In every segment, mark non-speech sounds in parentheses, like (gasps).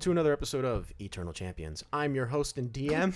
To another episode of Eternal Champions. I'm your host and DM.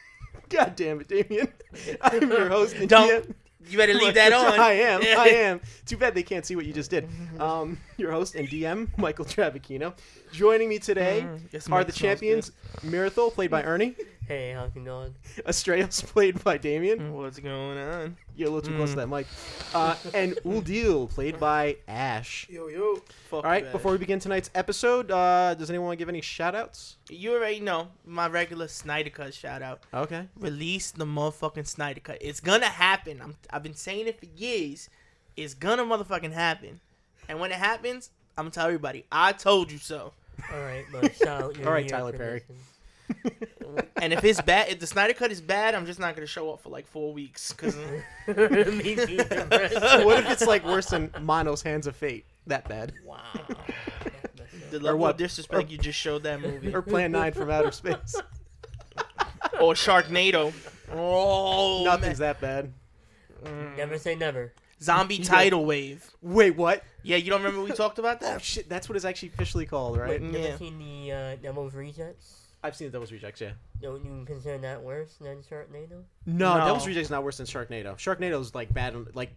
(laughs) God damn it, Damien. (laughs) I'm your host and Don't. DM. You better leave that (laughs) on. I am. I am. Too bad they can't see what you just did. Um, your host and DM, Michael Travachino. Joining me today Mm, are the smells champions, Mirathol, played by Ernie, Hey, how's it going? Astraios, played by Damien. What's going on? You're a little too close to Mm. that mic. Uh, and (laughs) Uldil, played by Ash. Yo yo. Fuck All right, before we begin tonight's episode, uh, does anyone want to give any shout outs? you already know my regular Snyder Cut shout out. Okay. Release the motherfucking Snyder Cut. It's gonna happen. I'm, I've been saying it for years. It's gonna motherfucking happen. And when it happens, I'm gonna tell everybody. I told you so. All right, but shout out (laughs) your All right, Tyler for Perry. listening. And if it's bad, if the Snyder Cut is bad, I'm just not gonna show up for like four weeks. Cause (laughs) (laughs) Me too, depressed. what if it's like worse than Manos Hands of Fate? That bad. Wow. the level what? of disrespect you just showed that movie. Or Plan 9 from Outer Space. or Sharknado. Oh, Nothing's man. that bad. Never say never. Zombie tidal wave. Wait, what? Yeah, you don't remember we talked about Oh, that? shit. That's what it's actually officially called, right? Wait, Never Yeah. seen the uh, Devil's Rejects? I've seen the Devil's Rejects, yeah. Don't you consider that worse than Sharknado? No, No. Devil's Rejects is not worse than Sharknado. Sharknado's like bad on like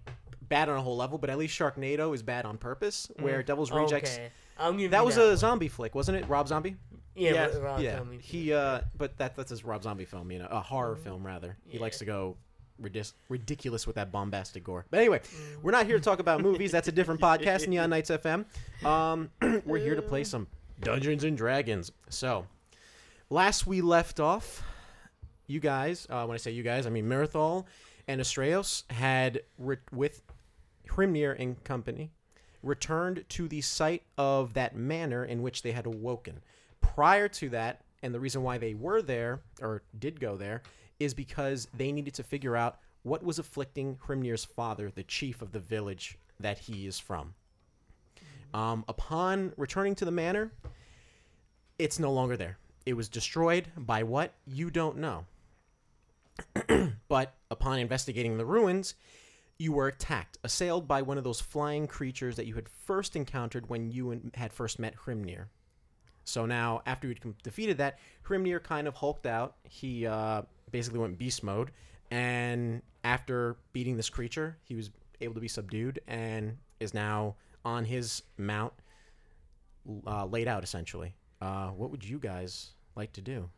bad on a whole level, but at least Sharknado is bad on purpose. Where Devil's Rejects Okay. I'll give that was that a one. zombie flick, wasn't it? Rob Zombie? Yeah, Yeah, but Rob yeah. Zombie. He uh but that that's his Rob Zombie film, you know, a horror film rather. He likes to go ridic- ridiculous with that bombastic gore. But anyway, we're not here to talk about movies. That's a different (laughs) podcast, Neon Nights FM. Um, (clears throat) we're here to play some Dungeons and Dragons. So, last we left off, you guys, uh, when I say you guys, I mean Mirathol and Astraios had re- with Hrimnir and company returned to the site of that manor in which they had awoken. Prior to that, and the reason why they were there or did go there is because they needed to figure out what was afflicting Hrimnir's father, the chief of the village that he is from. Um, upon returning to the manor, it's no longer there. It was destroyed by what? You don't know. (clears throat) but upon investigating the ruins, you were attacked, assailed by one of those flying creatures that you had first encountered when you had first met Hrimnir. So now, after you'd defeated that, Hrimnir kind of hulked out. He uh, basically went beast mode, and after beating this creature, he was able to be subdued and is now on his mount, uh, laid out essentially. Uh, what would you guys like to do?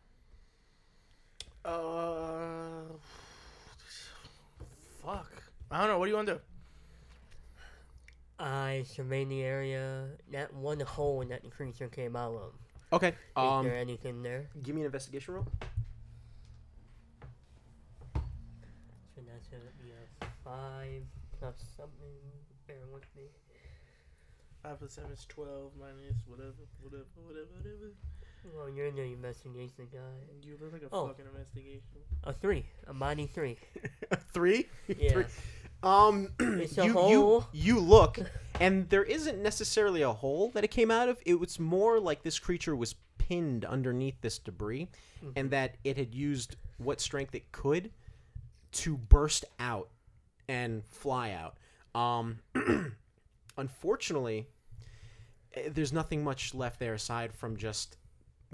Uh, fuck. I don't know. What do you want to do? I surveyed the area, that one hole that the creature came out of. Okay. Is Um, there anything there? give me an investigation roll. So that's gonna be a five plus something. Bear with me. Five plus seven is twelve minus whatever, whatever, whatever, whatever. Well, you're in the investigation guy. You look like a Oh. fucking investigation. A three. A body three. (laughs) Three. Yeah. Three. Um, (clears throat) It's a you, hole. you you look, (laughs) and there isn't necessarily a hole that it came out of. It was more like this creature was pinned underneath this debris, and that it had used what strength it could to burst out and fly out. Um, (clears throat) unfortunately, eh, there's nothing much left there aside from just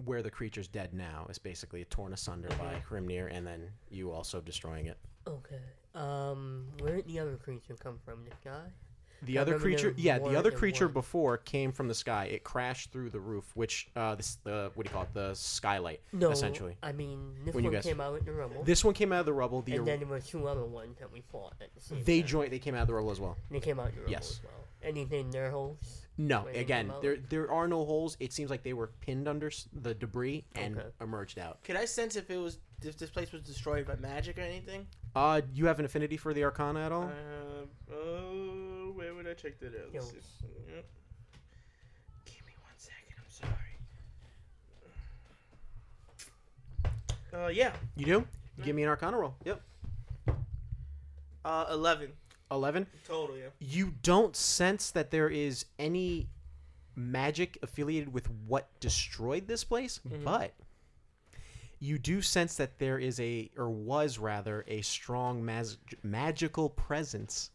where the creature's dead now. is basically torn asunder by Hrimnir, and then you also destroying it. Okay. Um, where did the other creature come from? This guy? The I other creature, yeah, the other creature one. before came from the sky. It crashed through the roof, which uh, this the what do you call it? The skylight, No. essentially. I mean, this When one guys- came out of the rubble. This one came out of the rubble. The and then there were two other ones that we fought at the same they time. joined. They came out of the rubble as well. They came out of the rubble Yes. as well. Anything in their holes? No, Wait, again, come there there are no holes. It seems like they were pinned under s- the debris and Okay. emerged out. Could I sense if it was if this place was destroyed by magic or anything? Uh, you have an affinity for the Arcana at all? Uh, oh, where would I check that out? Let's Yo. see. Yep. Give me one second. I'm sorry. Uh, yeah. you do. Give me an Arcana roll. Yep. Uh, eleven Eleven. total. Yeah. You don't sense that there is any magic affiliated with what destroyed this place, but you do sense that there is a, or was rather, a strong mas- magical presence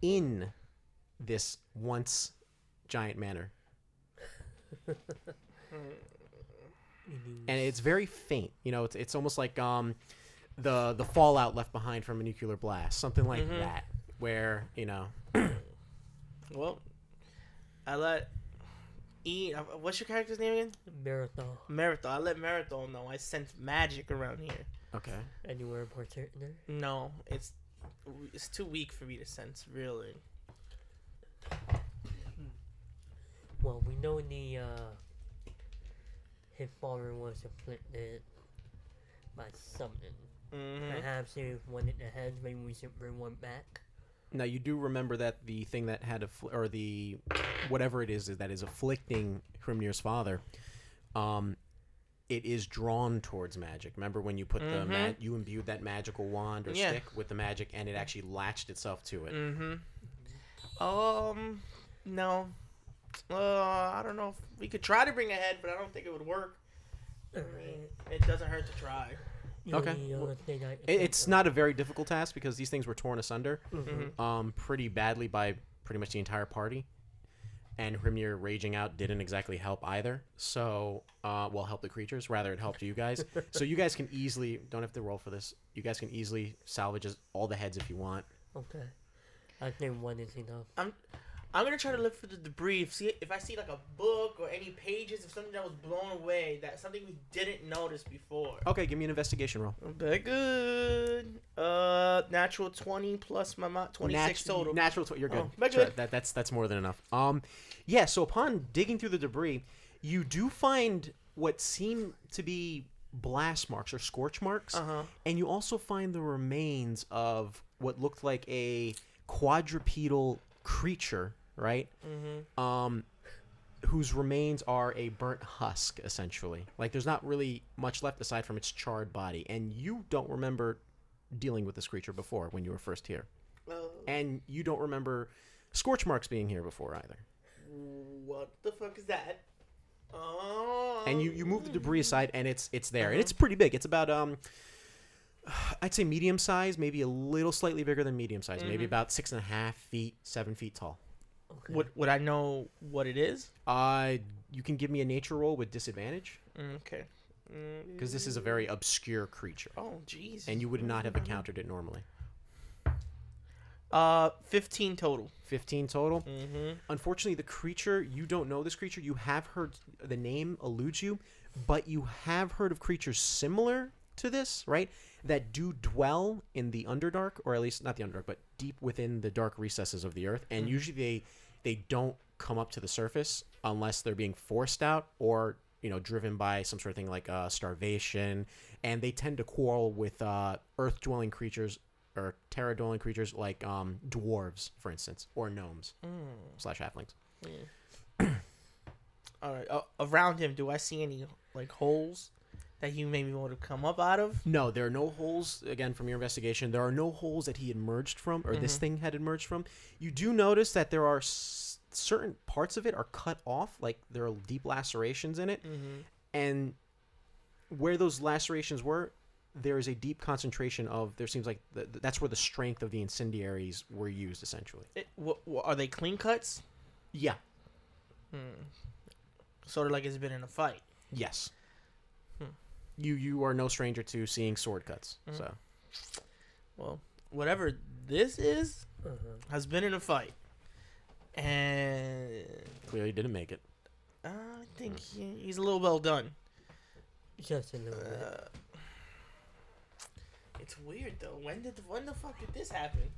in this once giant manor. (laughs) and it's very faint. You know, it's it's almost like um, the the fallout left behind from a nuclear blast, something like Mhm. that, where you know. (clears throat) Well, I let E. uh, What's your character's name again? marathon. Marathon. I let Marathon know I sense magic around here. Okay. Anywhere in particular? No, it's it's too weak for me to sense. Really. Well, we know the uh, his father was afflicted by something. Mm-hmm. Perhaps if one in the head, maybe we should bring one back. Now you do remember that the thing that had affl- or the whatever it is that is afflicting Hrimnir's father, um, it is drawn towards magic. Remember when you put the Mhm. ma- you imbued that magical wand or Yeah. stick with the magic, and it actually latched itself to it. Mm-hmm. Um, no. Uh, I don't know if we could try to bring a head, but I don't think it would work. I mean, it doesn't hurt to try. The Okay. only, uh, Well, thing I can It- It's not a very difficult task because these things were torn asunder Mhm. um, pretty badly by pretty much the entire party. And Hrimnir raging out didn't exactly help either. So, uh, well, help the creatures. Rather, it helped you guys. (laughs) so you guys can easily don't have to roll for this. You guys can easily salvage as- all the heads if you want. Okay. I think one is enough. I'm gonna try to look for the debris. See if I see like a book or any pages of something that was blown away. That something we didn't notice before. Okay, give me an investigation roll. Okay, good. Uh, natural twenty plus my mo- twenty six Nat- total. Natural. Tw- you're good. Oh, Sure, good. That, that's that's more than enough. Um, yeah. So upon digging through the debris, you do find what seem to be blast marks or scorch marks, Uh huh. and you also find the remains of what looked like a quadrupedal creature, right? Mm-hmm. Um, whose remains are a burnt husk, essentially. Like there's not really much left aside from its charred body, and you don't remember dealing with this creature before when you were first here Uh, and you don't remember scorch marks being here before either. what the fuck is that? Oh. And you, you move the debris aside, and it's it's there, and Uh-huh. it's pretty big. It's about um, (sighs) I'd say medium size, maybe a little slightly bigger than medium size, maybe Mhm. about six and a half feet, seven feet tall. Okay. Would would I know what it is? Uh, you can give me a nature roll with disadvantage Mm, Okay. because this is a very obscure creature, Oh, jeez. and you would not have encountered it normally. Uh, fifteen total. Fifteen total. Mm-hmm. Unfortunately, the creature you don't know this creature. You have heard the name eludes you, but you have heard of creatures similar to this, right? That do dwell in the underdark, or at least not the underdark, but deep within the dark recesses of the earth. And Mhm. usually they they don't come up to the surface unless they're being forced out or you know driven by some sort of thing like uh, starvation. And they tend to quarrel with uh, earth dwelling creatures or terra dwelling creatures like um, dwarves, for instance, or gnomes Mm. slash halflings. (clears throat) All right. Uh, around him, do I see any like holes that he maybe would have come up out of? No, there are no holes. Again, from your investigation, there are no holes that he emerged from, or this Mhm. thing had emerged from. You do notice that there are s- certain parts of it are cut off, like there are deep lacerations in it, Mm-hmm. and where those lacerations were, there is a deep concentration of. There seems like th- that's where the strength of the incendiaries were used, essentially. It, are they clean cuts? Yeah. Hmm. Sort of like it's been in a fight. Yes. You you are no stranger to seeing sword cuts. Mhm. So Well, whatever this is Uh-huh. has been in a fight, and clearly didn't make it. I think he, he's a little well done. Just a little bit. Uh, it's weird though. When did when the fuck did this happen?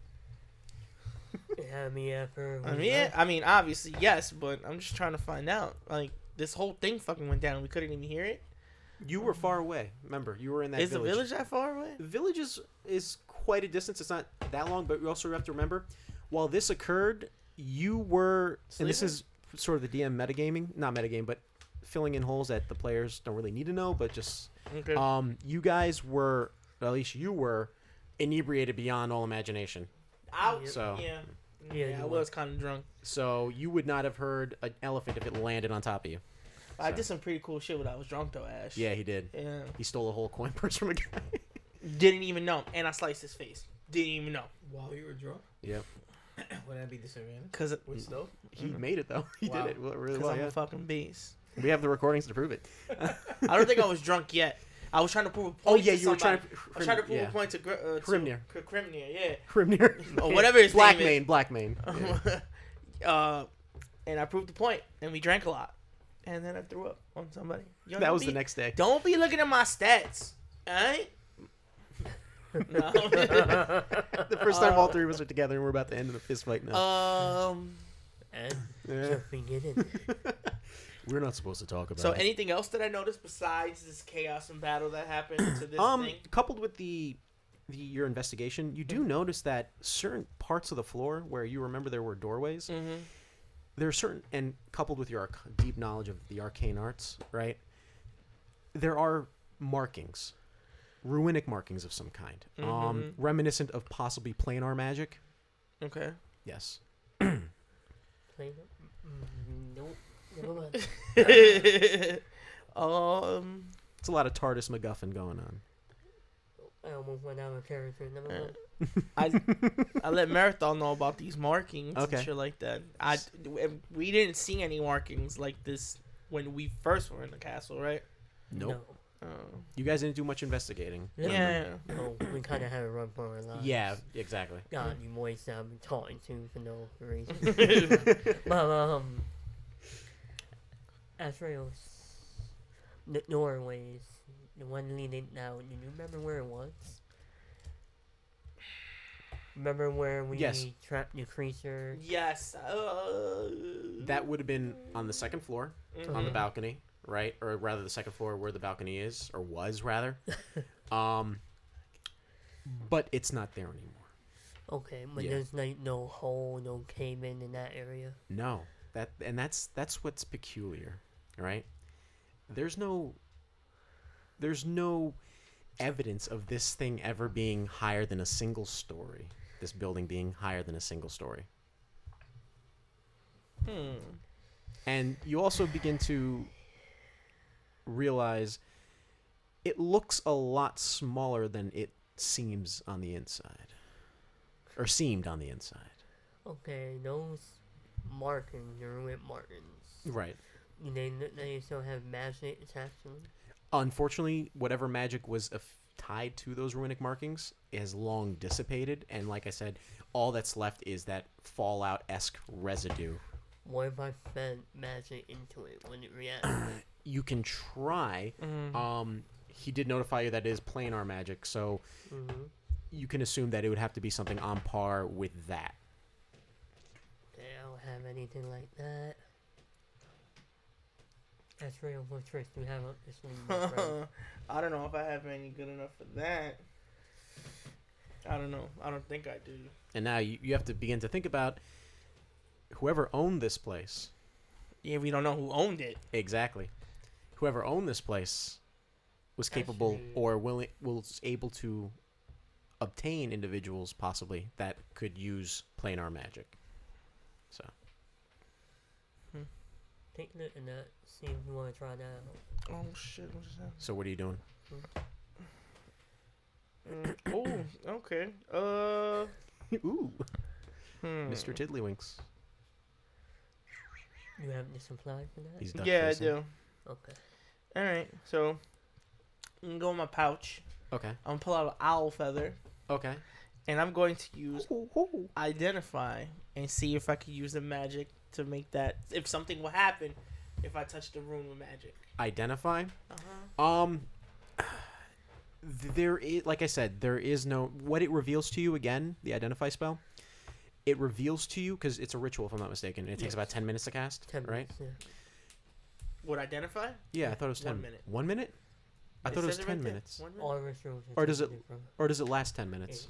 yeah, me ever. I mean, yeah, I mean, obviously yes, but I'm just trying to find out. Like this whole thing fucking went down. We couldn't even hear it. You were far away. Remember, you were in that Is village. the village that far away? The village is, is quite a distance. It's not that long, but you also have to remember, while this occurred, you were, and this is sort of the DM metagaming, not metagame, but filling in holes that the players don't really need to know, but just, Okay. um, you guys were, at least you were, inebriated beyond all imagination. Out. so- yeah, Yeah, yeah, I was kind of drunk. So you would not have heard an elephant if it landed on top of you. I did some pretty cool shit when I was drunk though, Ash. Yeah, he did. Yeah. He stole a whole coin purse from a guy. (laughs) Didn't even know, and I sliced his face. Didn't even know, While you were drunk, yep. (clears throat) would that be disadvantage? cause, With stuff? He made it though. (laughs) He Wow. did it well- really well. I'm Yeah. a fucking beast. We have the recordings to prove it. (laughs) I don't think I was drunk yet. I was trying to prove a point. Oh yeah, to you were trying somebody. to. I was trying to prove yeah. a point to, Gr- uh, to Hrimnir. K- Hrimnir, yeah. Hrimnir. Or whatever his Black name is. Mane, Black Mane. Yeah. uh, and I proved the point, and we drank a lot, and then I threw up on somebody. Yo, that was be- the next day. Don't be looking at my stats, alright? (laughs) no. (laughs) The first time all three of us are together and we're about to end in a fist fight now. um. And Yeah. just. (laughs) We're not supposed to talk about So, it. anything else that I noticed besides this chaos and battle that happened to this um, thing? coupled with the, the your investigation, you do notice that certain parts of the floor where you remember there were doorways, Mm-hmm. There are certain, and coupled with your arc- deep knowledge of the arcane arts, right? There are markings, runic markings of some kind, um, Mhm. reminiscent of possibly planar magic. Okay. Yes. (clears throat) Play it? Mm, Nope. Never mind. (laughs) um. It's a lot of TARDIS MacGuffin going on. I almost went out of character. Never Uh, mind. I I let (laughs) Marathon know about these markings Okay. and shit like that. I we didn't see any markings like this when we first were in the castle, right? Nope. Uh, You guys didn't do much investigating. No. yeah. No. Oh, we kind of had a run for our lives. Yeah, exactly. God, you boys that I've been talking to for no reason. (laughs) but, um, Azrael's the doorways, the one leading out, do you remember where it was? Remember where we Yes. trapped the creature? yes. Uh, That would have been on the second floor, on the mhm. balcony, right? Or rather, the second floor where the balcony is, or was rather. (laughs) um, but it's not there anymore. Okay, but Yeah. there's like no hole, no cave in in that area. No, that and that's that's what's peculiar, right? There's no, there's no evidence of this thing ever being higher than a single story. This building being higher than a single story. Hmm. And you also begin to realize it looks a lot smaller than it seems on the inside. Or seemed on the inside. Okay, those markings, the ruined markings, Right. they they still have magic attached to them. Unfortunately, whatever magic was aff- tied to those runic markings has long dissipated. And like I said, all that's left is that Fallout esque residue. What if I fed magic into it? Would it react? (clears throat) You can try. Mhm. Um, he did notify you that it is planar magic, so mm-hmm. you can assume that it would have to be something on par with that. I don't have anything like that. That's real. What tricks do you have up this sleeve, (laughs) my friend? I don't know if I have any good enough for that. I don't know. I don't think I do. And now you, you have to begin to think about whoever owned this place. Yeah, we don't know who owned it. Exactly. Whoever owned this place was capable Actually- or willing was able to obtain individuals possibly that could use planar magic. So Take a look at that. See if you want to try that out. Oh shit! What is that? so what are you doing? Mm, oh, (coughs) okay. Uh, Ooh, hmm. Mr. Tiddlywinks. You have the supply for that? He's duck Yeah, I do. Okay. All right. So, I'm gonna go in my pouch. Okay. I'm gonna pull out an owl feather, Okay. and I'm going to use identify and see if I can use the magic to make that. If something will happen, if I touch the room with magic. Identify. Uh-huh. Um, there is, like I said, there is no what it reveals to you again. The identify spell. It reveals to you because it's a ritual, if I'm not mistaken. It takes Yes. about ten minutes to cast, Ten right? minutes. Yeah. Would identify? Yeah, I thought it was ten. One minute. One minute? I thought it was ten minutes. One minute. All rituals. Or does it- Or does it last ten minutes?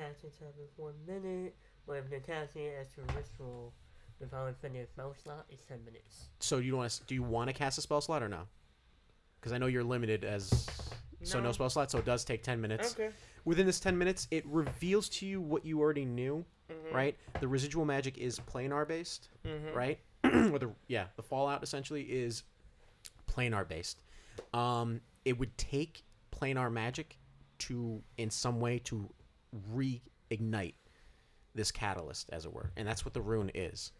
Casting time is one minute. But if the casting as to ritual without infinite spell slot, is ten minutes. So you want to? Do you want to cast a spell slot or no? Because I know you're limited as so no No. spell slot. So it does take ten minutes. Okay. Within this ten minutes, it reveals to you what you already knew. Mhm. Right. The residual magic is planar based. Mhm. right? (clears throat) or the yeah, the fallout essentially is planar based. Um, it would take planar magic to in some way to reignite this catalyst, as it were, and that's what the rune is.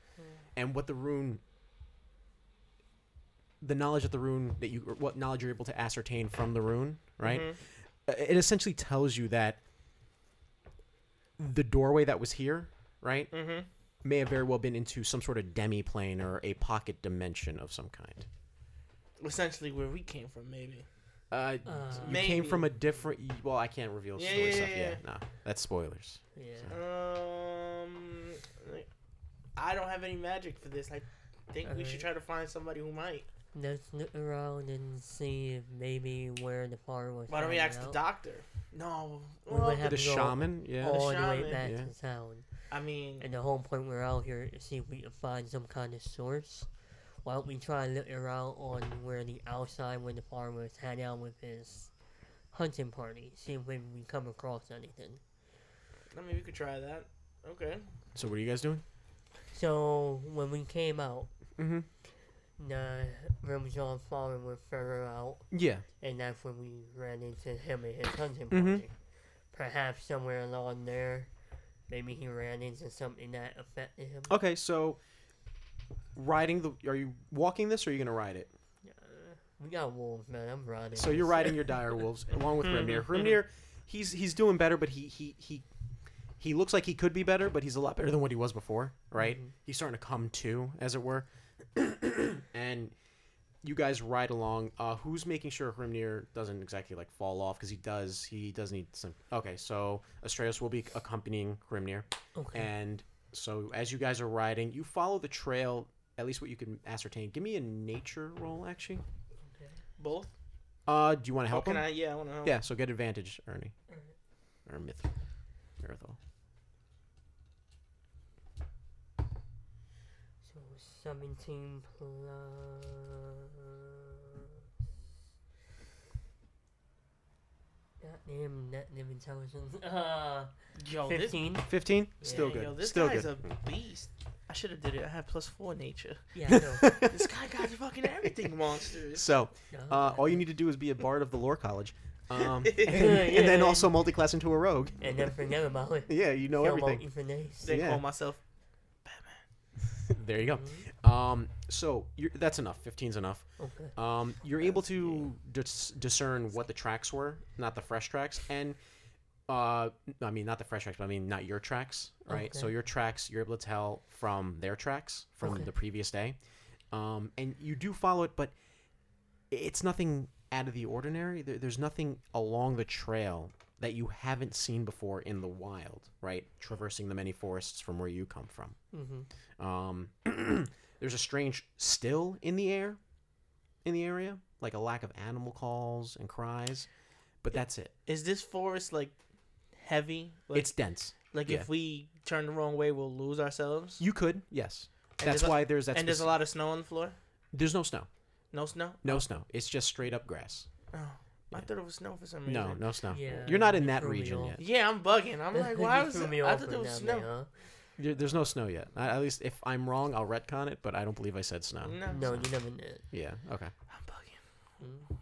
And what the rune, the knowledge of the rune that you, what knowledge you're able to ascertain from the rune, right? Mhm. uh, it essentially tells you that the doorway that was here, right, Mhm. may have very well been into some sort of demi-plane or a pocket dimension of some kind. Essentially, where we came from, maybe. Uh, Uh, you came from a different. Well, I can't reveal Yeah, story yeah, stuff. yeah, Yeah, yeah. no, that's spoilers. Yeah. Um, I don't have any magic for this. I think we should try to find somebody who might. Let's look around and see if maybe where the farm was. Why don't we hanging ask the out. doctor? No. We Well, would have The to go shaman, yeah. all the shaman, way back yeah. to town. I mean, And the whole point we're out here is see if we can find some kind of source. Why don't we try and look around on where the outside where the farmers hang out with his hunting party. See if maybe we come across anything. I mean, we could try that. Okay. So what are you guys doing? So when we came out, Mm-hmm. the Ramazan farmer was further out, Yeah. and that's when we ran into him and his hunting Mhm. party. Perhaps somewhere along there, maybe he ran into something that affected him. Okay, so riding the. Are you walking this, or are you gonna ride it? Uh, we got wolves, man. I'm riding. So you're riding your (laughs) dire wolves along with Hrimnir. Mhm, Hrimnir, he's he's doing better, but he he he he looks like he could be better, but he's a lot better than what he was before, right? Mhm. He's starting to come to, as it were. (coughs) and you guys ride along. Uh, who's making sure Hrimnir doesn't exactly like fall off? Because he does. He does need some. Okay, so Astraios will be accompanying Hrimnir, Okay. and so as you guys are riding, you follow the trail. At least what you can ascertain. Give me a nature roll, actually. Both. Uh, do you want to How help can him? I? Yeah, I want to help. Yeah, so get advantage, Ernie. Or Myth. Mirathol. So 17 plus. Goddamn net name intelligence. (laughs) Uh, Yo, this, 15. 15? Still Yeah, good. yo, this Still guy's good. a beast. I should have did it. I had plus four nature. Yeah, I know. (laughs) This guy got fucking everything monsters. so, uh, all you need to do is be a bard of the lore college. Um, (laughs) and, and then also multi-class into a rogue. And then forget about it. (laughs) Yeah, you know everything. They Yeah. call myself. Batman. there you go. Mhm. Um, so you're, that's enough. 15's enough. Okay. Um, you're able to dis- discern what the tracks were, not the fresh tracks, and uh, I mean not the fresh tracks, but I mean not your tracks, right? So your tracks you're able to tell from their tracks from Okay. the previous day, um, and you do follow it, but it's nothing out of the ordinary. There, there's nothing along the trail that you haven't seen before in the wild, right? Traversing the many forests from where you come from. Mm-hmm. Um, (clears throat) there's a strange still in the air, in the area, like a lack of animal calls and cries, but that's it. Is this forest like heavy? Like, it's dense. like yeah. if we turn the wrong way, we'll lose ourselves. You could, yes. And That's there's a- why there's that. and there's a lot of snow on the floor. There's no snow. No snow. No snow. It's just straight up grass. Oh, I Yeah. thought it was snow for some reason. No, no snow. Yeah. You're not in that region yet. Yeah, I'm bugging. I'm (laughs) like, why You was it? me I off thought there was snow. man, huh? There- There's no snow yet. I- At least if I'm wrong, I'll retcon it, but I don't believe I said snow. No, No, you never did. Yeah. Okay. I'm bugging. Mm.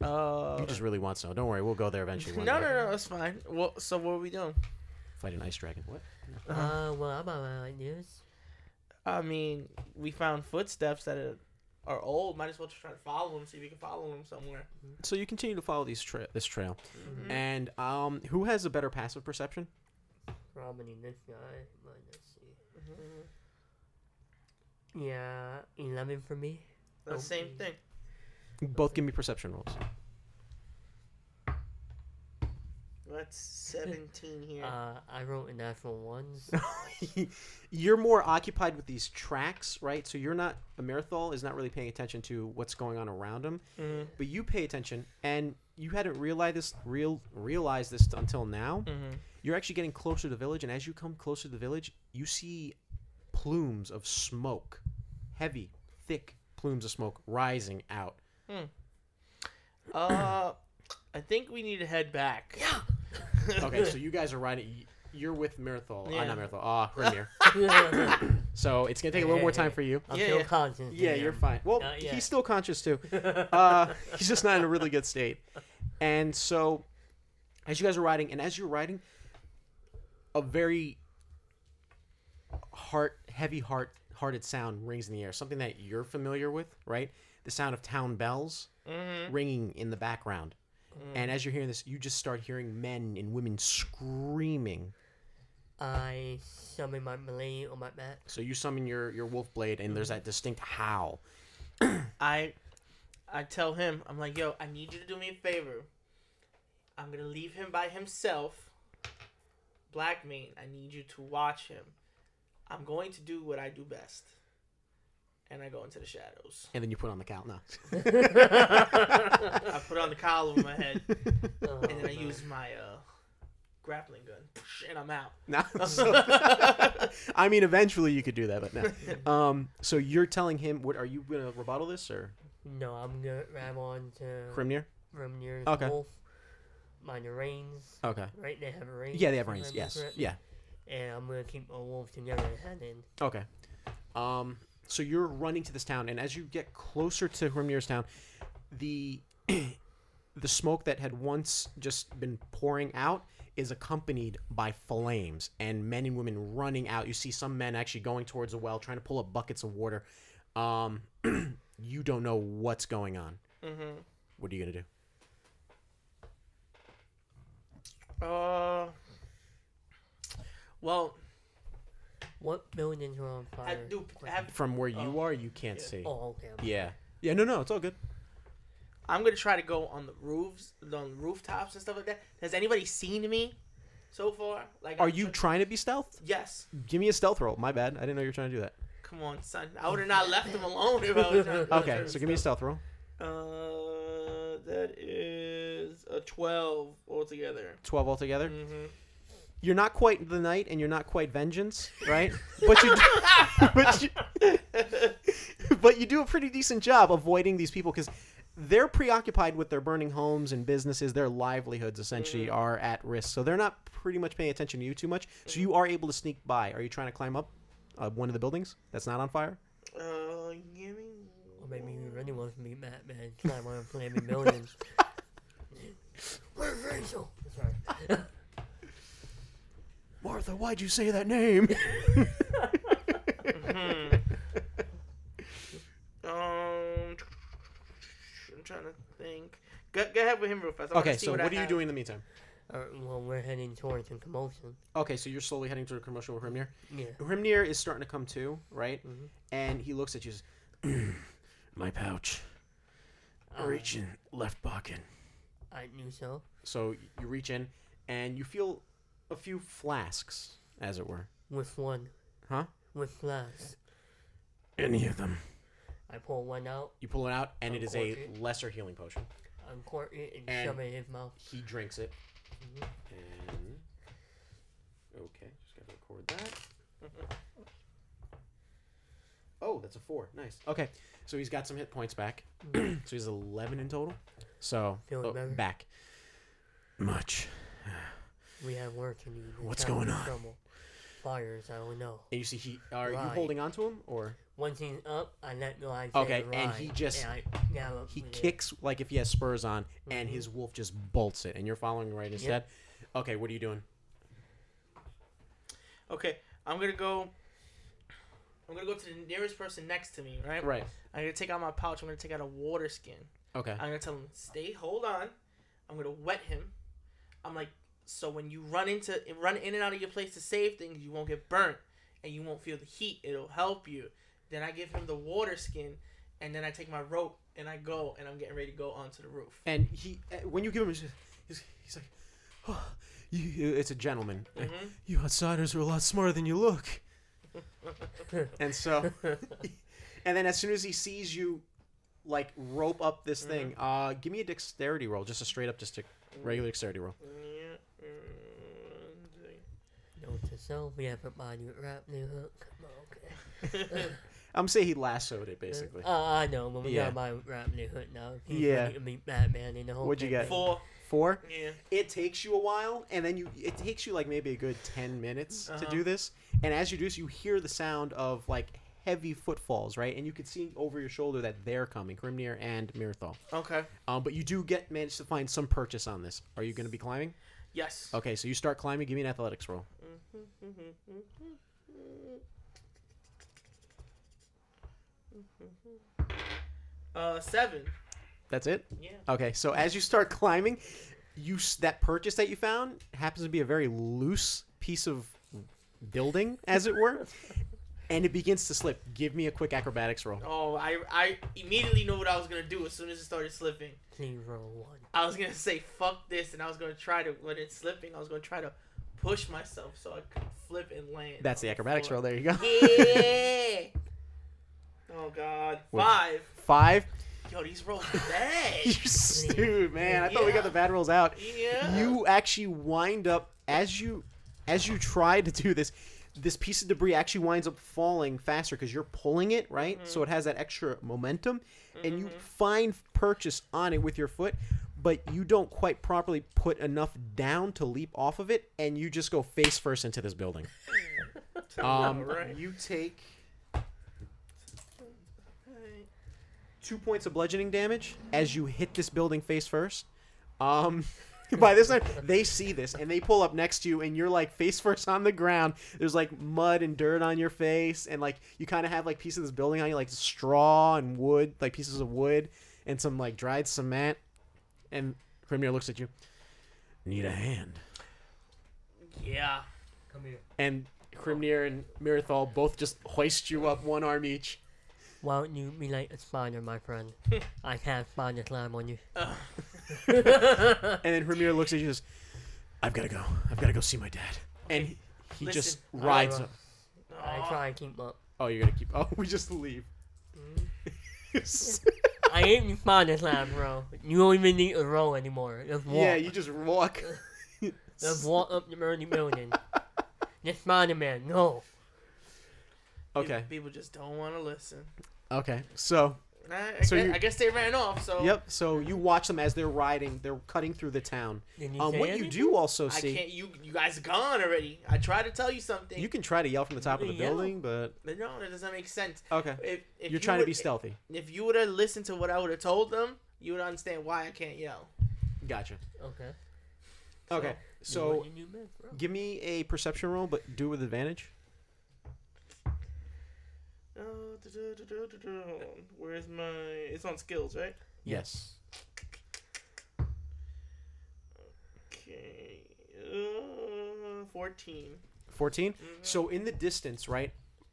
Uh, You just really want snow. Don't worry. We'll go there eventually. no, one no, no, that's fine. Well, so what are we doing? Fight an ice dragon. What? Uh, well, I'm about like this. I mean, we found footsteps that are, are old. Might as well just try to follow them, see if we can follow them somewhere. So you continue to follow these tra- this trail, Mhm. and um, who has a better passive perception? Probably this guy, but let's see. Mhm. Yeah, 11 for me. The same Okay. thing. Both give me perception rolls. That's 17 here. Uh, I wrote a natural ones. (laughs) you're more occupied with these tracks, right? So you're not a Marathol is not really paying attention to what's going on around him, Mhm. but you pay attention, and you hadn't realized this real realized this until now. Mhm. You're actually getting closer to the village, and as you come closer to the village, you see plumes of smoke, heavy, thick plumes of smoke rising out. Uh, I think we need to head back. Yeah. Okay, so (laughs) you guys are riding. y- You're with Marathol. Uh, Yeah. not Marathol. Ah, Hrimnir. I'm (laughs) so it's gonna take a little more time for you. Yeah, still yeah. conscious. Yeah, you're fine. Well, he's still conscious too. (laughs) Uh, he's just not in a really good state. And so, as you guys are riding, and as you're riding, a very heart, heavy heart, hearted sound rings in the air. Something that you're familiar with, right? The sound of town bells Mm-hmm. ringing in the background. And as you're hearing this, you just start hearing men and women screaming. I summon my blade on my back. So you summon your your wolf blade, and there's that distinct howl. (clears throat) I I tell him, I'm like, yo, I need you to do me a favor. I'm gonna leave him by himself. Blackmane, I need you to watch him. I'm going to do what I do best. And I go into the shadows. And then you put on the cowl. No. (laughs) I put on the cowl over my head, Oh, and then I no. use my uh, grappling gun, and I'm out. No. (laughs) I mean, eventually you could do that, but no. Um. So you're telling him what? Are you gonna rebuttal this or No, I'm gonna grab on to Grimnir? Grimnir's Okay. wolf. Mind the reins. Okay. Right, they have a range. Yeah, they have if I reins. Yes. correctly. Yeah. And I'm gonna keep a wolf together and then Okay. Um. So you're running to this town, and as you get closer to Grimnir's town, the (clears throat) the smoke that had once just been pouring out is accompanied by flames and men and women running out. You see some men actually going towards a well, trying to pull up buckets of water. Um, (clears throat) you don't know what's going on. Mm-hmm. What are you gonna do? Uh. Well, what buildings are on I fire? do have. From where you Oh. are, you can't Yeah. see. Oh, okay. I'm- Yeah. Yeah. No. No. It's all good. I'm gonna try to go on the roofs, on rooftops and stuff like that. Has anybody seen me so far? Like, Are I'm you try- trying to be stealth? yes. Give me a stealth roll. My bad. I didn't know you were trying to do that. Come on, son. I would have not left him alone if I was trying to Okay. So give me a stealth roll. Uh, that is a twelve altogether. Twelve altogether. Mm-hmm. You're not quite the knight, and you're not quite vengeance, right? But you, (laughs) but you, (laughs) but you do a pretty decent job avoiding these people because they're preoccupied with their burning homes and businesses. Their livelihoods essentially Mhm. are at risk, so they're not pretty much paying attention to you too much. So you are able to sneak by. Are you trying to climb up uh, one of the buildings that's not on fire? Uh, give me. Or maybe you really want to meet Batman. Climb on flaming buildings. (laughs) Where's Rachel? Sorry. Martha, why'd you say that name? (laughs) Hmm. Um, I'm trying to think. Go, go ahead with him real fast. I okay, so what, I are you doing in the meantime? Uh, well, we're heading towards a commotion. Okay, so you're slowly heading to a commercial with Hrimnir. Yeah. Hrimnir is starting to come to, right? Mhm. And he looks at you. and says, (clears throat) My pouch. Uh, Reach in left pocket. I knew so. So you reach in, and you feel a few flasks, as it were. With one. Huh? With flask. Any of them. I pull one out, You pull it out, and it is a Uncork it. lesser healing potion. uncork it, and, And- shove it in his mouth. He drinks it. Mhm. And okay, just gotta record that. (laughs) Oh, that's a four. Nice. Okay, so he's got some hit points back. (clears throat) so he's eleven in total. So Feeling oh, better? back. Much. We have work to do. We're What's going on? trouble. Fires, I don't know. And you see, he are you Right. holding on to him or Once he's up, I let the line Okay, say and right, he just- and I gallop he with it. kicks like if he has spurs on, and Mhm. his wolf just bolts it, and you're following right instead. Okay, what are you doing? Okay, I'm gonna go. I'm gonna go to the nearest person next to me, right? Right. I'm gonna take out my pouch. I'm gonna take out a water skin. Okay. I'm gonna tell him, stay, hold on. I'm gonna wet him. I'm like, so when you run into run in and out of your place to save things, you won't get burnt and you won't feel the heat. It'll help you. Then I give him the water skin, and then I take my rope and I go, and I'm getting ready to go onto the roof. And he, uh, when you give him, he's, he's, he's like, oh, you, you- it's a gentleman. Mhm. You outsiders are a lot smarter than you look. (laughs) and so, and then as soon as he sees you, like rope up this thing, uh, give me a dexterity roll, just a straight up, just a regular dexterity roll. Yeah, Note to self, we have a body with wrap new hook. Okay. I'm saying he lassoed it basically. Uh, I know, but we Yeah. got my wrap new hook now. He's Yeah. ready to meet Batman in the whole What'd you get? Four. Four. Yeah. It takes you a while, and then you it takes you like maybe a good ten minutes to Uh-huh. do this. And as you do this, you hear the sound of like heavy footfalls, right? And you can see over your shoulder that they're coming, Grimnir and Mirthal. Okay. Um, but you do get manage to find some purchase on this. Are you going to be climbing? Yes. Okay, so you start climbing. Give me an athletics roll. Uh, seven. That's it. Yeah. Okay, so as you start climbing, you s- that purchase that you found happens to be a very loose piece of building, as it were, and it begins to slip. Give me a quick acrobatics roll. Oh, I I immediately knew what I was gonna do as soon as it started slipping. Zero one. I was gonna say fuck this, and I was gonna try to when it's slipping, I was gonna try to push myself so I could flip and land. That's the acrobatics floor. roll. There you go. Yeah. (laughs) oh God. What? Five. Five. Yo, these rolls are bad. (laughs) You're stupid, man. I thought we got the bad rolls out. yeah. You actually wind up as you as you try to do this. This piece of debris actually winds up falling faster because you're pulling it, right? So it has that extra momentum, and you find purchase on it with your foot, but you don't quite properly put enough down to leap off of it, and you just go face first into this building. (laughs) Um, right. You take two points of bludgeoning damage as you hit this building face first. Um, (laughs) by this time, they see this and they pull up next to you, and you're like face first on the ground. There's like mud and dirt on your face, and like you kind of have like pieces of this building on you, like straw and wood, like pieces of wood and some like dried cement. And Hrimnir looks at you. Need a hand. Yeah. Come here. And Hrimnir and Mirathol both just hoist you up one arm each. Why don't you be like a spider, my friend? (laughs) I can't spider climb on you. (laughs) (laughs) And then Hrimnir looks at you and says, I've got to go. I've got to go see my dad. And he, he just rides I- up. I try and keep up. Oh, you're going to keep. Oh, (laughs) we just leave. Mm-hmm. (laughs) I ain't the spider climb, bro. You don't even need to roll anymore. Just walk. yeah, you just walk. Just walk up the burning building. the Spider Man, no. okay. People just don't want to listen. Okay. So, I, I, So guess, you- I guess they ran off. So yep. So you watch them as they're riding. They're cutting through the town. Did you Um, say what you do also I see, can't. You you guys are gone already. I tried to tell you something. you can try to yell from the top of the Yeah. building, but But no, that doesn't make sense. okay. If, if You're you trying to be stealthy. If you would have listened to what I would have told them, you would understand why I can't yell. Gotcha. Okay. Okay. Do So what you do best, give me a perception roll, but do it with advantage. Uh, (laughs) du-du-du-du-du-du. Where's my? It's on skills, right? Yes. Okay. Uh, Fourteen. 14 Mm-hmm. so in the distance right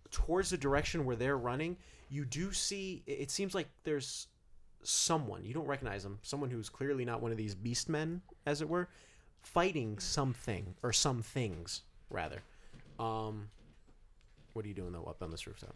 towards the direction where they're running you do see it it seems like there's someone you don't recognize them someone who's clearly not one of these beast men as it were fighting something or some things rather um what are you doing though up on this rooftop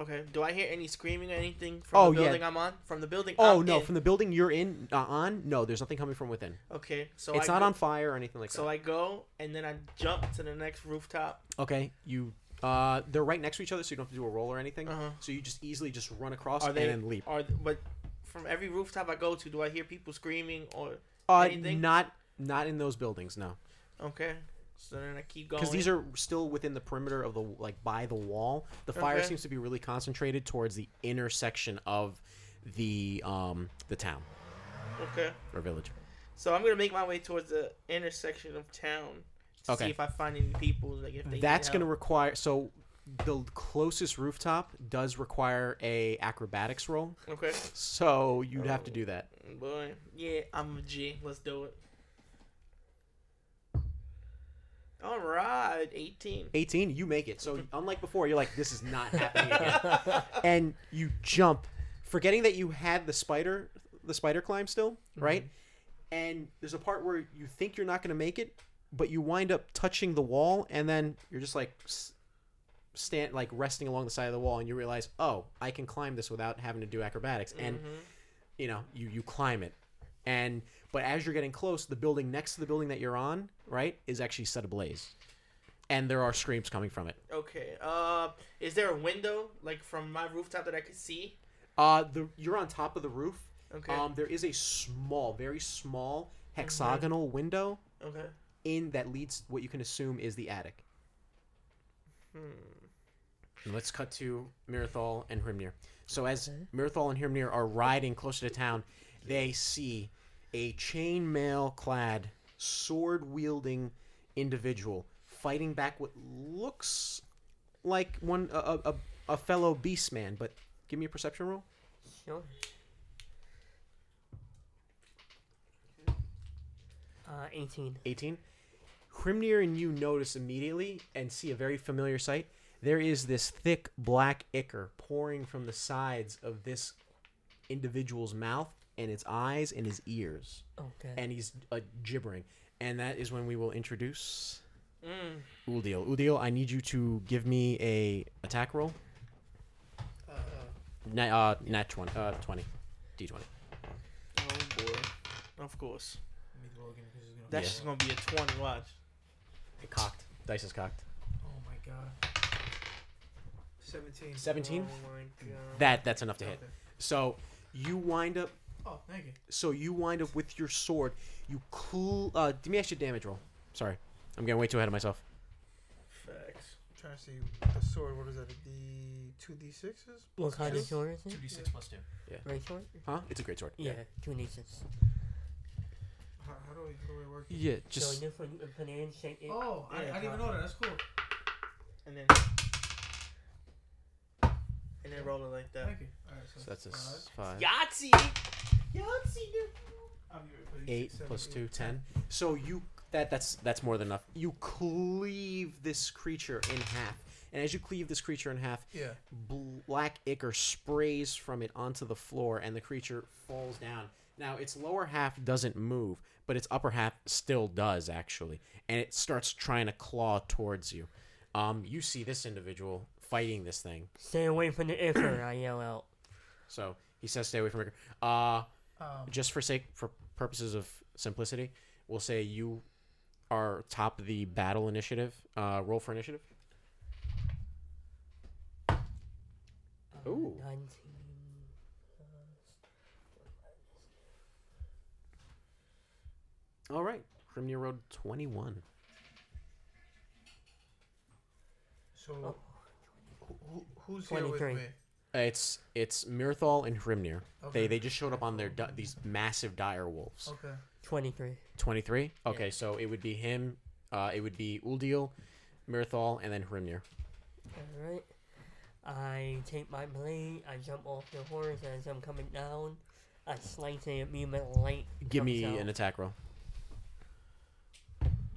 Okay. Do I hear any screaming or anything from Oh, the yeah. building I'm on? From the building. oh I'm no in? from the building you're in uh, on no there's nothing coming from within Okay. So it's I not go, on fire or anything like that. So that I go and then I jump to the next rooftop. okay you uh they're right next to each other so you don't have to do a roll or anything Uh-huh. so you just easily just run across Are they? and then leap Are but from every rooftop I go to, do I hear people screaming or? uh anything? not not in those buildings no Okay. So then I keep going. because these are still within the perimeter of the like by the wall. The fire Okay. seems to be really concentrated towards the intersection of the um the town okay. or village. So I'm gonna make my way towards the intersection of town to Okay. see if I find any people. Like if they. That's going to help. require so the closest rooftop does require a acrobatics roll, Okay. so you'd have to do that. Boy, yeah, I'm a G. Let's do it. All right, 18. 18, you make it. So unlike before, you're like, this is not happening again. (laughs) and you jump, forgetting that you had the spider, the spider climb still, mm-hmm. right? And there's a part where you think you're not going to make it, but you wind up touching the wall, and then you're just like stand, like resting along the side of the wall, and you realize, oh, I can climb this without having to do acrobatics, and mm-hmm. you know, you you climb it, and but as you're getting close, the building next to the building that you're on, right, is actually set ablaze, and there are screams coming from it. Okay. Uh, is there a window like from my rooftop that I could see? Uh, the you're on top of the roof. Okay. Um, there is a small, very small hexagonal window okay. in that leads what you can assume is the attic. Hmm. And let's cut to Mirthal and Hrimnir. So as Mirthal and Hrimnir are riding closer to town, they see a chainmail clad, sword wielding individual fighting back what looks like one a, a, a- fellow beast man, but give me a perception roll. Sure. Uh, 18. 18. Hrimnir and you notice immediately and see a very familiar sight. There is this thick black ichor pouring from the sides of this individual's mouth and its eyes and his ears, Okay. and he's uh, gibbering. And that is when we will introduce Mm. Uldil. Uldil, I need you to give me a attack roll. Uh, Nat, uh, nat 20, uh, 20. D20. oh boy. Of course. Me roll again 'cause it's gonna That's Yeah. just gonna be a twenty. Watch. It cocked. Dice is cocked. Oh my god. 17. 17? Oh my god. That that's enough to hit. So you wind up Oh, thank you. so you wind up with your sword. You cl- uh give me extra damage roll. Sorry. I'm getting way too ahead of myself. Facts. trying to see the sword. What is that? The two d sixes? What kind of Two? sword is it? 2d6 plus 2. Yeah. Great sword? Huh? It's a great sword. Yeah, two nieces. How, how do I how do I work? it? Yeah, so just this one you can put in, shake it. Oh, I, Yeah, I didn't even know that. That's cool. And then. And then roll it like that. Thank you. Alright, so, so that's a five. s- five. Yahtzee. Yahtzee. dude. I'm here for these Eight six, plus seven, two, eight, ten. So you that that's that's more than enough. You cleave this creature in half, and as you cleave this creature in half, Yeah. black ichor sprays from it onto the floor, and the creature falls down. Now its lower half doesn't move, but its upper half still does actually, and it starts trying to claw towards you. Um, you see this individual fighting this thing, Stay away from the ichor, I yell out. so he says, "Stay away from ichor." Uh, Um, just for sake for purposes of simplicity, we'll say you are top the battle initiative. Uh, roll for initiative. Uh, Ooh. 19. All right, Grimnir Road twenty one. so Oh. who, who, who's here with 23. me? It's it's Mirthal and Hrimnir. Okay. They they just showed up on their di- these massive dire wolves. Okay. 23. Twenty three. Okay, Yeah. so it would be him. Uh, it would be Uldil, Mirthal, and then Hrimnir. Alright. I take my blade, I jump off the horse as I'm coming down. I slice it at me with light. Give me comes out. an attack roll.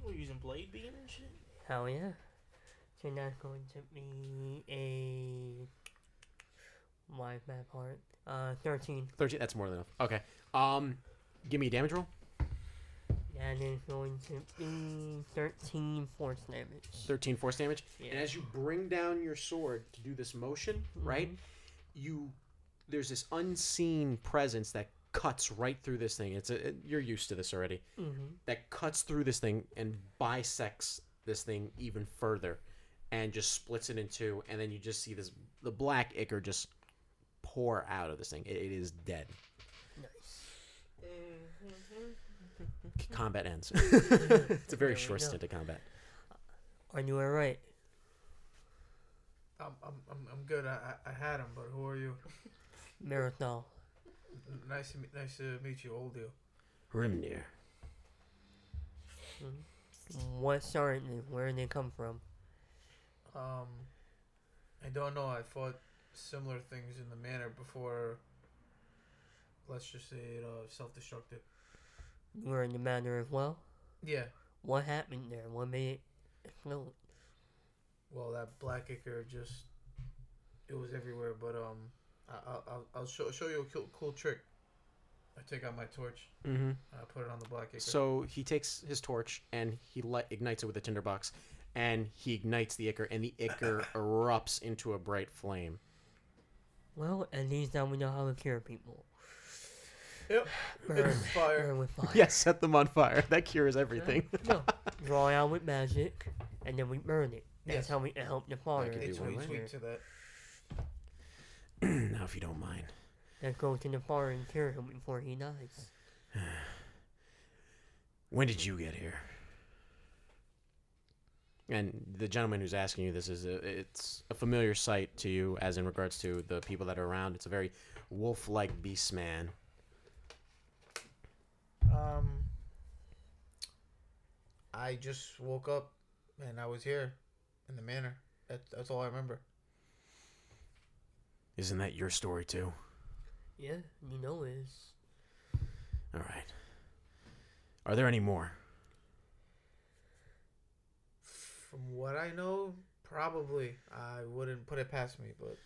We're using blade beam and shit. Hell yeah. So that's going to be a. My bad part. Uh, 13. Thirteen. That's more than enough. Okay. Um, give me a damage roll. That is going to be 13 force damage. 13 force damage. Yeah. And as you bring down your sword to do this motion, right? Mhm. You there's this unseen presence that cuts right through this thing. It's a it- you're used to this already. Mhm. That cuts through this thing and bisects this thing even further and just splits it in two and then you just see this the black ichor just pour out of this thing. It, it is dead. Nice. Combat ends. (laughs) it's a very short go. stint of combat. Are you alright? I'm, I'm, I'm, I'm good. I, I I had him, but who are you? (laughs) Mirthal. Nice to meet, nice to meet you, Uldil. Grimnir. What started it? Where did they come from? Um, I don't know. I fought similar things in the manor before. Let's just say it uh, self-destructed. You were in the manor as well? Yeah. What happened there? What made it explode? Well, that black ichor just it was everywhere. But um, I, I'll I'll, I'll show show you a cool, cool trick. I take out my torch. Mm-hmm. I put it on the black ichor. So he takes his torch and he li- ignites it with a tinderbox, and he ignites the ichor, and the ichor (coughs) erupts into a bright flame. Well, at least now we know how to cure people. Yep. (sighs) Burn, It's fire. burn with fire. Yes, set them on fire. That cures everything. (laughs) no, draw it out with magic, and then we burn it. That's Yes. how we help the fire. could be It's one sweet, way. sweet to that. (clears throat) now, if you don't mind, Let's go to the fire and cure him before he dies. (sighs) when did you get here? And the gentleman who's asking you this is a, it's a familiar sight to you, as in regards to the people that are around. It's a very wolf-like beast man. Um, I just woke up and I was here in the manor. That's that's all I remember. Isn't that your story too? Yeah, you know is. All right. Are there any more? From what I know, probably I wouldn't put it past me, but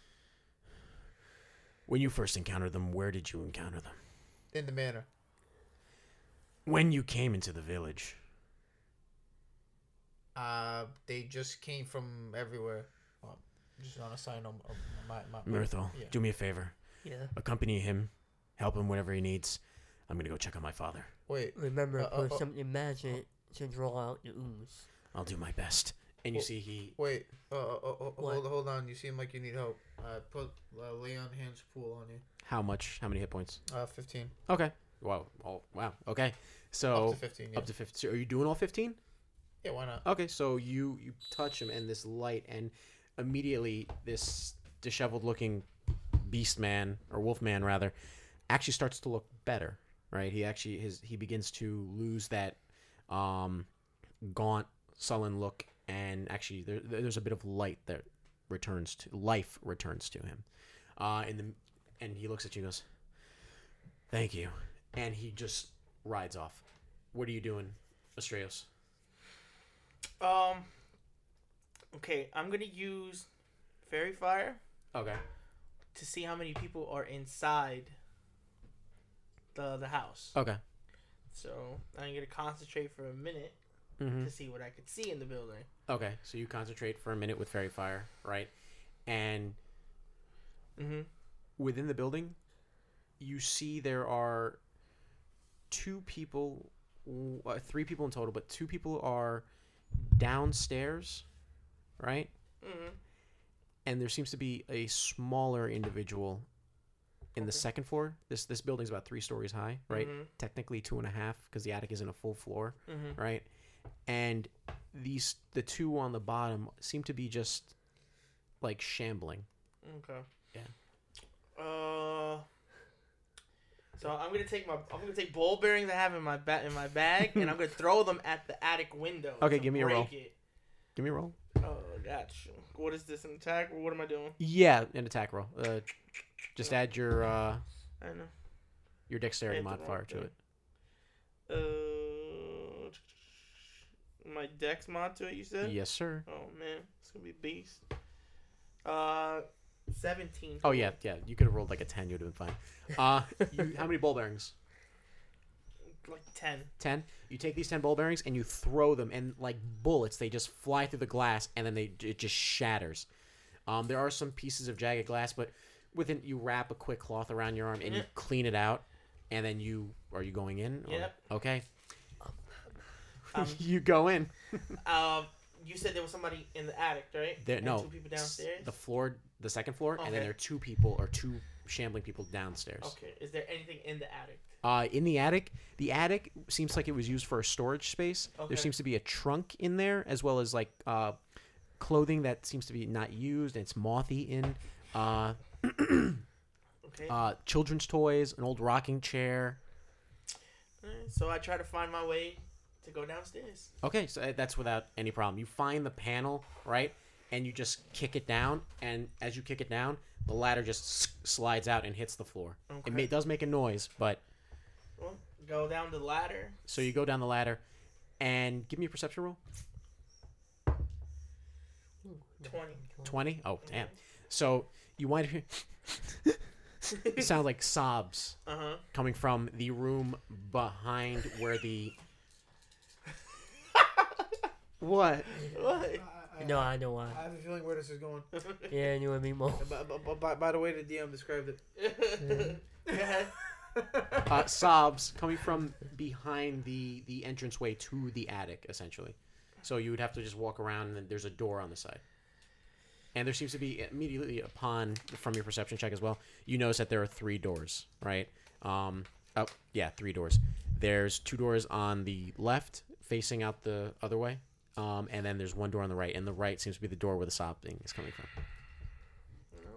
When you first encountered them, where did you encounter them? in the manor. When you came into the village. Uh, they just came from everywhere. Well, just on a sign on on my my. my Myrtle, yeah. do me a favor. Yeah. Accompany him. Help him whatever he needs. I'm gonna go check on my father. Wait, Remember, Uh, uh, put uh, something magic to draw out the ooze. I'll do my best. And you Well- see he wait. Uh, uh, uh, uh, hold hold on. You seem like you need help. Uh, put uh, Lay on Hands pool on you. how much? How many hit points? Uh, fifteen. Okay. Wow. Oh, wow. Okay. So Up So to fifteen. Yeah. up to 15. So are you doing all 15? yeah. Why not? Okay, so you you touch him and this light and immediately this disheveled looking beast man or wolf man rather actually starts to look better, right? He actually his he begins to lose that um gaunt sullen look and actually there, there's a bit of light that returns to life returns to him. Uh and the and he looks at you and goes, "Thank you." And he just rides off. What are you doing, Astraios? Um. Okay, I'm gonna use fairy fire Okay. to see how many people are inside the the house. Okay. So I'm gonna concentrate for a minute Mm-hmm. to see what I could see in the building. Okay, so you concentrate for a minute with fairy fire, right? And Mm-hmm. within the building, you see there are two people, uh, three people in total, but two people are downstairs, right? Mm-hmm. And there seems to be a smaller individual in the Okay. second floor. This this building's about three stories high, right? Mm-hmm. Technically two and a half because the attic isn't a full floor. Mm-hmm. right? And these the two on the bottom seem to be just like shambling. Okay. Yeah. Uh. So I'm gonna take my I'm gonna take ball bearings I have in my ba- in my bag and I'm gonna (laughs) throw them at the attic window. Okay, give me a roll. It. Give me a roll. Oh, gotcha. What is this an attack what am I doing? Yeah, an attack roll. Uh, just Yeah. add your uh, I don't know. your dexterity modifier to it. Uh, my dex mod to it. You said. Yes, sir. Oh man, it's gonna be beast. Uh, seventeen. Oh yeah, yeah. You could have rolled like a ten. You'd have been fine. Uh, you, (laughs) how many ball bearings? like ten. Ten. You take these ten ball bearings and you throw them, and like bullets, they just fly through the glass, and then they it just shatters. Um, there are some pieces of jagged glass, but within you wrap a quick cloth around your arm and you clean it out, and then you are you going in? or- Yep. Okay. Um, (laughs) you go in. (laughs) Um, you said there was somebody in the attic, right? There, And no. Two people downstairs. The floor, the second floor, and then there are two people or two shambling people downstairs. Okay. Is there anything in the attic? Uh, in the attic, the attic seems like it was used for a storage space. Okay. There seems to be a trunk in there, as well as like uh, clothing that seems to be not used and it's mothy in. Uh, (clears throat) Okay. uh, children's toys, an old rocking chair. So I try to find my way to go downstairs. Okay, so uh, that's without any problem. You find the panel, right? And you just kick it down, and as you kick it down, the ladder just slides out and hits the floor. It Okay. may, does make a noise, but Well, go down the ladder. so you go down the ladder, and give me a perception roll. Twenty. Twenty. Oh damn. So you wind up. (laughs) it sounds like sobs Uh huh. coming from the room behind where the. What? What? No, I know why. I have a feeling where this is going. (laughs) Yeah, you want me more? But, but, but by, by the way, the DM described it. (laughs) Go ahead. (laughs) uh, sobs coming from behind the the entranceway to the attic, essentially. So you would have to just walk around, and there's a door on the side. And there seems to be immediately upon from your perception check as well. You notice that there are three doors, right? Um, oh yeah, three doors. There's two doors on the left facing out the other way, um, and then there's one door on the right. And the right seems to be the door where the sobbing is coming from. No.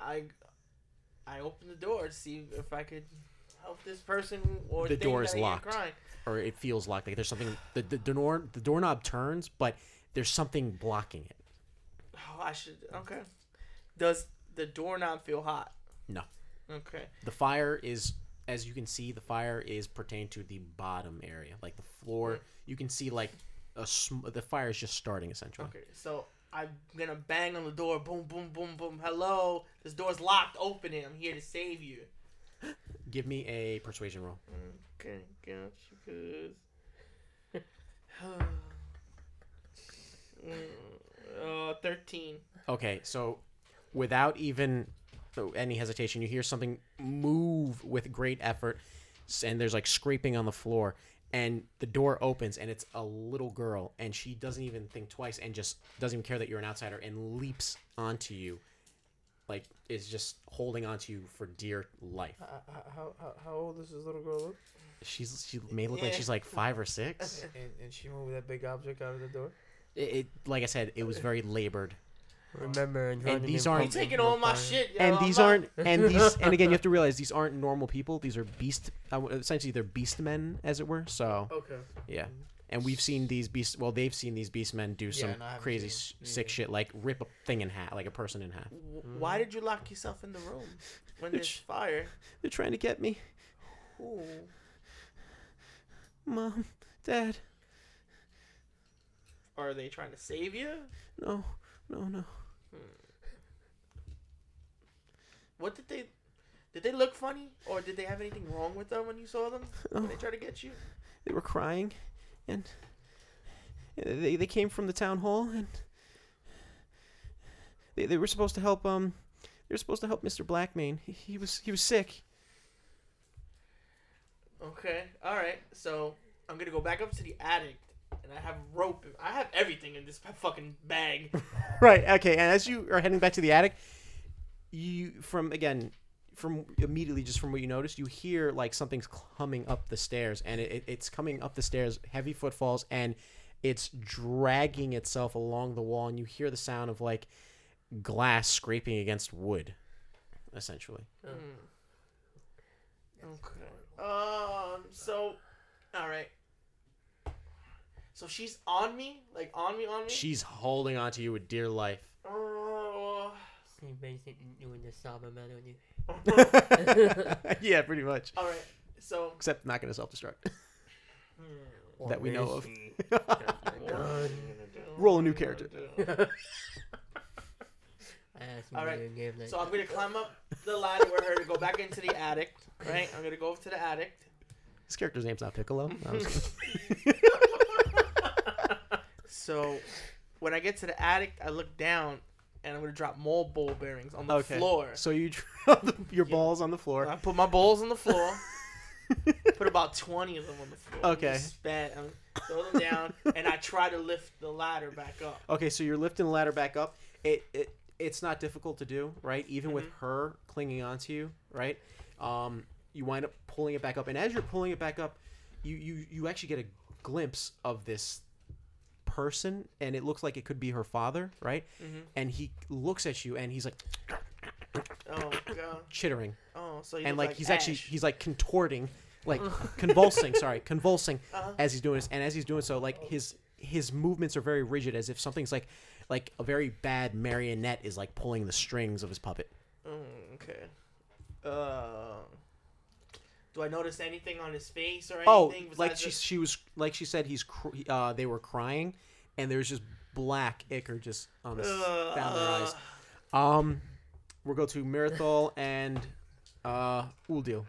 I I opened the door to see if I could help this person or The door is locked. Or it feels locked. Like there's something. The the, the door the doorknob turns, but there's something blocking it. Oh, I should. Okay. Does the doorknob feel hot? No. Okay. The fire is, as you can see, the fire is pertained to the bottom area, like the floor. You can see like a sm- the fire is just starting essentially. Okay. So I'm gonna bang on the door. Boom, boom, boom, boom. Hello. This door's locked. Open it. I'm here to save you. Give me a persuasion roll. Okay, got you, cuz. uh, 13. Okay, so without even any hesitation, you hear something move with great effort, and there's like scraping on the floor, and the door opens, and it's a little girl, and she doesn't even think twice, and just doesn't even care that you're an outsider, and leaps onto you, like is just holding onto you for dear life. How, how, how, how old does this little girl look? She's she may look like she's like five or six. (laughs) And, and she moved that big object out of the door? It, it like I said, it was very labored. Remember, and, And these aren't- taking all my shit, yo. and I'm these not- aren't and these (laughs) and again you have to realize these aren't normal people these are beast uh, essentially they're beast men as it were so Okay. yeah and we've seen these beast well they've seen these beast men do some no, crazy seen s sick Yeah. shit like rip a thing in half like a person in half Why did you lock yourself in the room when there's Which- fire? they're trying to get me Ooh. mom dad Are they trying to save you? no no no What did they? Did they look funny, or did they have anything wrong with them when you saw them? When they Oh. tried to get you? they were crying and they, they came from the town hall and they, they were supposed to help um they were supposed to help mr blackmane he, he was he was sick Okay, all right. So I'm gonna go back up to the attic, and I have rope. I have everything in this fucking bag. (laughs) Right. Okay. And as you are heading back to the attic, you from again from immediately just from what you noticed, you hear like something's coming up the stairs, and it, it, it's coming up the stairs, heavy footfalls, and it's dragging itself along the wall, and you hear the sound of like glass scraping against wood, essentially. Hmm. Okay. Um. So, all right. So she's on me, like on me, on me. She's holding on to you with dear life. Oh. She doing the Saibaman on you. yeah, pretty much. all right. So. Except not going to self destruct. (laughs) That we know of. (laughs) Roll a new character. (laughs) I asked you All right, to. So I'm gonna climb up the ladder with her to go back into the attic. Right. I'm gonna go over to the attic. His character's name's not Piccolo. I was- So when I get to the attic, I look down and I'm gonna drop more ball bearings on the Okay. floor. So you (laughs) drop the, your Yeah. balls on the floor. I put my balls on the floor. (laughs) put about twenty of them on the floor. Okay. Spat, um, throw them down, and I try to lift the ladder back up. Okay, so you're lifting the ladder back up. It, it it's not difficult to do, right? Even with her clinging onto you, right? Um, you wind up pulling it back up, and as you're pulling it back up, you you you actually get a glimpse of this person, and it looks like it could be her father, right? Mhm. And he looks at you, and he's like Oh god. chittering, Oh, so and like, he's actually he's like contorting, like (laughs) convulsing. Sorry, convulsing Uh-huh. as he's doing this, and as he's doing so, like his his movements are very rigid, as if something's like like a very bad marionette is like pulling the strings of his puppet. Mm, okay. Uh, do I notice anything on his face or anything? Oh, anything? like she the- she was like she said he's cr- uh they were crying, and there's just black ichor just on the s- down their eyes. Um, we'll go to Mirthal and uh Uldil.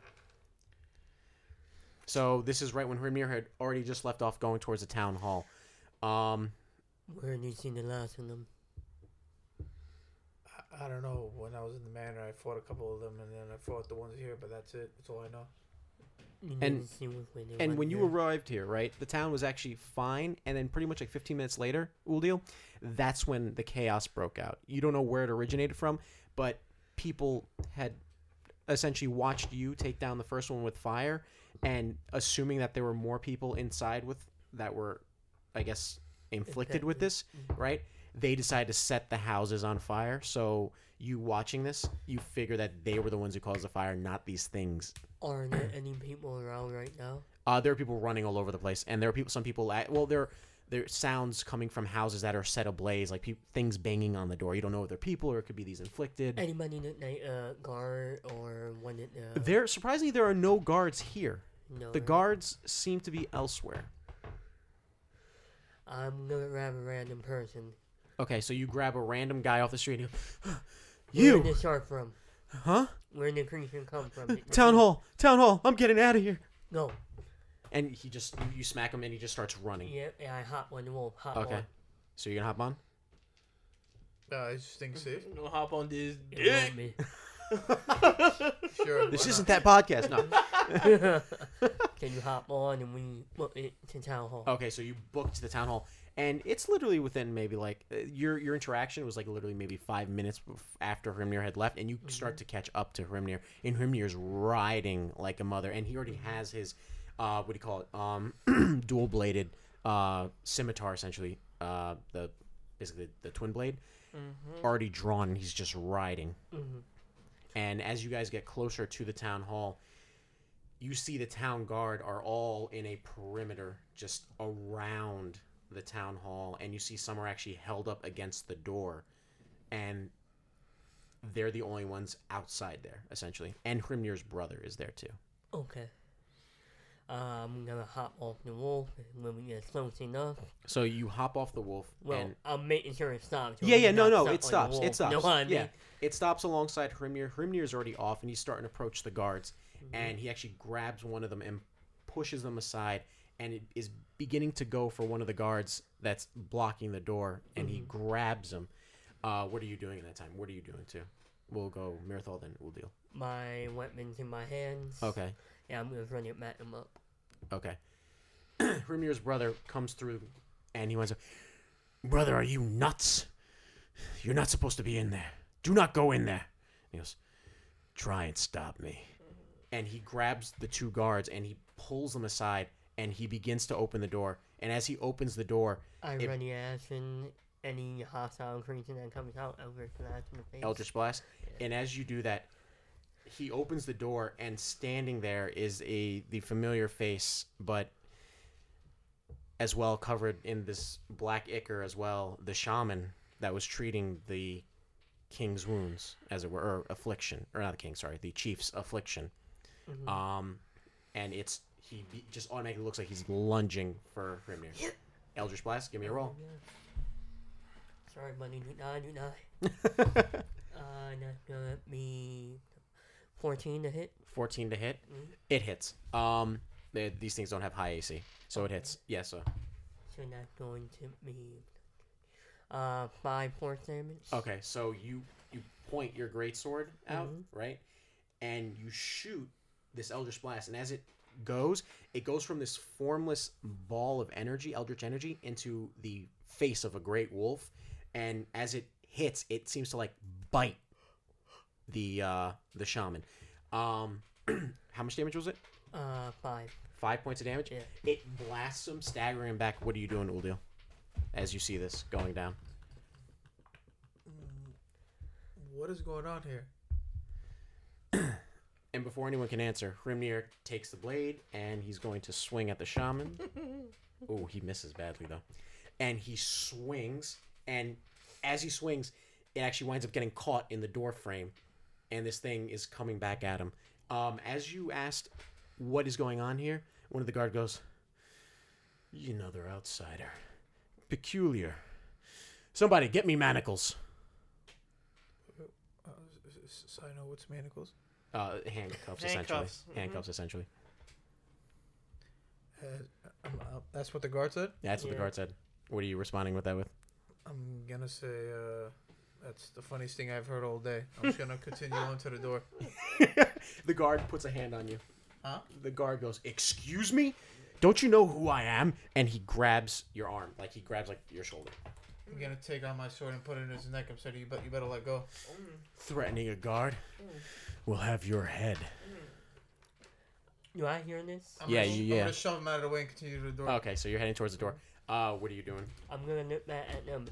So this is right when Hrimnir had already just left off going towards the town hall. Um, Where have you seen the last of them? I, I don't know. When I was in the manor, I fought a couple of them, and then I fought the ones here, but that's it. That's all I know. And- didn't see which way they and when you arrived here, right, the town was actually fine, and then pretty much like 15 minutes later, Uldil, that's when the chaos broke out. You don't know where it originated from, but people had essentially watched you take down the first one with fire, and assuming that there were more people inside with that were, I guess, inflicted with this, right? They decided to set the houses on fire. So you watching this, you figure that they were the ones who caused the fire, not these things Are there any people around right now? uh, there are people running all over the place, and there are people. Some people. At, well, there, there sounds coming from houses that are set ablaze, like peop things banging on the door. You don't know if they're people or it could be these inflicted. Anybody look like a guard or one that uh, There, surprisingly, there are no guards here. no, The guards seem to be elsewhere. I'm gonna grab a random person. Okay, so you grab a random guy off the street. And Where (gasps) (gasps) you, Where did this start from? huh? Where did the creature come from? (laughs) Town hall, town hall. I'm getting out of here. Go. And he just, you, you smack him, and he just starts running. Yeah, yeah, I hop on the wolf. Hop Okay, on. so you're gonna hop on. Uh, I just think safe. I'm gonna hop on this dick. won't. (laughs) Sure. This isn't not? that podcast. No. (laughs) Can you hop on and we book it to town hall? Okay, so you booked the town hall, and it's literally within maybe like uh, your your interaction was like literally maybe five minutes after Hrimnir had left, and you start to catch up to Hrimnir, and Hrimnir's riding like a mother, and he already has his uh what do you call it um (clears throat) dual bladed uh scimitar essentially uh the basically the twin blade already drawn, and he's just riding. Mhm. And as you guys get closer to the town hall, you see the town guard are all in a perimeter just around the town hall, and you see some are actually held up against the door, and they're the only ones outside there essentially. And Hrimnir's brother is there too. Okay. I'm gonna hop off the wolf when we get close enough. So you hop off the wolf, Well, and I'm making sure it stops. yeah, yeah, no, no, it stops. It stops. You know I mean? Yeah, it stops alongside Hrimnir. Hrimnir's already off, and he's starting to approach the guards. Mm-hmm. And he actually grabs one of them and pushes them aside, and it is beginning to go for one of the guards that's blocking the door, and he Mm-hmm. grabs him. Uh, what are you doing at that time? What are you doing too? We'll go Mirthal, then Uldil. My weapon's in my hands. Okay, Yeah, I'm gonna run back him up. okay. (clears throat) Hrimnir's brother comes through, and he wants to. Brother, are you nuts? You're not supposed to be in there. Do not go in there. He goes, try and stop me. And he grabs the two guards and he pulls them aside and he begins to open the door. And as he opens the door, I It- run the action. Any hostile creature that comes out, Eldritch Blast in the face. Eldritch Blast. And as you do that, he opens the door and standing there is a the familiar face, but as well covered in this black ichor as well, the shaman that was treating the king's wounds, as it were, or affliction, or not the king, sorry, the chief's affliction. Mhm. Um, and it's he be, just automatically looks like he's lunging for Hrimnir. Eldritch Blast, give me a roll. Sorry, buddy. Do not, do not. (laughs) Uh, that's gonna be 14 to hit. 14 to hit. Mhm. It hits. Um, they, these things don't have high AC, so it hits. Yes, so So that's going to be uh five force damage. okay. So you you point your great sword out, Mhm. right, and you shoot this Eldritch Blast, and as it goes, it goes from this formless ball of energy, Eldritch energy, into the face of a great wolf, and as it hits, it seems to like bite the uh the shaman. Um, (clears throat) how much damage was it? Uh, five. Five points of damage. Yeah. It blasts him, staggering him back. What are you doing, Uldil? As you see this going down. What is going on here? (clears throat) And before anyone can answer, Hrimnir takes the blade and he's going to swing at the shaman. (laughs) oh, he misses badly though. And he swings, and as he swings, it actually winds up getting caught in the door frame, and this thing is coming back at him. Um, as you asked what is going on here, one of the guard goes, "You another outsider, peculiar. Somebody get me manacles." Uh, s- s- so I know what's manacles. Uh, handcuffs, Handcuffs, essentially. mhm. Handcuffs, essentially. Uh, um, uh, that's what the guard said. Yeah, that's what the Yeah. guard said. What are you responding with that with? I'm gonna say uh, that's the funniest thing I've heard all day. I'm just gonna (laughs) continue on to the door. the guard puts a hand on you. Huh? The guard goes, "Excuse me, don't you know who I am?" And he grabs your arm, like he grabs like your shoulder, I'm gonna take out my sword and put it in his neck. I'm saying you, bet you better let go. threatening a guard. We'll have your head. Do I hear this? I'm Yeah, gonna, you- I'm yeah. gonna shove him out of the way and continue to the door. Okay, so you're heading towards the door. Uh, what are you doing? I'm gonna look back at them.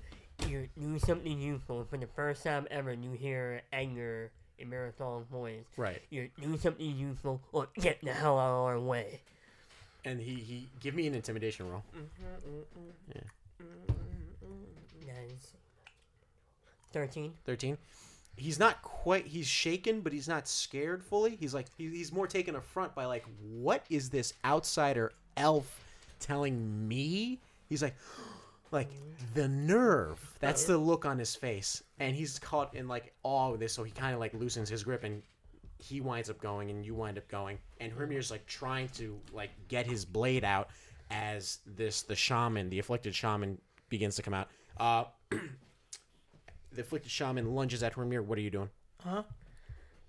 You do something useful. For the first time ever, you hear anger in Mirthal's voice. Right. You do something useful or get the hell out of our way. And he he give me an intimidation roll. Yeah. Nice. Thirteen. Thirteen. He's not quite. He's shaken, but he's not scared fully. He's like he's more taken affront by like, what is this outsider elf telling me? He's like, (gasps) like the nerve. That's the look on his face, and he's caught in like awe with this. So he kind of like loosens his grip, and he winds up going, and you wind up going, and Hrimnir's like trying to like get his blade out as this the shaman, the afflicted shaman, begins to come out. Uh, (clears throat) the afflicted shaman lunges at Hrimnir. What are you doing? Huh?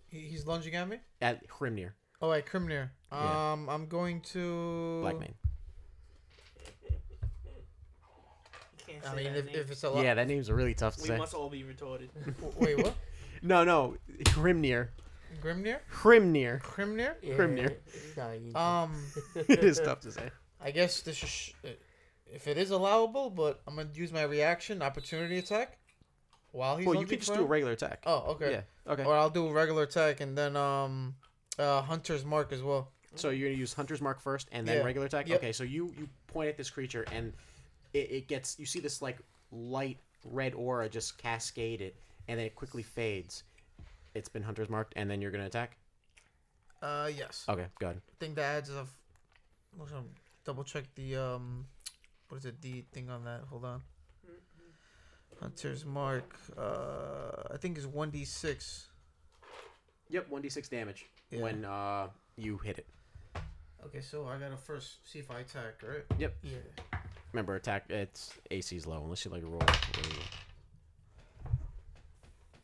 He, he's lunging at me. At Hrimnir, Oh, at Krimnir. Yeah. Um, I'm going to. Black Mane. You can't I mean, that if, name. if it's a lot. Yeah, that name's really tough to say. we say. must all be retorted. (laughs) (laughs) Wait, what? No, no, Hrimnir. Grimnir? Hrimnir. Krimnir? Grimnir. it's (laughs) not. Um, it is tough to say. I guess this is. sh- If it is allowable, but I'm gonna use my reaction opportunity attack while he's Well, you could just do a regular attack. Oh, okay. Yeah. Okay. Or I'll do a regular attack and then um, uh, Hunter's Mark as well. So you're gonna use Hunter's Mark first, and then Yeah. regular attack. Yep. Okay. So you you point at this creature, and it, it gets you see this like light red aura just cascade it, and then it quickly fades. It's been Hunter's marked, and then you're gonna attack. Uh, yes. Okay. Good. I think that adds of. Um, double check the um, what is it? The thing on that. Hold on. Hunter's Mark. Uh, I think is one d six. Yep. One d six damage Yeah. when uh you hit it. Okay, so I gotta first see if I attack, right? Yep. Yeah. Remember, attack. It's AC's low unless you like roll.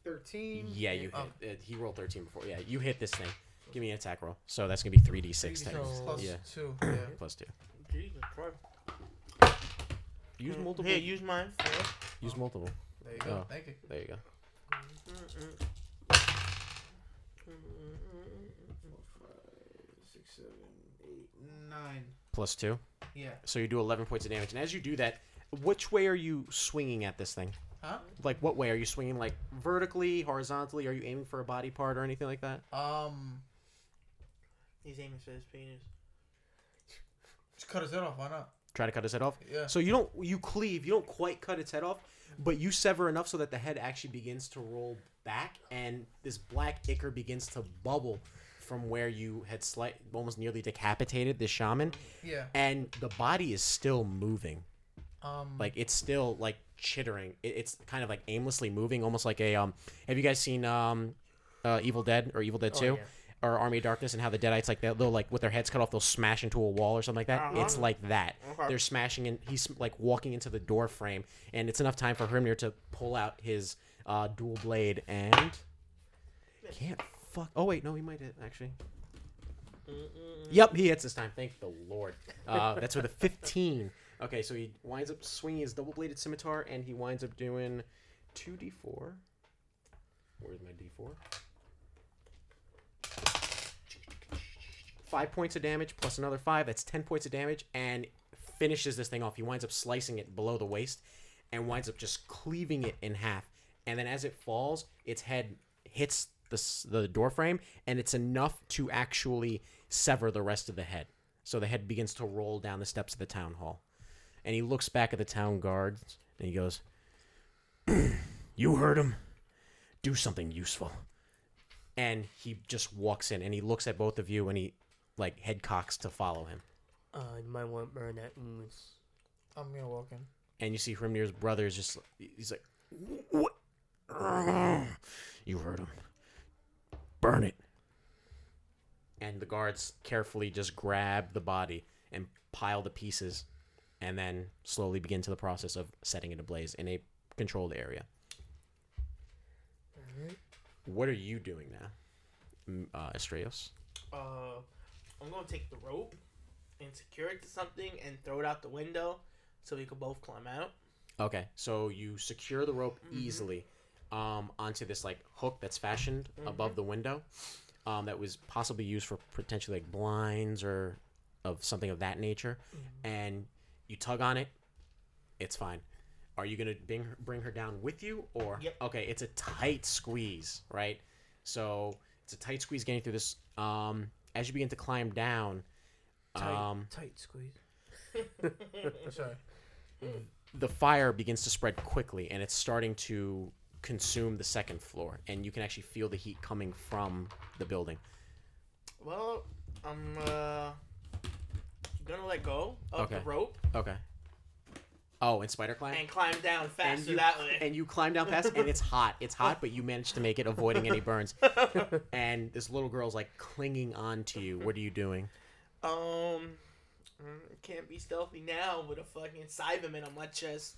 Thirteen. Yeah, you hit. Oh, Uh, he rolled 13 before. Yeah, you hit this thing. Give me an attack roll. So that's gonna be 3d6 So- times. plus Yeah, two. Yeah. plus two. Jesus Christ. Use multiple. Here, use mine. Four. Use multiple. There you go. Oh. Thank you. There you go. Six, seven, eight, nine. Plus two. Yeah. So you do 11 points of damage. And as you do that, which way are you swinging at this thing? Huh? Like, what way are you swinging? Like vertically, horizontally? Are you aiming for a body part or anything like that? Um, He's aiming for his penis. just cut his head off. Why not? Try to cut his head off. Yeah. So you don't you cleave. You don't quite cut its head off, but you sever enough so that the head actually begins to roll back, and this black ichor begins to bubble from where you had slight, almost nearly decapitated the shaman, Yeah. and the body is still moving. Um. like it's still like chittering it, it's kind of like aimlessly moving almost like a um have you guys seen um uh evil dead or evil dead 2 yeah. Or army of darkness and how the deadites like they'll, they'll like with their heads cut off they'll smash into a wall or something like that Uh-huh. it's like that Okay. they're smashing in he's like walking into the door frame and it's enough time for Hrimnir to pull out his uh dual blade and can't fuck oh wait no he might hit actually Yep, he hits this time. Thank the Lord. Uh, that's with a 15. (laughs) Okay, so he winds up swinging his double bladed scimitar and he winds up doing 2d4. Where's my d4? Five points of damage plus another five. That's 10 points of damage and finishes this thing off. He winds up slicing it below the waist and winds up just cleaving it in half. And then as it falls, its head hits the, the door frame and it's enough to actually sever the rest of the head. So the head begins to roll down the steps of the town hall. And he looks back at the town guards and he goes, (clears throat) You heard him. Do something useful. And he just walks in and he looks at both of you and he like head cocks to follow him. Uh, you might want to burn that ooze. I'm gonna walk in. And you see Hrimnir's brother is just he's like What You heard him. Burn it. And the guards carefully just grab the body and pile the pieces and then slowly begin to the process of setting it ablaze in a controlled area. Alright. What are you doing now? M- Uh, Astraios? Uh, I'm gonna take the rope and secure it to something and throw it out the window so we could both climb out. Okay, so you secure the rope Mhm. easily um, onto this like hook that's fashioned above the window, um, that was possibly used for potentially like blinds or of something of that nature, and you tug on it. It's fine. Are you gonna bring her, bring her down with you, or Yep. okay? It's a tight squeeze, right? So it's a tight squeeze getting through this. Um, as you begin to climb down, Tight, Um, tight squeeze. (laughs) Sorry. the fire begins to spread quickly and it's starting to consume the second floor and you can actually feel the heat coming from the building Well, I'm uh gonna let go of Okay. the rope okay oh and spider climb and climb down faster you, that way. and you climb down fast and it's hot it's hot but you manage to make it avoiding any burns (laughs) and this little girl's like clinging on to you what are you doing Um, mm, can't be stealthy now with a fucking Saibaman on my chest.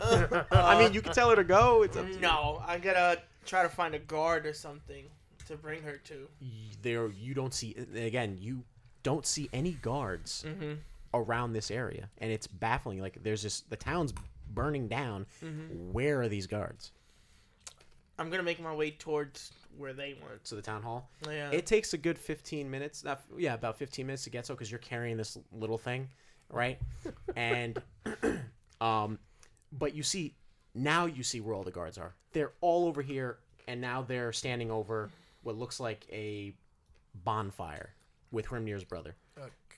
Uh, i mean you can tell her to go it's up to you. no, I gotta try to find a guard or something to bring her to. Y- there you don't see again you don't see any guards Mm-hmm. Around this area and it's baffling. Like there's this the town's burning down. Mm-hmm. where are these guards? I'm gonna make my way towards where they went. to the town hall? Yeah. it takes a good 15 minutes not, yeah about 15 minutes to get so because you're carrying this little thing right? (laughs) And (clears throat) um but you see now you see where all the guards are. They're all over here and now they're standing over what looks like a bonfire with Hrimnir's brother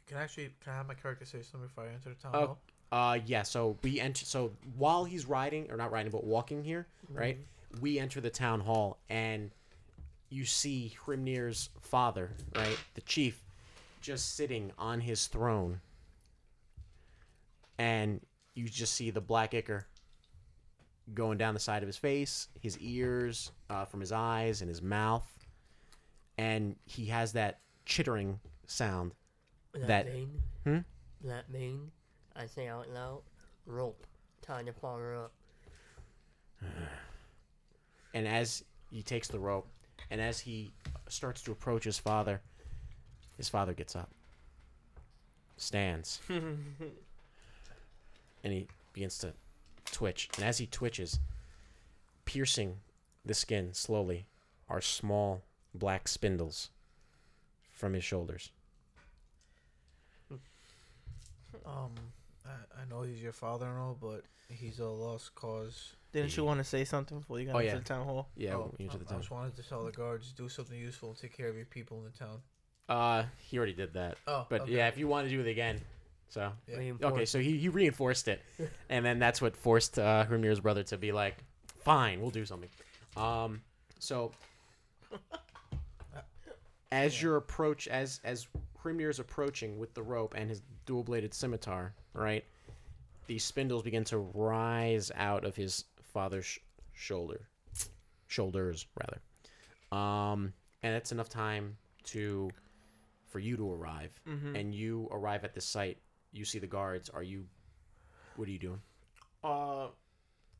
can I actually can I have my character say something before I enter the town Oh, hall? Uh, yeah. So we enter. So while he's riding, or not riding, but walking here, right? We enter the town hall, and you see Hrimnir's father, right, the chief, just sitting on his throne, and you just see the black ichor going down the side of his face, his ears, uh, from his eyes, and his mouth, and he has that chittering sound. That, mane. Hmm? That mane. I say out loud. Rope. Time to power up. (sighs) and as he takes the rope and as he starts to approach his father his father gets up stands (laughs) and he begins to twitch and as he twitches piercing the skin slowly are small black spindles from his shoulders Um, I, I know he's your father and all, but he's a lost cause. Didn't you want to say something before you got Oh, into yeah. the town hall? yeah oh, when you enter the I town just wanted to tell the guards do something useful and take care of your people in the town. uh he already did that Oh, but okay. yeah if you want to do it again so Yeah. Okay, so he, he reinforced it, (laughs) and then that's what forced uh, Hrimnir's brother to be like, "Fine, we'll do something." Um, so (laughs) as your approach, as as Hrimnir's approaching with the rope and his dual bladed scimitar, right? These spindles begin to rise out of his father's sh- shoulder, shoulders rather, um, and it's enough time to for you to arrive, Mm-hmm. and you arrive at the site. You see the guards. Are you? What are you doing? Uh,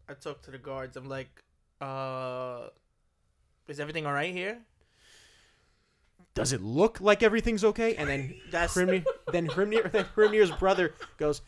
I talk to the guards. I'm like, uh, is everything all right here? Does it look like everything's okay? And then (laughs) That's Hrimnir, then Hrimnir, then Hrimnir's brother goes,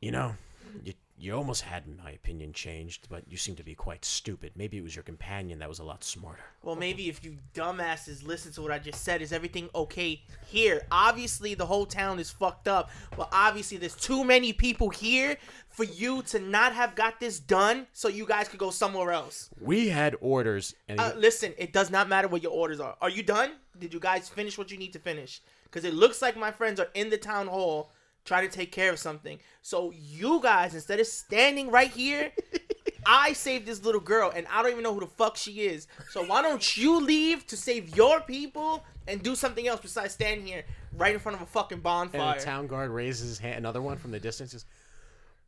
you know, you you almost had my opinion changed, but you seem to be quite stupid. Maybe it was your companion that was a lot smarter. Well, maybe if you dumbasses listen to what I just said, is everything okay here? Obviously, the whole town is fucked up, but obviously, there's too many people here for you to not have got this done so you guys could go somewhere else. We had orders, and Uh, listen, it does not matter what your orders are. Are you done? Did you guys finish what you need to finish? Because it looks like my friends are in the town hall trying to take care of something. So you guys, instead of standing right here, (laughs) I saved this little girl, and I don't even know who the fuck she is. So why don't you leave to save your people and do something else besides stand here right in front of a fucking bonfire? and the town guard raises his hand, another one from the distance. Says,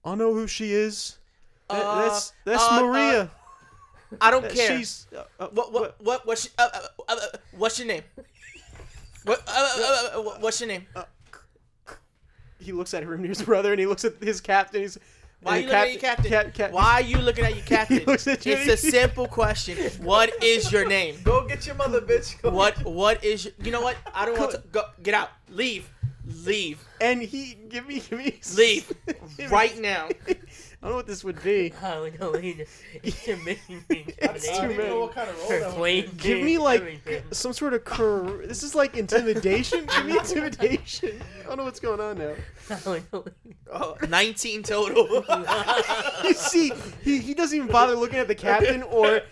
"I know who she is. That- Uh, that's that's uh, Maria. I don't Uh, care. She's uh, uh, What what what what's uh, uh, uh, uh, what's your name? What uh, uh, uh, uh, what's your name? He looks at Hrimnir's brother, and he looks at his captain. He's Why are and you the looking at your captain? Cap, cap, Why are you looking at your (laughs) captain? looks at you it's a simple question. What is your name? Go get your mother, bitch. Go What what is your, you know what? I don't want to go get out. Leave. Leave. And he give me give me (laughs) Leave. (laughs) Right now. (laughs) I don't know what this would be. Oh, how no, it's amazing. It's too many. kind of role that would be. Give me like some sort of cur. This is like intimidation. Give me intimidation. I don't know what's going on now. No, Oh, 19 total. You see, he, he doesn't even bother looking at the captain or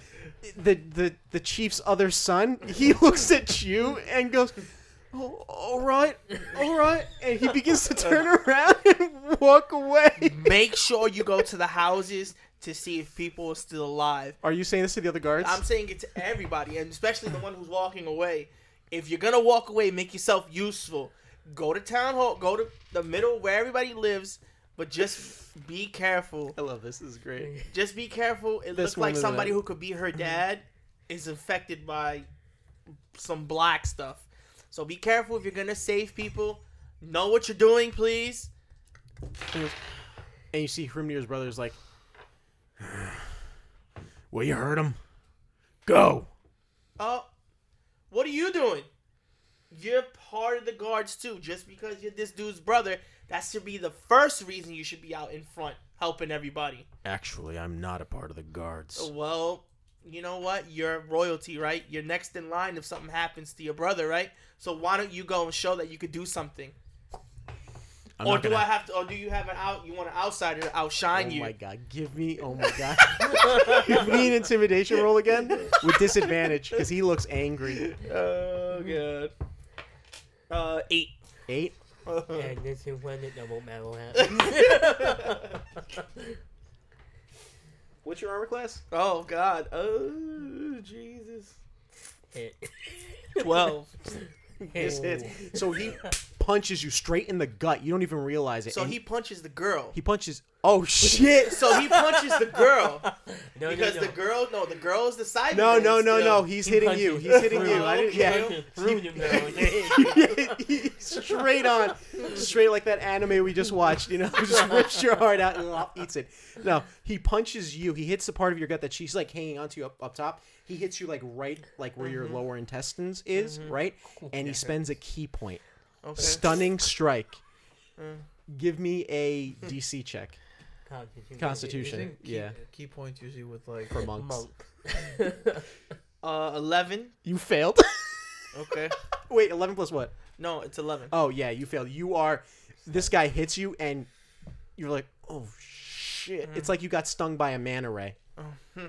the the the chief's other son. He looks at you and goes, oh, all right, all right, and he begins to turn around (laughs) and walk away. Make sure you go to the houses to see if people are still alive. Are you saying this to the other guards? I'm saying it to everybody, and especially the one who's walking away. If you're gonna walk away, make yourself useful. Go to town hall. Go to the middle where everybody lives, but just be careful. I love this. This is great. Just be careful. It This looks like somebody who could be her dad is infected by some black stuff. So be careful if you're gonna save people. Know what you're doing, please. And you see Hrimnir's brother's like, (sighs) "Well, you heard him. Go." Oh, what are you doing? You're part of the guards too. Just because you're this dude's brother, that should be the first reason you should be out in front helping everybody. Actually, I'm not a part of the guards. Well, you know what? You're royalty, right? You're next in line if something happens to your brother, right? So why don't you go and show that you could do something? I'm or do gonna- I have to? Or do you have an out? You want an outsider to outshine Oh you? Oh my god! Give me. Oh my god! (laughs) Give me an intimidation roll again with disadvantage because he looks angry. Oh god. Uh, eight. Eight. (laughs) and this is when the double battle (laughs) happens. What's your armor class? oh god. Oh Jesus. Hit. Twelve. This Oh. hits. So he punches you straight in the gut. You don't even realize it. So and he punches the girl. he punches. Oh (laughs) shit! So he punches the girl (laughs) No, because no, no. the girl. No, the girl is the side. No, no, no, no. He's He hitting you. punches He's hitting you. I didn't. Yeah. Okay. Through the girl. straight on, straight like that anime we just watched. You know, (laughs) just rips your heart out and eats it. No, he punches you. He hits the part of your gut that she's like hanging onto you up, up top. He hits you like right, like where your mm-hmm. lower intestines is, mm-hmm. right? And he spends a key point, Okay. stunning strike. Uh. Give me a DC check (laughs) Constitution. Constitution. Key, yeah. Key points usually with like. for monks. Monk. (laughs) Uh, eleven. You failed. (laughs) Okay. Wait, eleven plus what? No, it's eleven. Oh yeah, you failed. You are. This guy hits you, and you're like, oh shit! It's mm. like you got stung by a manta ray. Oh, hmm.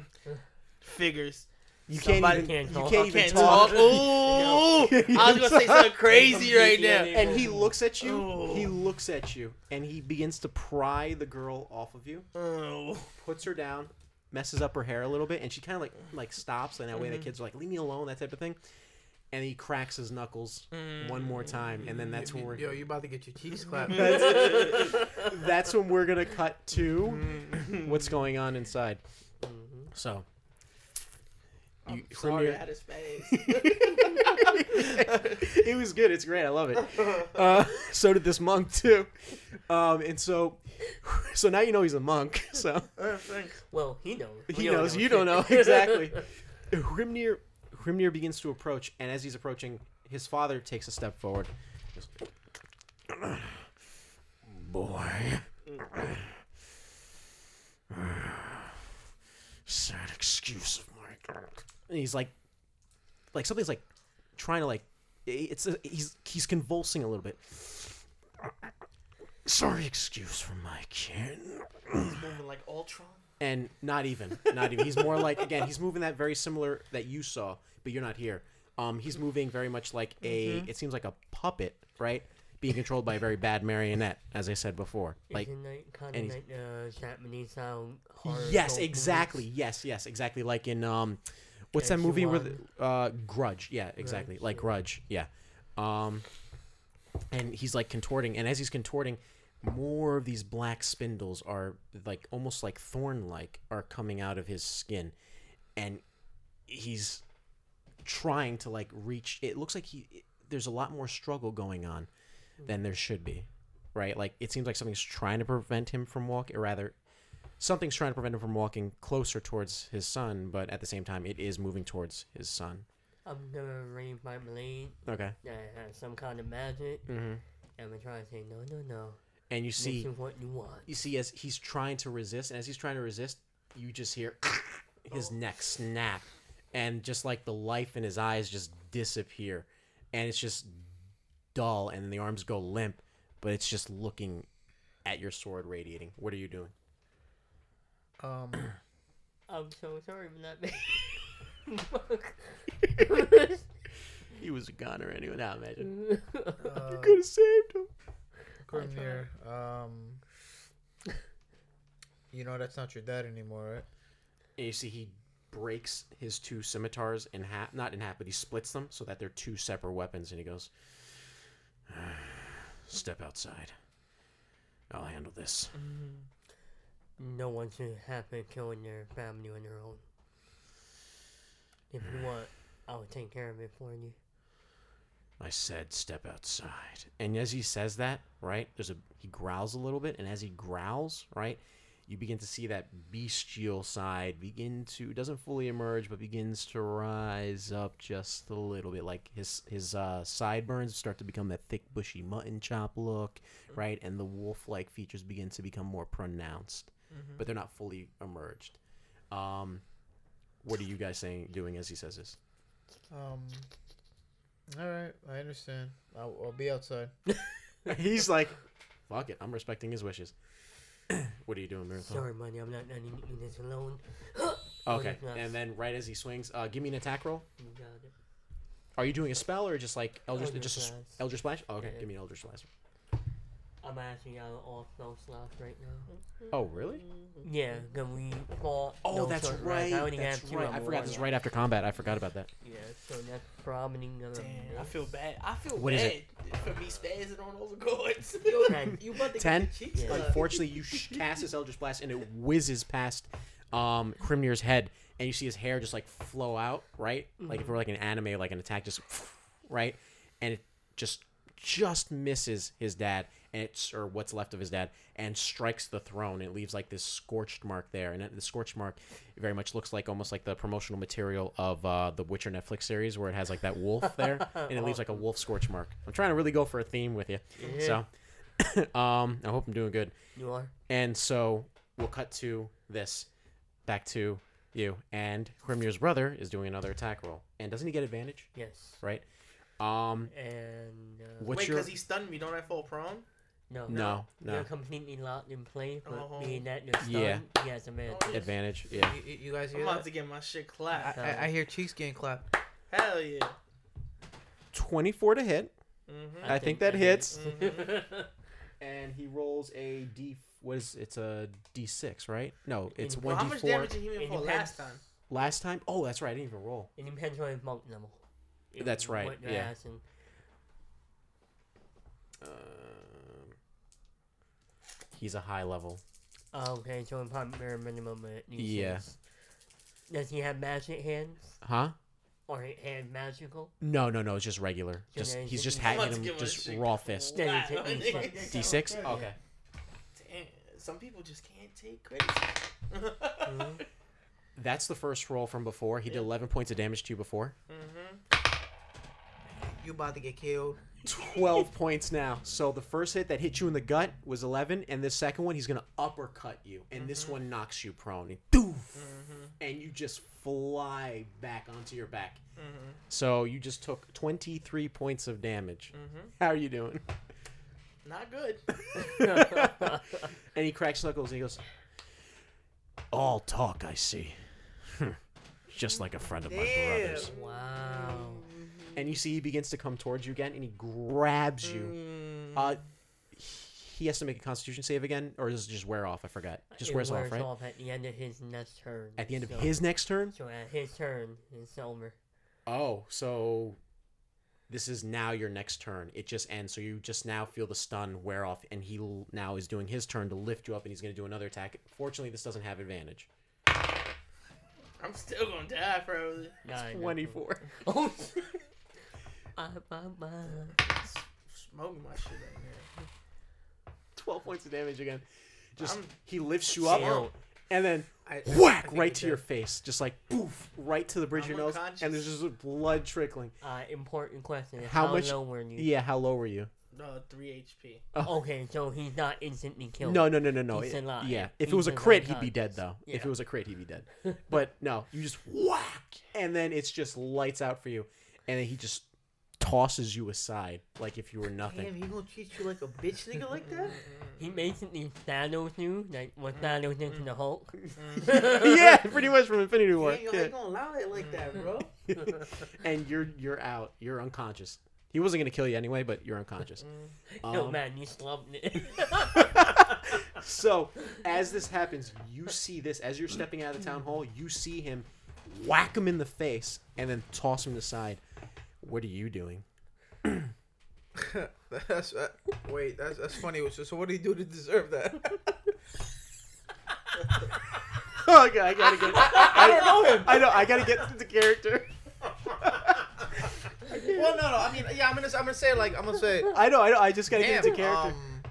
Figures. You Somebody can't even. can't you talk. can't even Can't talk. talk. (laughs) Ooh, (laughs) I was gonna say something crazy right now. And he looks at you. Oh. He looks at you, and he begins to pry the girl off of you. Oh. Puts her down, messes up her hair a little bit, and she kind of like like stops. And that way, the Mm-hmm. kids are like, "Leave me alone," that type of thing. And he cracks his knuckles one more time, and then that's when we're Yo, you about to get your cheeks clapped. (laughs) that's when we're gonna cut to what's going on inside. So, I'm You- from sorry, your- I had his face. (laughs) it was good. It's great. I love it. (laughs) Uh, so did this monk too. Um, and so, (laughs) so now you know he's a monk. So Uh. Well, he knows. We he knows. know You don't know exactly. Hrimnir, Hrimnir begins to approach, and as he's approaching, his father takes a step forward. (sighs) Boy. (sighs) (sighs) Sad excuse of my. And he's like, like something's like trying to like, it's a, he's he's convulsing a little bit. Sorry, excuse for my kid He's moving like Ultron. and not even not even he's more like again he's moving that very similar that you saw but you're not here um he's moving very much like a it seems like a puppet right being controlled by a very bad marionette as i said before like kind of like uh, Japanese style horror? yes exactly movies? yes yes exactly like in um what's that movie you with uh grudge? Yeah exactly Grudge, like yeah. grudge yeah. Um and he's like contorting and as he's contorting more of these black spindles are like almost like thorn like are coming out of his skin. And he's trying to like reach it looks like he there's a lot more struggle going on than there should be right? Like it seems like something's trying to prevent him from walking or rather something's trying to prevent him from walking closer towards his son but at the same time it is moving towards his son. I'm gonna raise my blade. Okay. That has some kind of magic, mm-hmm. and we're trying to say no, no, no. and you see what you want. you see as he's trying to resist and as he's trying to resist you just hear (laughs) his neck snap and just like the life in his eyes just disappear and it's just dull and the arms go limp but it's just looking at your sword radiating. What are you doing Um, I'm so sorry for that. Fuck. (laughs) he was a Connor anyway. Now imagine. (laughs) Uh, you could have saved him. Hrimnir, um, you know that's not your dad anymore, right? And you see he breaks his two scimitars in half. Not in half, but he splits them so that they're two separate weapons. And he goes, (sighs) "Step outside. I'll handle this." No one should have been killing their family on their own. If you want, I'll take care of it for you. I said, "Step outside." And as he says that, right, there's a he growls a little bit, and as he growls, right, you begin to see that bestial side begin to doesn't fully emerge, but begins to rise up just a little bit. Like his his uh, sideburns start to become that thick, bushy mutton chop look, right, and the wolf-like features begin to become more pronounced, but they're not fully emerged. Um, what are you guys saying doing as he says this? Um, all right, I understand. I'll, I'll be outside. (laughs) He's like, fuck it, I'm respecting his wishes. (clears throat) what are you doing, Miracle? Sorry, money, I'm not letting you this alone. (gasps) Okay, and then right as he swings, uh, give me an attack roll. You got it. Are you doing a spell or just like Elder, Eldritch just a s- Blast. Eldritch Splash? Oh, okay, Yeah. give me an Eldritch Splash. I'm actually out of all spell slots right now. Oh, really? Yeah, can we fought. Oh, no that's short rest. right. I only That's have two. right. I'm I a forgot this is right after combat. I forgot about that. Yeah, so that's probably gonna. Damn, I feel bad. I feel What is bad it? for me spazzing on those chords. Ten. (laughs) (laughs) you about to Ten? get your cheeks Yeah. cut. Unfortunately, you sh- cast this Eldritch Blast and it whizzes past um, Hrimnir's head, and you see his hair just like flow out, right? Like if it were like an anime, like an attack, just right, and it just just misses his dad, and it's or what's left of his dad, and strikes the throne. It leaves like this scorched mark there, and it- the scorched mark very much looks like almost like the promotional material of uh, the Witcher Netflix series, where it has like that wolf there, (laughs) and it leaves like a wolf scorch mark. I'm trying to really go for a theme with you, so (coughs) um, I hope I'm doing good. You are. And so we'll cut to this, back to you, and Hrimnir's brother is doing another attack roll, and doesn't he get advantage? Yes. Right. Um. And uh, What's Wait, your because he stunned me. Don't I fall prone? No, no They're no completely locked in place, but Oh. being that they're stunned, Yeah. he has advantage. Oh, advantage? Yeah. You, you- you guys I'm hear about that? to get my shit clapped. I, I hear cheeks getting clapped. Hell yeah. Twenty-four to hit. Mm-hmm. I think that hits. Mhm. (laughs) And he rolls a d. What is it's a d six, right? No, it's In- one How d much four. damage did he even It fall depends. last time? Last time. Oh, that's right. I didn't even roll. It depends on his monk level. If That's right, what you're yeah. asking. Um, he's a high level. Oh, okay, so in probably bare minimum at least Yeah. six. Does he have magic hands? Huh? Or hand magical? No, no, no. It's just regular. So Just he's just just- I'm hacking to him give him a just raw fist. Then clap. it's at least D six. (laughs) Okay. Damn, some people just can't take criticism. Mhm. (laughs) That's the first roll from before. He did 11 points of damage to you before. mm-hmm. You about to get killed. 12 points now. So the first hit that hit you in the gut was 11, and the second one he's gonna uppercut you, and this mm-hmm. one knocks you prone. And, doof, mm-hmm. and you just fly back onto your back. Mm-hmm. So you just took 23 points of damage. How are you doing? Not good. (laughs) And he cracks knuckles and he goes, "All talk, I see. (laughs) Just like a friend of my brother's." Wow. And you see he begins to come towards you again, and he grabs you. Mm. Uh, he has to make a Constitution save again, or does it just wear off? I forgot. Just It wears, off, right? at the end of his next turn. At the end of his next turn. So at his turn, it's over. Oh, so this is now your next turn. It just ends. So you just now feel the stun wear off, and he l- now is doing his turn to lift you up, and he's going to do another attack. Fortunately, this doesn't have advantage. I'm still gonna die, probably. Nine. Twenty-four. (laughs) Oh. Ah, bah, bah. Smoke my shit right now. 12 points of damage again. Just I'm- he lifts you up Damn. and then I, I- whack I think right he's to your dead. face, just like poof, right to the bridge of I'm your nose, and there's just blood trickling. Uh, important question. How How, much- low were you? Yeah, how low were you? No, three HP. Okay, so he's not instantly killed. No, no, no, no, no. He's It- alive. yeah, if it He's was a crit, he'd be dead conscious. though. If Yeah. it was a crit, he'd be dead. (laughs) But no, you just whack, and then it's just lights out for you, and then he just tosses you aside like if you were nothing. Damn, he gonna treat you like a bitch nigga like that? (laughs) He basically Thanos you, like what Thanos did to the Hulk. (laughs) (laughs) yeah, pretty much from Infinity War. Damn, yo, how Yeah. you gonna allow it like that, bro? and you're you're out. You're unconscious. He wasn't gonna kill you anyway, but you're unconscious. Yo, Um, man, you slumped it. so as this happens, you see this as you're stepping out of the town hall. You see him whack him in the face and then toss him aside. What are you doing? (laughs) that's uh, wait, that's that's funny. So, so what do you do to deserve that? (laughs) Oh, okay, I gotta get. I, don't know him. I know. I gotta get into character. (laughs) well, no, no. I mean, yeah, I'm gonna I'm gonna say like I'm gonna say. I know. I know. I just gotta Damn, get into character. um,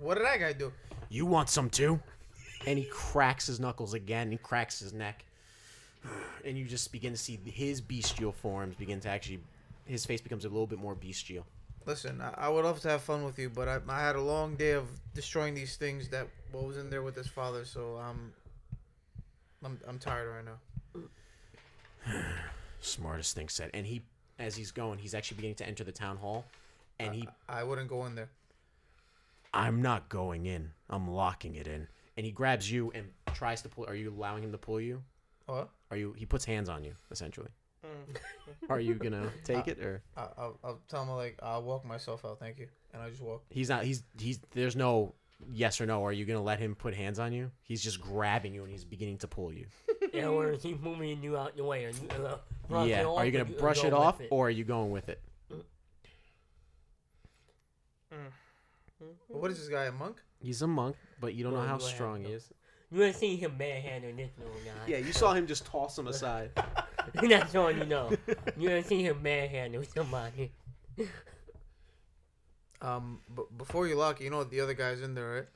what did that guy do? You want some too? And he cracks his knuckles again. He cracks his neck. And you just begin to see his bestial forms begin to actually. His face becomes a little bit more bestial. Listen, I, I would love to have fun with you, but I, I had a long day of destroying these things that what was in there with his father, so I'm I'm I'm tired right now. (sighs) Smartest thing said. And he, as he's going, he's actually beginning to enter the town hall. And he, I, I wouldn't go in there. I'm not going in. I'm locking it in. And he grabs you and tries to pull. Are you allowing him to pull you? What? Are you? He puts hands on you essentially. Mm. Are you gonna (laughs) take it or? I, I'll, I'll tell him like I'll walk myself out, thank you, and I just walk. He's not. He's he's. There's no yes or no. Are you gonna let him put hands on you? He's just grabbing you and he's beginning to pull you. yeah, or is he moving you out the way? Are you, uh, brush yeah. it off Are you gonna uh, brush go it off it? or are you going with it? What is this guy a monk? He's a monk, but you don't know how strong he to. is. You ain't seen him manhandle this little guy. Yeah, you saw him just toss him aside. (laughs) That's all you know. You ain't seen him manhandle somebody. Um, but before you lock, it, you know the other guy's in there, right?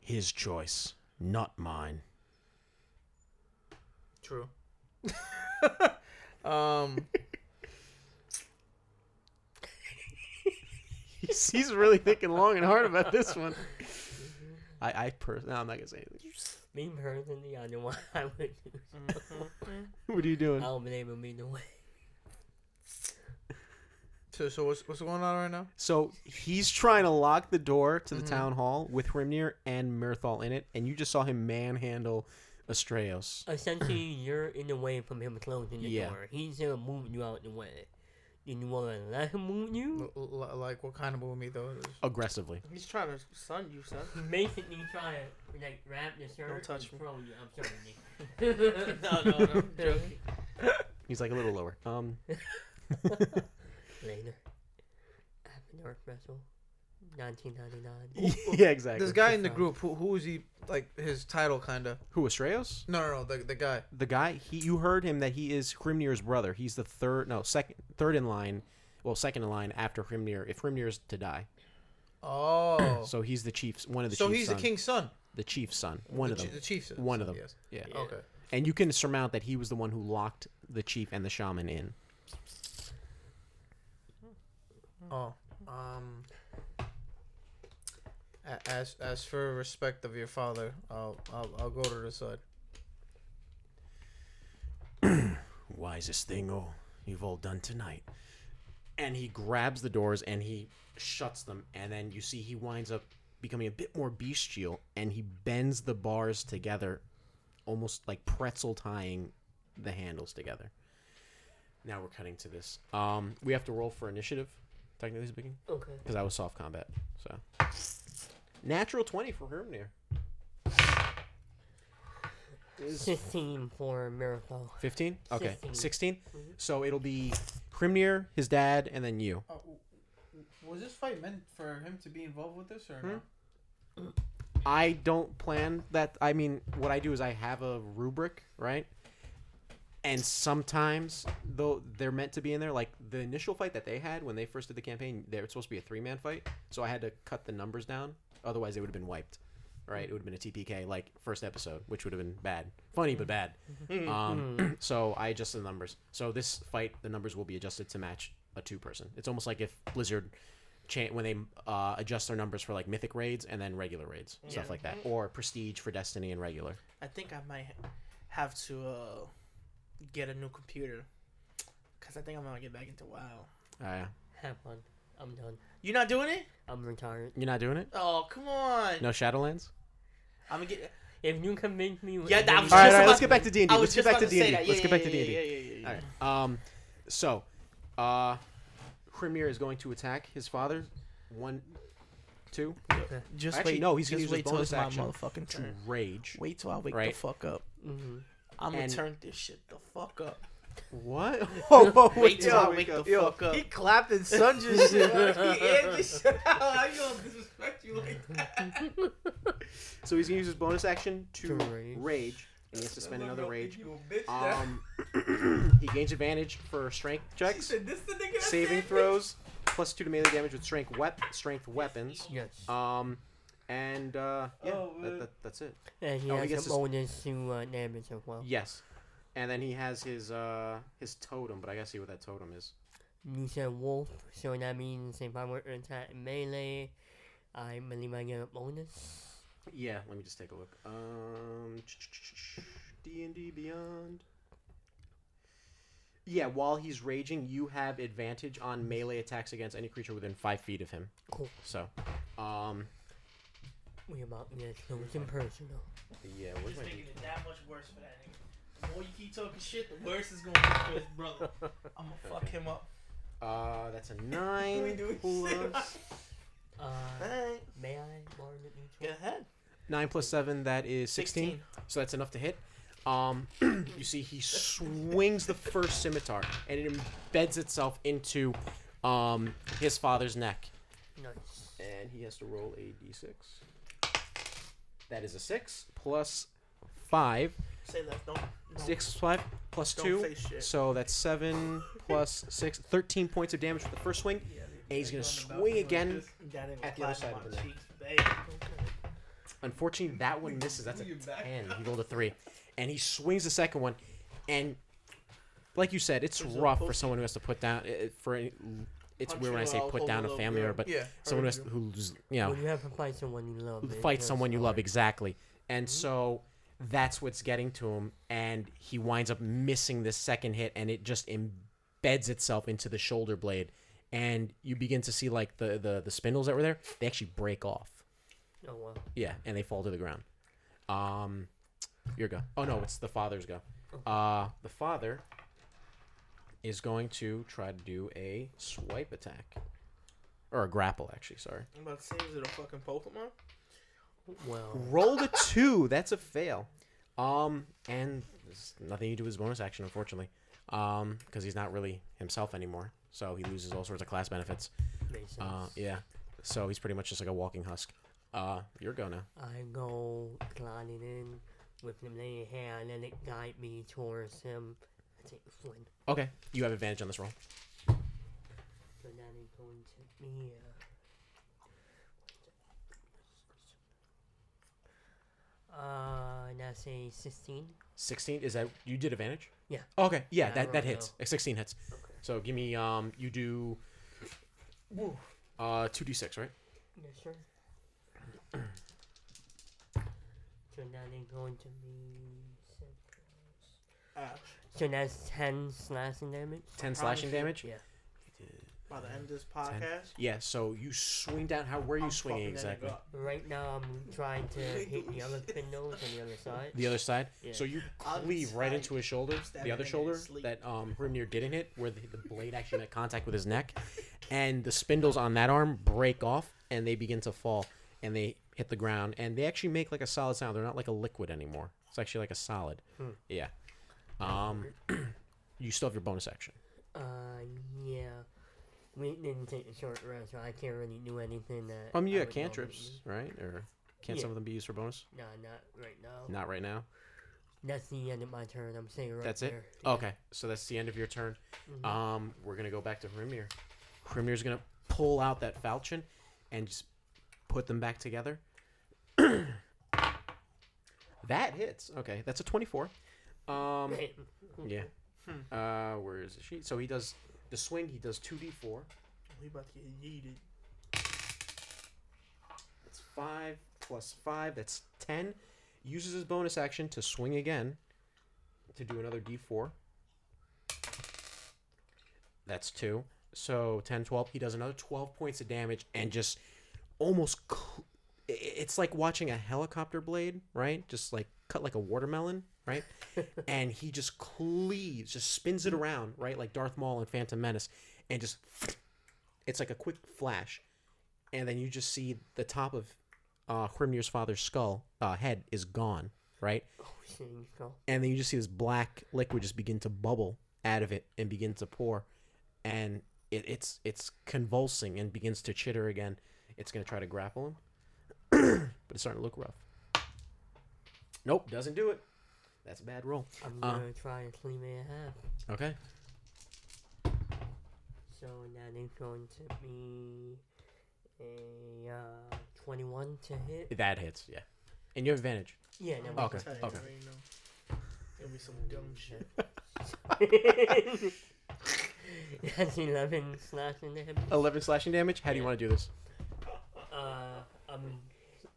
His choice, not mine. True. (laughs) um, He's, he's really thinking long and hard about this one. I I personally, no, I'm not gonna say anything. Me personally, I know what I would do. What are you doing? I don't believe him either way. so so what's what's going on right now? So he's trying to lock the door to the Mhm. town hall with Hrimnir and Mirthal in it, and you just saw him manhandle Astraios. Essentially, you're in the way from him closing the Yeah. door. He's uh, moving you out the way. Then you want to let him move you? L- l- like what kind of movie though? Aggressively. He's trying to sun you, son. (laughs) Basically, try to like wrap the shirt touch and me. throw you. I'm sorry, Nick. no, (laughs) (laughs) no, no. I'm joking. He's like a little lower. Um, Later. After Dark Vessel, 1999. (laughs) yeah, exactly. This guy in the group, who who is he? Like his title, kind of. Who Astraios? No, no, no. The the guy. The guy. He. You heard him that he is Hrimnir's brother. He's the third. No, second. Third in line. Well, second in line after Hrimnir. If Hrimnir is to die, Oh. so he's the chief's one of the. so chief's he's son. the king's son. The chief's son. One the of chi- them. The chief's son. One of them. Yes. Yeah. Yeah. Okay. And you can surmount that he was the one who locked the chief and the shaman in. Oh. Um. A- As as for respect of your father, I'll I'll, I'll go to the side. (clears throat) wisest thing oh you've all done tonight. And he grabs the doors and he shuts them and then you see he winds up becoming a bit more bestial and he bends the bars together almost like pretzel tying the handles together. Now we're cutting to this. Um we have to roll for initiative technically speaking. Okay. because i was soft combat so natural 20 for Hrimnir. Is 15 for Miracle. 15 okay 16. 16 Mhm. so it'll be Hrimnir, his dad, and then you. Uh, was this fight meant for him to be involved with this or Hmm? I don't plan that. I mean, what I do is I have a rubric, right? And sometimes, though they're meant to be in there, like the initial fight that they had when they first did the campaign, they were supposed to be a three man fight. So I had to cut the numbers down. Otherwise, they would have been wiped, right? It would have been a TPK like first episode, which would have been bad. Funny, but bad. Um, (clears throat) so I adjusted the numbers. So this fight, the numbers will be adjusted to match a two person. It's almost like if Blizzard, cha- when they uh, adjust their numbers for like mythic raids and then regular raids, stuff Yeah. like that, or prestige for Destiny and regular. I think I might have to uh, get a new computer because because I think I'm gonna get back into WoW. Oh, yeah. Have fun. I'm done. You're not doing it? I'm retired. You're not doing it? Oh, come on. No Shadowlands? I'm gonna get. If you can convince me, Yeah, that was All right, just all right, about- let's get back to D&D. Let's get back to to D&D. Let's get back to D&D. Yeah, yeah, yeah, yeah. All right. Um, so, uh, Hrimnir is going to attack his father. One, two, Just Actually, wait. no, he's gonna use wait his till bonus it's my action motherfucking to rage. Wait till I wake Right. the fuck up. hmm I'm gonna And- turn this shit the fuck up. What? (laughs) Oh, oh, Wait till I yo, wake the yo, fuck up. He clapped and sung (laughs) (laughs) his shit. How you gonna disrespect you like that? So he's gonna use his bonus action to, To rage. rage. and he has to spend another rage. You a bitch now. Um, (clears throat) he gains advantage for strength She checks, said, this the nigga that saving said throws, plus two to melee damage with strength wep- strength weapons. Yes. Um, and uh, yeah, Oh, that, man. that, that's it. and he oh, he has gets a to s- bonus to uh, damage as well. Yes, and then he has his uh his totem, but I gotta see what that totem is. You said wolf, so that means if I were to attack melee, I believe I get a bonus. Yeah, let me just take a look. Um, D and D Beyond. Yeah, while he's raging, you have advantage on melee attacks against any creature within five feet of him. Cool. So, um, We about to get close personal. yeah, Just where's my making it that much worse for that nigga. The more you keep talking shit, the worse it's gonna be for his brother. (laughs) I'm gonna fuck him up. Uh, that's a (laughs) nine doing plus (laughs) Uh, Alright, may I borrow the go neutral? ahead. nine plus seven. That is sixteen. So that's enough to hit. Um, (clears throat) you see, he swings the first scimitar, and it embeds itself into um his father's neck. Nice. and he has to roll a d6. That is a six plus five. Say that. Don't. No, Six plus five plus Don't two. say shit. So that's seven plus six. Thirteen points of damage with the first swing. And he's gonna swing again. That ain't at the other side of my the cheeks, babe. Unfortunately, that one misses. That's a ten. He rolled a three, and he swings the second one, and like you said, it's There's a rough for post- someone who has to put down. It, for any, it's Punch weird when I say out, put hold down a a little family member, but Yeah. someone who has, who's you know When you have to fight someone you love, it fight hurts someone you love exactly and mm-hmm. so that's what's getting to him and he winds up missing the second hit and it just embeds itself into the shoulder blade. And you begin to see like the the, the spindles that were there they actually break off. Oh wow. yeah and they fall to the ground. Um your go. Oh no it's the father's go. Uh the father is going to try to do a swipe attack. Or a grapple actually sorry. I'm about to say, is it a fucking Pokemon? Well, Rolled a two. That's a fail. Um, and there's nothing you do with his bonus action, unfortunately. Um, because he's not really himself anymore. So he loses all sorts of class benefits. makes sense. Uh, yeah. So he's pretty much just like a walking husk. Uh, your go now. I go gliding in with the lady hand and it guide me towards him. I take swing. Okay, you have advantage on this roll. So that is going to be uh, uh that's a sixteen. Sixteen is that you did advantage? Yeah. Okay, yeah, Yeah, I that that rolled hits. Uh, Sixteen hits. So give me um, you do uh two d six, right? Yes, sir. (clears throat) so that is going to be six. Uh, So that's ten slashing damage. Ten slashing damage. Yeah. By the end of this podcast, Yeah. So you swing down. How where are you I'm swinging fucking that exactly? nigga. Right now I'm trying to (laughs) hit the other spindles on the other side. The other side. Yeah. So you I'll cleave right stab into his shoulder, stab the that other in shoulder his sleep. that um Hrimnir didn't hit, where the, the blade actually made contact with his neck, and the spindles on that arm break off and they begin to fall and they hit the ground and they actually make like a solid sound. They're not like a liquid anymore. It's actually like a solid. Hmm. Yeah. Um, (clears throat) you still have your bonus action. Uh, yeah. We didn't take a short rest, so I can't really do anything that. Um, you I got would normally cantrips, do. right? Or can't Yeah. some of them be used for bonus? No, not right now. Not right now. That's the end of my turn. I'm saying right That's it? there. Okay, so that's the end of your turn. Mhm. Um, we're gonna go back to Hrimnir. Hrimnir's gonna pull out that falchion and just put them back together. (coughs) that hits. Okay, that's a twenty-four. Um, yeah. Uh, where is she? So he does the swing. He does two d four. Oh, we about to get yeeted. That's five plus five. That's ten. Uses his bonus action to swing again to do another d4. That's two. So 10, 12. He does another 12 points of damage and just almost. Cl- it's like watching a helicopter blade, right? Just like cut like a watermelon, right? (laughs) and he just cleaves, just spins it around, right? Like Darth Maul and Phantom Menace. And just. (sniffs) It's like a quick flash. And then you just see the top of uh, Hrimnir's father's skull, uh, head is gone, right? Oh, (laughs) and then you just see this black liquid just begin to bubble out of it and begin to pour and it, it's it's convulsing and begins to chitter again it's going to try to grapple him (clears throat) but it's starting to look rough nope doesn't do it that's a bad roll I'm Uh. gonna try and clean it in half. okay So that is going to be a uh, 21 to hit. that hits yeah and you have advantage Yeah, no, Okay, Tell you, okay. I already know. It'll be some dumb shit. That's (laughs) 11 slashing to him. 11 slashing damage how do you Yeah. want to do this Uh, I'm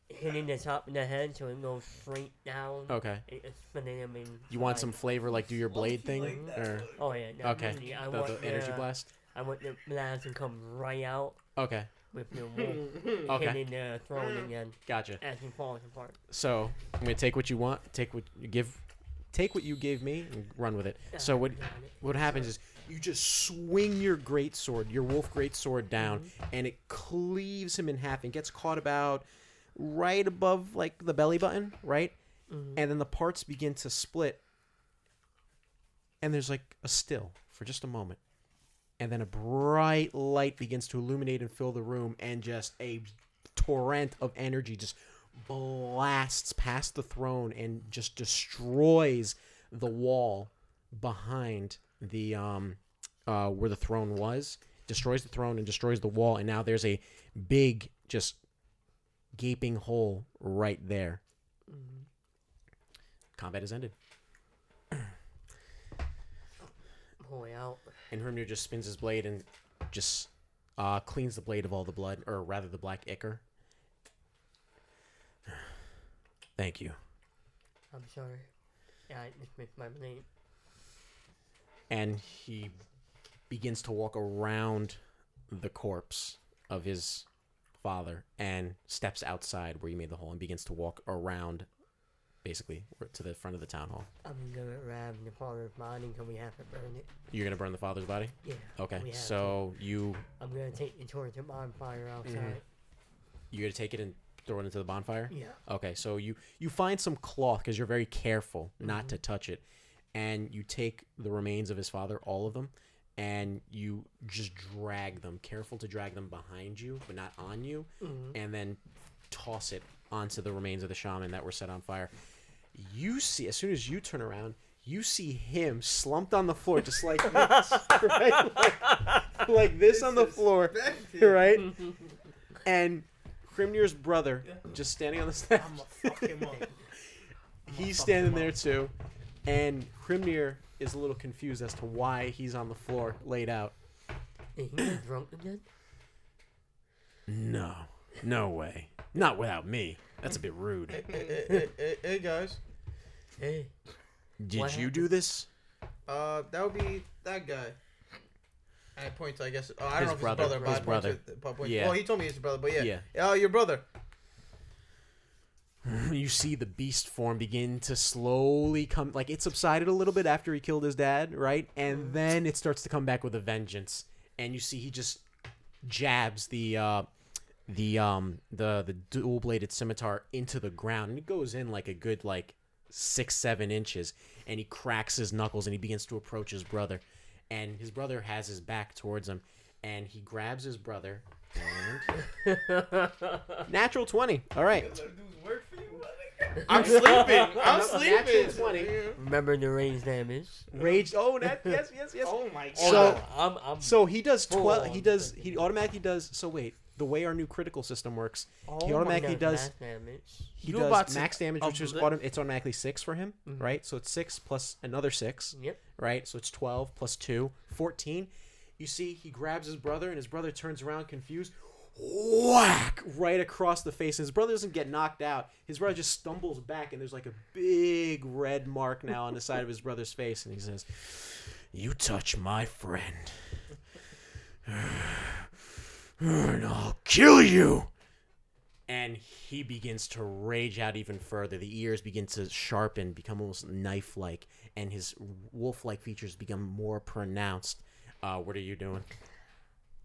hitting the top of the head so it goes straight down. okay It- It's spinning him in. you want some flavor like do your blade thing or Oh yeah. No, okay really, I the, want the energy the, blast I want the blast to come right out okay with the wolf (laughs) okay hitting the throne again gotcha as he falls apart. So I'm gonna take what you want, take what you give, take what you gave me, and run with it. So what what happens is you just swing your great sword, your wolf great sword down, Mm-hmm. and it cleaves him in half and gets caught about right above like the belly button, right? Mhm. And then the parts begin to split, and there's like a still for just a moment. And then a bright light begins to illuminate and fill the room, and just a torrent of energy just blasts past the throne and just destroys the wall behind the um uh where the throne was destroys the throne and destroys the wall and now there's a big just gaping hole right there Mhm. combat is ended (coughs) Boy out. and Hrimnir just spins his blade and just uh cleans the blade of all the blood or rather the black ichor (sighs) thank you I'm sorry. Yeah, I just missed my blade. and he begins to walk around the corpse of his father and steps outside where you made the hole and begins to walk around basically to the front of the town hall I'm gonna grab the father's body and we have to burn it. you're gonna burn the father's body Yeah. okay we have to. so you I'm gonna take it towards the bonfire outside. Mm-hmm. you're gonna take it and throw it into the bonfire Yeah. Okay, so you you find some cloth because you're very careful not Mhm. to touch it, and you take the remains of his father, all of them, and you just drag them, careful to drag them behind you, but not on you, Mhm. and then toss it onto the remains of the shaman that were set on fire. You see, as soon as you turn around, you see him slumped on the floor, just like (laughs) this, right? like, like this on the floor, right? (laughs) And Hrimnir's brother just standing on the steps. I'm gonna fuck him up. he's standing there too, and Hrimnir is a little confused as to why he's on the floor laid out. Is he drunk again? No, no way, not without me. That's a bit rude. hey, hey, hey, hey, hey, guys. Hey. Did What you do this? Uh, that would be that guy. And I point to, I guess. Oh, I don't His know if brother, his brother. but his I point brother. to- I point- Yeah. Well, he told me he's his brother, but yeah. Yeah. Yeah, your brother. You see the beast form begin to slowly come, like it subsided a little bit after he killed his dad, right? And then it starts to come back with a vengeance, and you see he just jabs the uh, the um the the dual bladed scimitar into the ground, and it goes in like a good like six seven inches, and he cracks his knuckles and he begins to approach his brother, and his brother has his back towards him, and he grabs his brother. And (laughs) natural twenty. All right. I'm sleeping. I'm Natural sleeping. 20. Remember the range damage. Rage. Oh, that, yes, yes, yes. Oh my god. So- I'm, I'm So he does Full twelve. on He does. He automatically does. So wait, the way our new critical system works, oh he automatically God, does- mass damage. he You does about to- max damage, of which is the- auto, it's automatically six for him, Mhm. right? So it's six plus another six, Yep. right? So it's twelve plus two, 14. You see, he grabs his brother, and his brother turns around confused. Whack! Right across the face. And his brother doesn't get knocked out. His brother just stumbles back, and there's like a big red mark now on the side of his brother's face. And he says, You touch my friend. and I'll kill you. And he begins to rage out even further. The ears begin to sharpen, become almost knife like, and his wolf like features become more pronounced. Uh, what are you doing?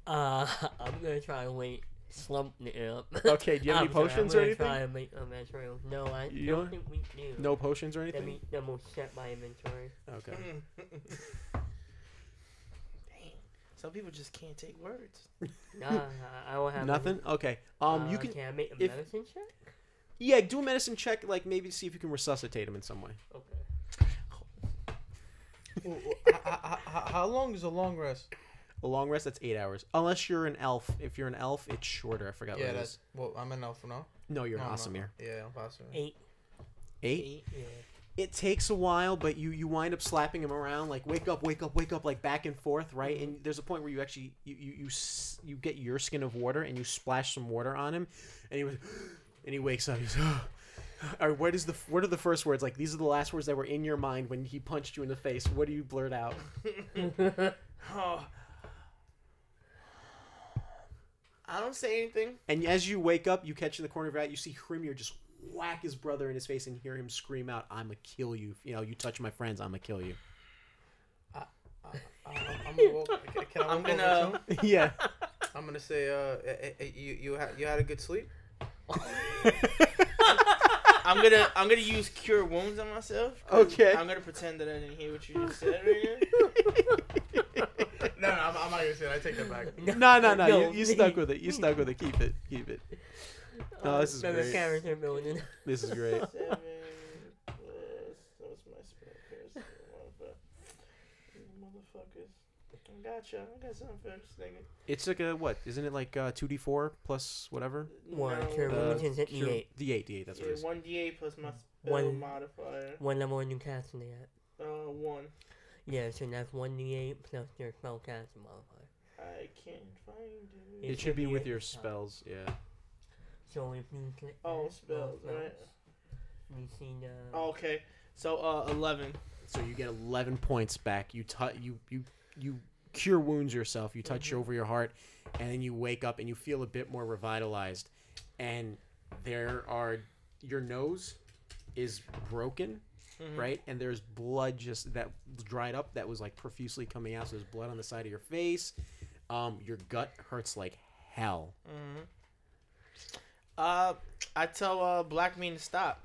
Uh, (laughs) I'm gonna try and wait. Slump it up. Okay, do you have any (laughs) I'm sorry, potions I'm or gonna Try anything? and make a metro. No, I You don't don't- think we do. No potions or anything? Let anything? me double check my inventory. Okay. (laughs) Dang. Some people just can't take words. Nah, I- I don't have Nothing? Okay. Um, you Uh, can. Can I make a if- medicine check? Yeah, do a medicine check, like maybe see if you can resuscitate him in some way. Okay. Well, well, h- h- h- How long is a long rest? A long rest, that's eight hours. Unless you're an elf. If you're an elf, it's shorter. I forgot Yeah, what it that's is. well. I'm an elf now. No, you're No, an I'm Aasimar. not. Yeah, I'm Aasimar. Eight. Eight? Yeah. It takes a while, but you you wind up slapping him around, like wake up, wake up, wake up, like back and forth, right? Mm-hmm. And there's a point where you actually you you you, s- you get your skin of water and you splash some water on him, and he was, (gasps) and he wakes up. He's. (gasps) Or what is the what are the first words? Like these are the last words that were in your mind when he punched you in the face. What do you blurt out? (laughs) (laughs) Oh. I don't say anything. And as you wake up, you catch in the corner of your eye, you see Hrimnir just whack his brother in his face and hear him scream out, "I'ma kill you! You know, you touch my friends, I'ma kill you." I, I'm, I'm gonna walk, can, can I I'm gonna- him? (laughs) yeah. I'm gonna say, uh, eh, eh, you you had you had a good sleep. (laughs) I'm gonna I'm gonna use cure wounds on myself. Okay. I'm gonna pretend that I didn't hear what you just said right now. No, no, I'm, I'm not gonna say that. I take that back. No, (laughs) no, no. No, you, you stuck with it. You stuck with it. Keep it. Keep it. (laughs) Oh, this is Another great. character building. This is great. Seven plus what's my spell pierce? Motherfuckers. I gotcha. I got something for this nigga. It's like a what? Isn't it like uh, two d four plus whatever? One, No, cure Uh, wounds at Sure. D8. D eight. D eight. That's what it yeah, is. one d8 plus my spell One- modifier. What level are you casting it at? Uh, one. Yeah, so that's 1d8 plus your spell casting modifier. I can't find it. It, It should should be be with your the top. spells. Yeah. So if you click Oh, that, spells, all right? You see the. Oh, okay. So uh, eleven. So you get eleven points back. You tu- you you you cure wounds yourself. You touch Mhm. over your heart, and then you wake up and you feel a bit more revitalized. And there are your nose is broken, Mhm. right? And there's blood just that dried up that was like profusely coming out. So there's blood on the side of your face. Um, your gut hurts like hell. Mhm. Uh, I tell uh Black Mane to stop.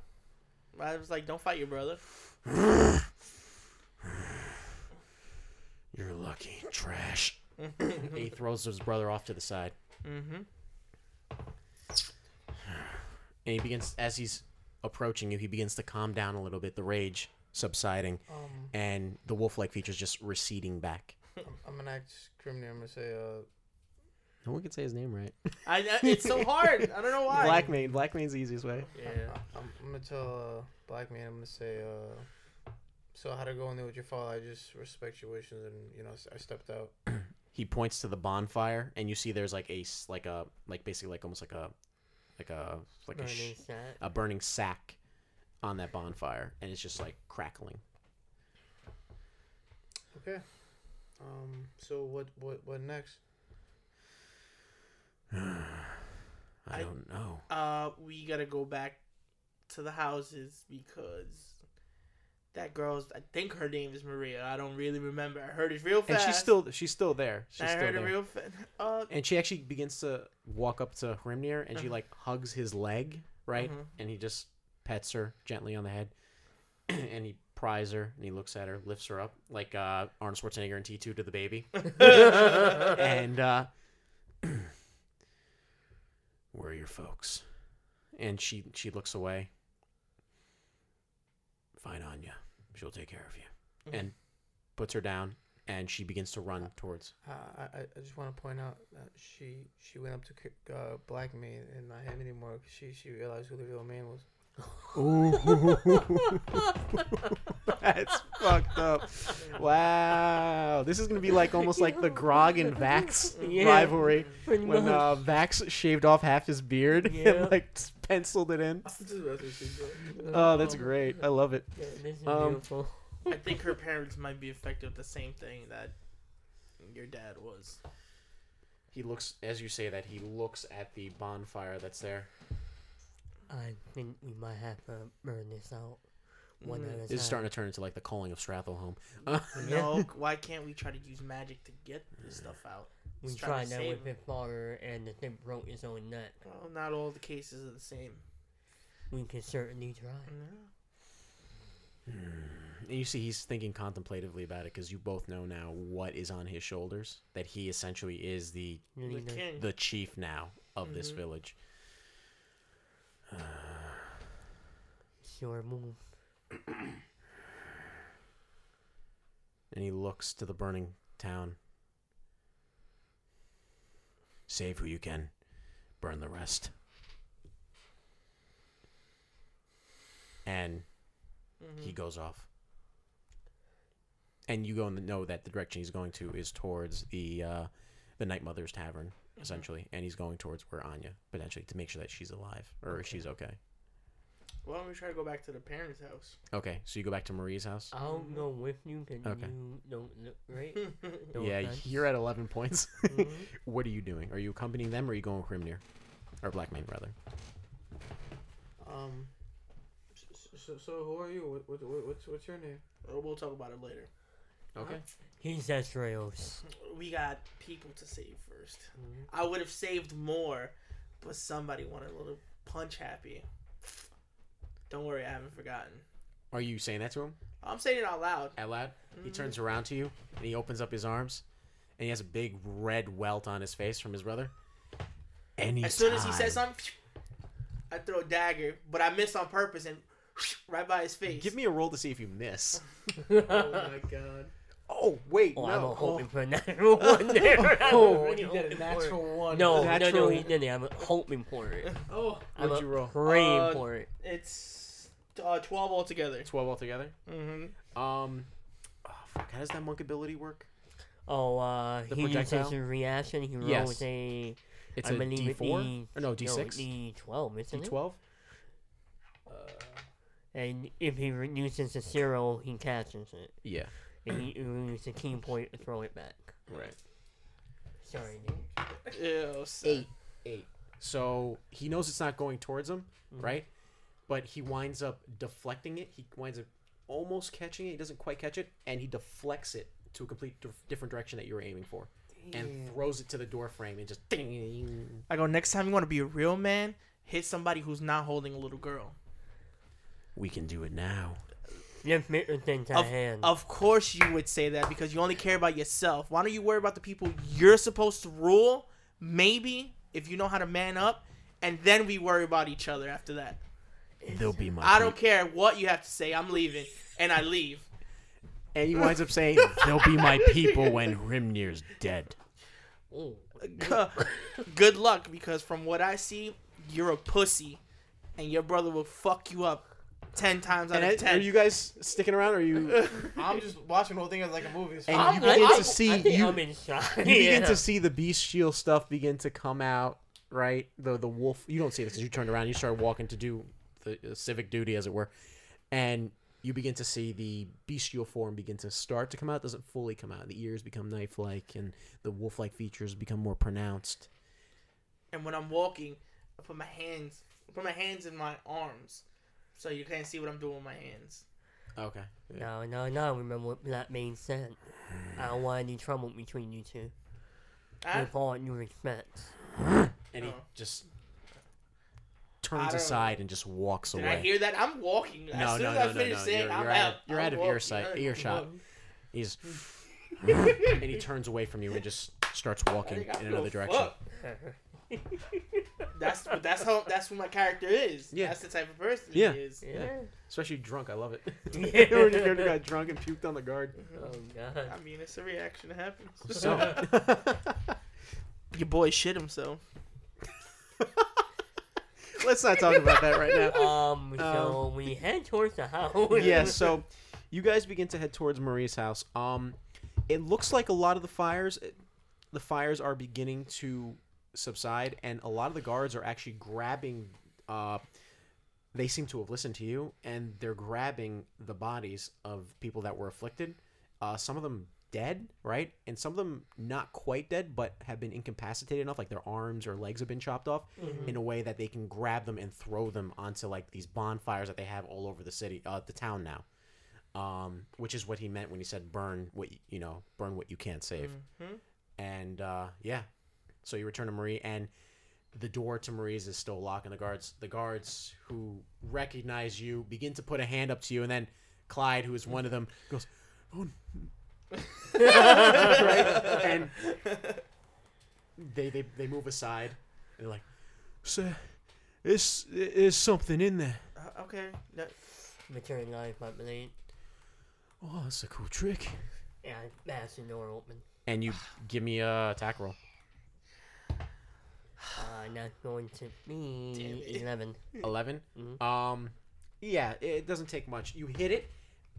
I was like, don't fight your brother. (laughs) You're trash. (laughs) He throws his brother off to the side. Mm-hmm. (sighs) and he begins as he's approaching you he begins to calm down a little bit the rage subsiding Um, and the wolf-like features just receding back I'm, I'm gonna act criminal. I'm gonna say, uh, no one can say his name right I, I it's so hard. I don't know (laughs) why. black mane black mane's the easiest way Yeah. I, I'm, I'm gonna tell uh, Black Man. I'm gonna say, uh, so how to go in there with your father? I just respect your wishes, and you know, I stepped out. (clears throat) he points to the bonfire and you see there's like a like a like basically like almost like a like a like a, Burning sh- sack. a burning sack on that bonfire and it's just like crackling Okay. Um. So what? What? What next? (sighs) i I- don't know Uh, we gotta go back to the houses because that girl's. I think her name is Maria. I don't really remember. I heard it real fast. and she's still she's still there she's I still heard there it real fast. Uh, and she actually begins to walk up to Hrimnir and she Uh-huh. like hugs his leg, right? Mhm. And he just pets her gently on the head, (clears throat) and he pries her and he looks at her, lifts her up like uh, Arnold Schwarzenegger and T two to the baby, (laughs) and uh, (clears throat) where are your folks? And she she looks away. Fine, Anya, she'll take care of you, Mhm. and puts her down, and she begins to run towards. Uh, I I, I just want to point out that she she went up to K- uh, Black Man and not him anymore. 'cause she she realized who the real man was. (laughs) That's fucked up. Wow. This is going to be like almost like the Grog and Vax (laughs) Yeah. rivalry when uh, Vax shaved off half his beard Yeah. and like s- penciled it in. Oh, that's great. I love it. Yeah, this is um, beautiful. I think her parents might be affected with the same thing that your dad was. He looks, as you say that, he looks at the bonfire that's there. I think we might have to burn this out. One Mm. at This is time. starting to turn into like the Culling of Stratholme No, (laughs) why can't we try to use magic to get this stuff out? We Let's tried that with his father, and the thing broke his own neck. Well, not all the cases are the same. We can certainly try. And you see, he's thinking contemplatively about it because you both know now what is on his shoulders. That he essentially is the The Leader. king. the chief now of this Mhm. village. (sighs) Your move. And he looks to the burning town. Save who you can, burn the rest. And Mhm. he goes off. And you go and know that the direction he's going to is towards the uh, the Night Mother's Tavern, essentially, and he's going towards where Anya potentially to make sure that she's alive or she's okay. Why don't we try to go back to the parents' house? Okay, so you go back to Marie's house. I'll go with you because Okay. you don't look right. (laughs) No yeah, offense. you're at 11 points. (laughs) Mhm. what are you doing? Are you accompanying them, or are you going with Hrimnir, or Black Mane rather? Um. So, so who are you? What, what, what, what's what's your name? We'll talk about it later. Okay. He's Ezreal's. We got people to save 1st Mhm. I would have saved more, but somebody wanted a little punch happy. Don't worry, I haven't forgotten. Are you saying that to him I'm saying it out loud. out loud? He Mhm. turns around to you and he opens up his arms, and he has a big red welt on his face from his brother. Anytime. As soon as he says something, I throw a dagger, but I miss on purpose and (sniffs) right by his face. Give me a roll to see if you miss. Oh my god. Oh wait, Oh, no. I'm hoping for (laughs) (laughs) (laughs) a natural one there. I'm Oh, really you get hoping a for natural one. No, no, Natural- no, he didn't. I'm hoping for it. Oh. I'm What'd you roll? praying Uh, for it. It's uh, 12 altogether. Twelve altogether. Mm-hmm. Um, oh, fuck. How does that monk ability work? Oh, uh, The he uses projectile? a reaction. He rolls Yes. a. It's I a believe D it four the- or no D No, six, D twelve, isn't D it? twelve. And if he reduces a zero, he catches it. Yeah. And he uses a key point to throw it back. Right. Sorry, dude. Ew, son. Eight. Eight. So he knows it's not going towards him, Mhm. right? But he winds up deflecting it. He winds up almost catching it. He doesn't quite catch it, and he deflects it to a complete dif- different direction that you were aiming for, and throws it to the door frame and just ding. I go, next time you want to be a real man, hit somebody who's not holding a little girl. We can do it now. Just make the thing Of, hand. of course you would say that because you only care about yourself. Why don't you worry about the people you're supposed to rule? Maybe if you know how to man up, and then we worry about each other after that. They'll be my. I don't care what you have to say. I'm leaving, and I leave. And he winds up saying, "They'll be my people when Hrimnir's dead." oh, Good luck, because from what I see, you're a pussy, and your brother will fuck you up ten times out And of are you guys sticking around? Or are you? (laughs) I'm just watching the whole thing as like a movie. It's And fine. you begin I- to see I think you. I'm in shock. You begin Yeah. to see the bestial stuff begin to come out, right? The the wolf. You don't see this because you turned around. You started walking to do the uh, civic duty, as it were, and you begin to see the bestial form begin to start to come out. Doesn't fully come out. The ears become knife-like, and the wolf-like features become more pronounced. and when I'm walking, I put my hands, I put my hands in my arms, so you can't see what I'm doing with my hands. Okay. No, no, no. Remember what that means said. I (sighs) don't want any trouble between you two. I, With all due respect. And he Oh. just I turns don't- aside and just walks did away. I hear that? I'm walking. As No, soon no, as no, I no, finish no. saying, You're- you're out. out- you're out of walking. earsight- earshot. (laughs) He's (laughs) and he turns away from you and just starts walking think I in another direction. That's but that's how that's who my character is. Yeah. That's the type of person Yeah. he is. yeah. Especially drunk, I love it. Yeah. (laughs) when you got drunk and puked on the guard. Oh god. I mean, it's a reaction. It happens. So Your boy shit himself. (laughs) let's not talk about that right now. Um, so we head towards the house. (laughs) yeah, so you guys begin to head towards Marie's house. Um, it looks like a lot of the fires, the fires are beginning to subside, and a lot of the guards are actually grabbing. Uh, they seem to have listened to you, and they're grabbing the bodies of people that were afflicted. Uh, some of them dead, right? And some of them not quite dead, but have been incapacitated enough, like their arms or legs have been chopped off, Mm-hmm. in a way that they can grab them and throw them onto like these bonfires that they have all over the city, uh, the town now. Um, which is what he meant when he said burn what you know, burn what you can't save. Mhm. And uh, yeah, so you return to Marie, and the door to Marie's is still locked, and the guards, the guards who recognize you, begin to put a hand up to you, and then Clyde, who is one of them, goes, "Oh." (laughs) right? And they, they they move aside. And they're like, "Sir, there's there's something in there." Uh, okay. That, Return life, I believe. Oh, that's a cool trick. And I smash the door open. And you give me a attack roll. Uh, not going to be Damn it. 11. 11 Mhm. Um, yeah, it doesn't take much. You hit it,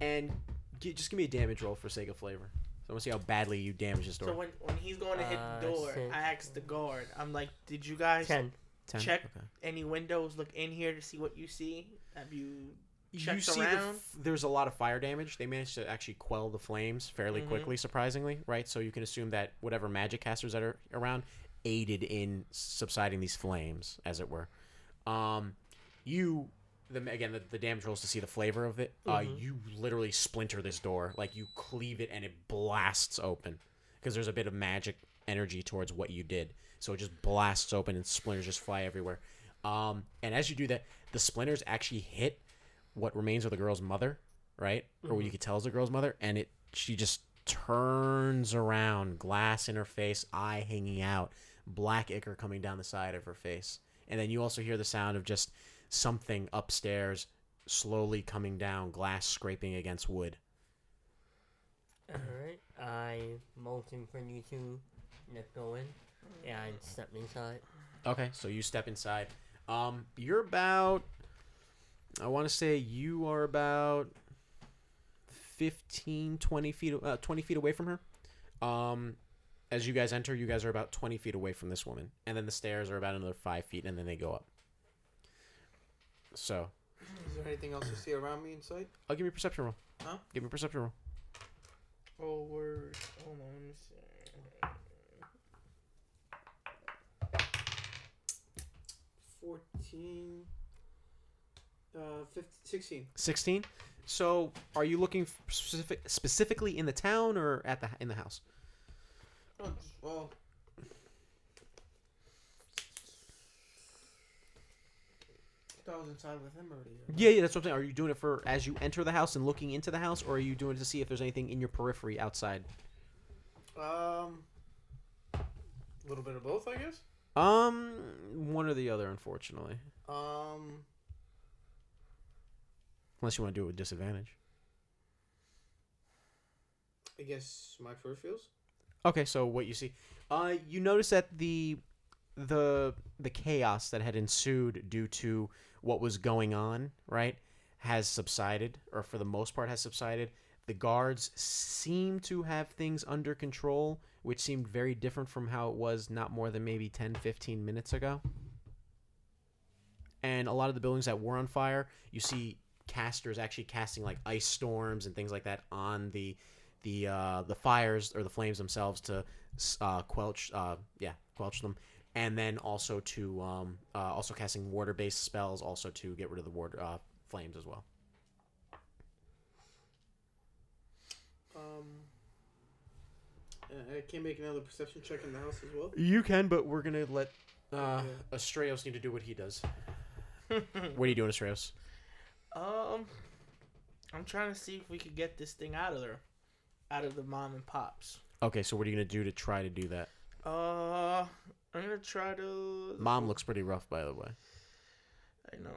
and gi- just give me a damage roll for sake of flavor. So I want to see how badly you damage this door. so when when he's going to hit Uh, the door, six. I asked the guard. I'm like, "Did you guys 10. Ten? check Okay. any windows? Look in here to see what you see. Have you?" You checked see, the around? f- there's a lot of fire damage. They managed to actually quell the flames fairly Mhm. quickly, surprisingly, right? So you can assume that whatever magic casters that are around aided in subsiding these flames, as it were. Um, you, the again, the, the damage rolls to see the flavor of it. Uh, Mm-hmm. Mhm. you literally splinter this door, like you cleave it and it blasts open because there's a bit of magic energy towards what you did. So it just blasts open and splinters just fly everywhere. Um, and as you do that, the splinters actually hit what remains of the girl's mother, right? Or what you could tell is the girl's mother, and it she just turns around, glass in her face, eye hanging out, black ichor coming down the side of her face. And then you also hear the sound of just something upstairs slowly coming down, glass scraping against wood. Alright. I motion for you to let go in and step inside. Okay, so you step inside. Um, you're about. I want to say you are about 15, 20 feet, uh, 20 feet away from her. Um, as you guys enter, you guys are about 20 feet away from this woman. And then the stairs are about another five feet, and then they go up. So, Is there anything else you see around me inside? I'll give me a perception roll. Huh? Give me a perception roll. Oh, word. Hold on. Let me see. Fourteen. Uh, 15, 16. 16. So, are you looking specific, specifically in the town or at the in the house? Oh, well. I was inside with him already. Yeah, yeah, that's what I'm saying. Are you doing it for as you enter the house and looking into the house, or are you doing it to see if there's anything in your periphery outside? Um, a little bit of both, I guess. Um, one or the other, unfortunately. Um, Unless you want to do it with disadvantage. I guess my peripherals. Okay, so what you see, uh, you notice that the the the chaos that had ensued due to what was going on, right, has subsided, or for the most part has subsided. The guards seem to have things under control, which seemed very different from how it was not more than maybe 10, 15 minutes ago. And a lot of the buildings that were on fire, you see casters actually casting like ice storms and things like that on the the uh, the fires or the flames themselves to uh, quelch uh, yeah quelch them and then also to um, uh, also casting water based spells also to get rid of the water uh, flames as well Um, uh, I can't make another perception check in the house as well. you can but we're gonna let uh, Yeah. Astraios need to do what he does (laughs) what are you doing Astraios Um, I'm trying to see if we could get this thing out of there, out of the mom and pops. okay so what are you gonna do to try to do that Uh, I'm gonna try to. mom looks pretty rough by the way I know.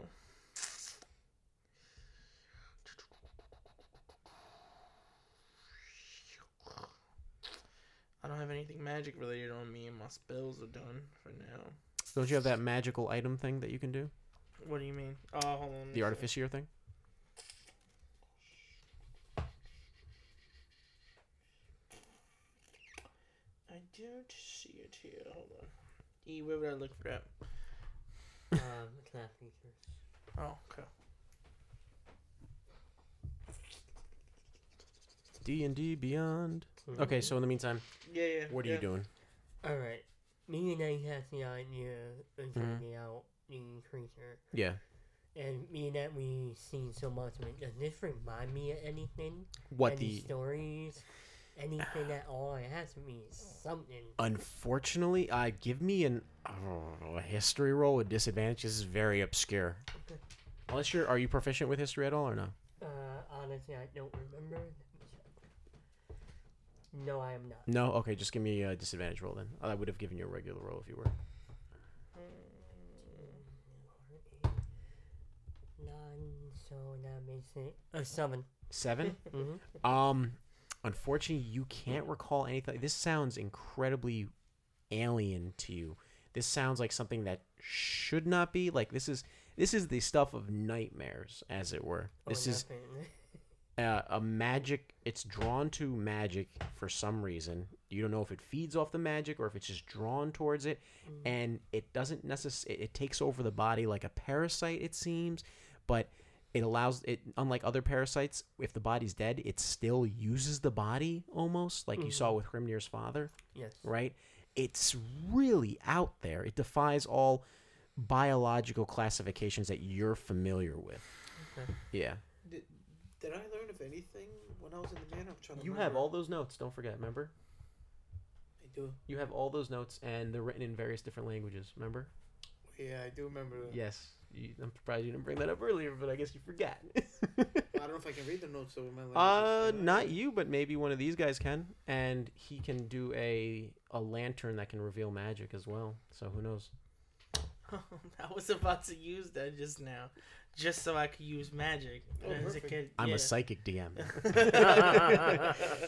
I don't have anything magic related on me, and my spells are done for now. don't you have that magical item thing that you can do What do you mean? Oh, hold on. the artificer thing I don't see it here. Hold on. E, where would I look for that? Um, class features. Oh, okay. D and D Beyond Okay, so in the meantime, Yeah, yeah. what are yeah. you doing? Alright. Me and I had the idea of Mhm. out the creature. Yeah. And me and that we've seen so much of it. Does this remind me of anything? What Any the? stories? Anything at all? It has to be something. Unfortunately, uh, give me an oh, a history roll with disadvantage. This is very obscure. Okay. Unless you're, are you proficient with history at all or no? Uh, honestly, I don't remember. Let me check. No, I am not. No. Okay, just give me a disadvantage roll then. I would have given you a regular roll if you were. Nine, so that makes it a seven. Seven. (laughs) Mm-hmm. Um, unfortunately, you can't recall anything. This sounds incredibly alien to you. This sounds like something that should not be. Like this is this is the stuff of nightmares, as it were. This is uh, (laughs) a magic. It's drawn to magic for some reason. You don't know if it feeds off the magic or if it's just drawn towards it, and it doesn't necessarily. It takes over the body like a parasite. It seems, but it allows it. Unlike other parasites, if the body's dead, it still uses the body almost, like you saw mm-hmm. with Grimnir's father yes. right? It's really out there. It defies all biological classifications that you're familiar with. Okay. Yeah. Did, did I learn of anything when I was in the manor? I'm trying to You have all those notes, don't forget, remember? I do. You have all those notes and they're written in various different languages, remember? Yeah, I do remember that. Yes. You, I'm surprised you didn't bring that up earlier, but I guess you forgot. (laughs) I don't know if I can read the notes though. in my uh, not you, but maybe one of these guys can, and he can do a a lantern that can reveal magic as well. So who knows? (laughs) I was about to use that just now, just so I could use magic Oh, as a kid. I'm yeah. a psychic DM.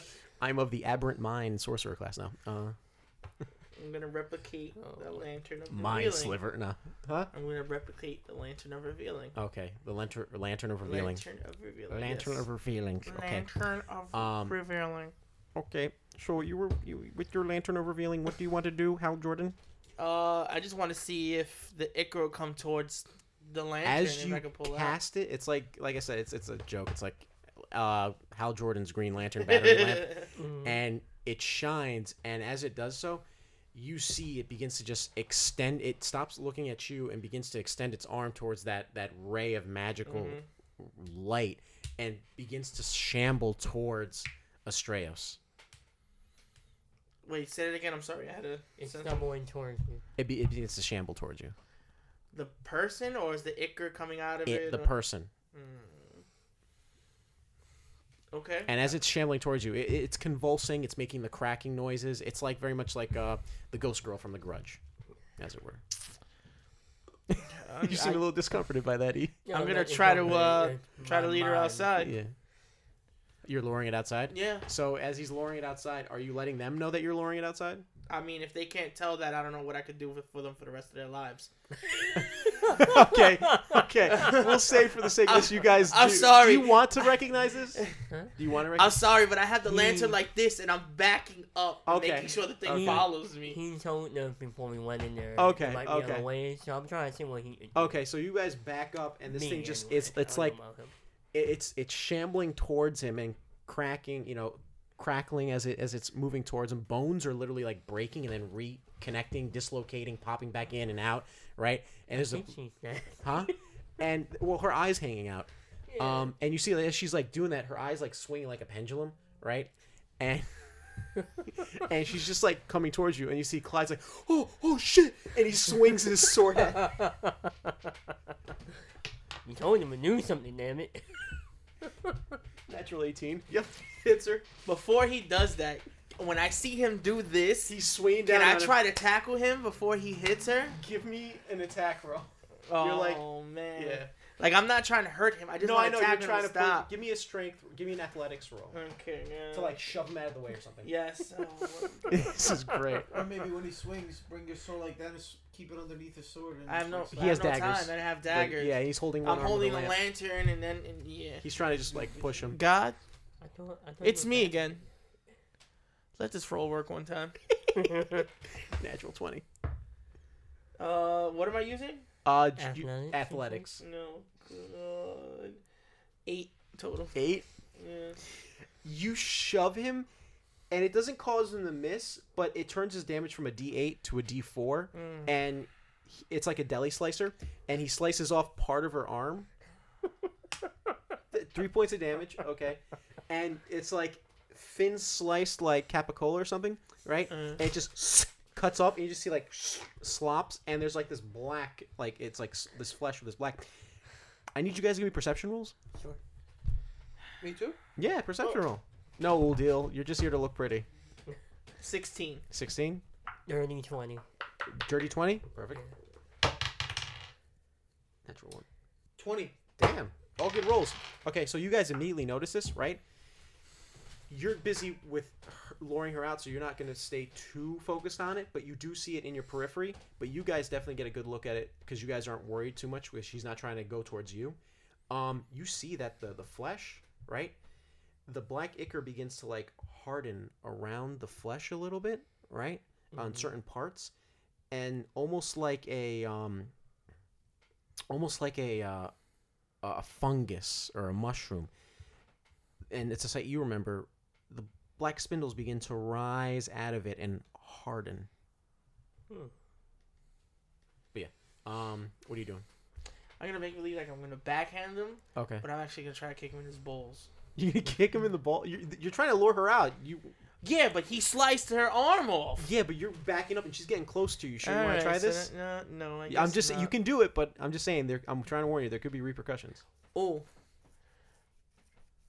(laughs) I'm of the aberrant mind sorcerer class now. Uh, I'm gonna replicate Oh, the lantern of mind revealing. sliver, no. Huh? I'm gonna replicate the lantern of revealing. Okay, the lantern, lantern of revealing. Lantern of revealing. Lantern yes. of revealing. Okay. Lantern of Um, revealing. Okay. So you were you with your lantern of revealing. What do you want to do, Hal Jordan? Uh, I just want to see if the ichor come towards the lantern As and you I can pull out. cast it, it's like like I said, it's it's a joke. It's like uh, Hal Jordan's Green Lantern battery lamp, (laughs) and it shines. And as it does so, you see it begins to just extend. It stops looking at you and begins to extend its arm towards that that ray of magical Mm-hmm. light, and begins to shamble towards Astraios. Wait, say it again. I'm sorry. I had a It's sense- stumbling towards you. It, be, it begins to shamble towards you. the person or is the ichor coming out of It, it? the or- person. Okay. And as it's shambling towards you, it, it's convulsing. It's making the cracking noises. It's like very much like uh, the ghost girl from The Grudge, as it were. (laughs) You seem a little discomforted by that, E. Yeah, I'm gonna that is try to, uh, It's try to my lead her mind. outside. Yeah. You're luring it outside. Yeah. So as he's luring it outside, are you letting them know that you're luring it outside? I mean, if they can't tell that, I don't know what I could do for them for the rest of their lives. (laughs) okay, okay. We'll say for the sake of this, you guys. I'm do, sorry. Do you want to recognize this? Huh? Do you want to Recognize I'm sorry, but I have the He- lantern like this, and I'm backing up, Okay. making sure the thing Okay. follows me. He told us before we went in there. Okay, It might be on okay. the way, so I'm trying to see what he. Okay, so you guys back up, and this me thing just anyway. it's I it's don't like know about him. it- it's it's shambling towards him and cracking, you know, crackling as it as it's moving towards him. Bones are literally like breaking and then reconnecting, dislocating, popping back in and out, right? And I there's a huh? And well, her eyes hanging out. Yeah. Um, and you see that as she's like doing that, her eyes like swinging like a pendulum, right? And (laughs) and she's just like coming towards you, and you see Clyde's like, oh, oh shit, and he swings his sword at (laughs) You told him to do something, damn it. (laughs) natural eighteen. Yep, (laughs) hits her. Before he does that, when I see him do this, He's swinging down. can I on him. try to tackle him before he hits her? Give me an attack roll. Oh You're like- man, Yeah. Like I'm not trying to hurt him. I just no, want I know to you're attack him trying to to stop. Put, give me a strength. Give me an athletics roll Okay, yeah. to like shove him out of the way or something. Yes. oh, (laughs) this is great. Or maybe when he swings, bring your sword like that and s- keep it underneath his sword. And I have no. swing He has I have no daggers. Time. I have But, yeah, he's holding. One I'm holding the the lamp. lantern, and then and yeah. He's trying to just like push him. God, I thought, I thought it's me was again. Let this roll work one time. (laughs) (laughs) Natural twenty. Uh, what am I using? Uh, j- you- Athletics, athletics. No, good. eight total. Eight. Yeah. You shove him, and it doesn't cause him to miss, but it turns his damage from a D8 to a D4, Mm. and he- it's like a deli slicer, and he slices off part of her arm. Three points of damage, okay, and it's like thin sliced like capicola or something, right? Mm. And it just cuts off, and you just see like slops, and there's like this black, like it's like this flesh with this black. I need you guys to give me perception rules. Sure. Me too. Yeah, perception roll. No, old deal. You're just here to look pretty. 16. 16. Dirty 20. Dirty 20. Perfect. Natural one. Twenty. Damn. All good rolls. Okay, so you guys immediately notice this, right? You're busy with her, luring her out, so you're not going to stay too focused on it, but you do see it in your periphery. But you guys definitely get a good look at it because you guys aren't worried too much because she's not trying to go towards you. Um, you see that the the flesh, right? The black ichor begins to like harden around the flesh a little bit, right? On certain parts, and almost like a um, almost like a uh, a fungus or a mushroom, and it's a site you remember. The black spindles begin to rise out of it and harden. Hmm. But yeah, um, what are you doing? I'm gonna make believe like I'm gonna backhand him, Okay, but I'm actually gonna try to kick him in his balls. You gonna (laughs) kick him in the ball. You're, you're trying to lure her out. You Yeah, but he sliced her arm off. yeah, but you're backing up and she's getting close to you. Should you want to try so this? that- no, no. I I'm guess just you can do it, but I'm just saying there. I'm trying to warn you. There could be repercussions. Oh.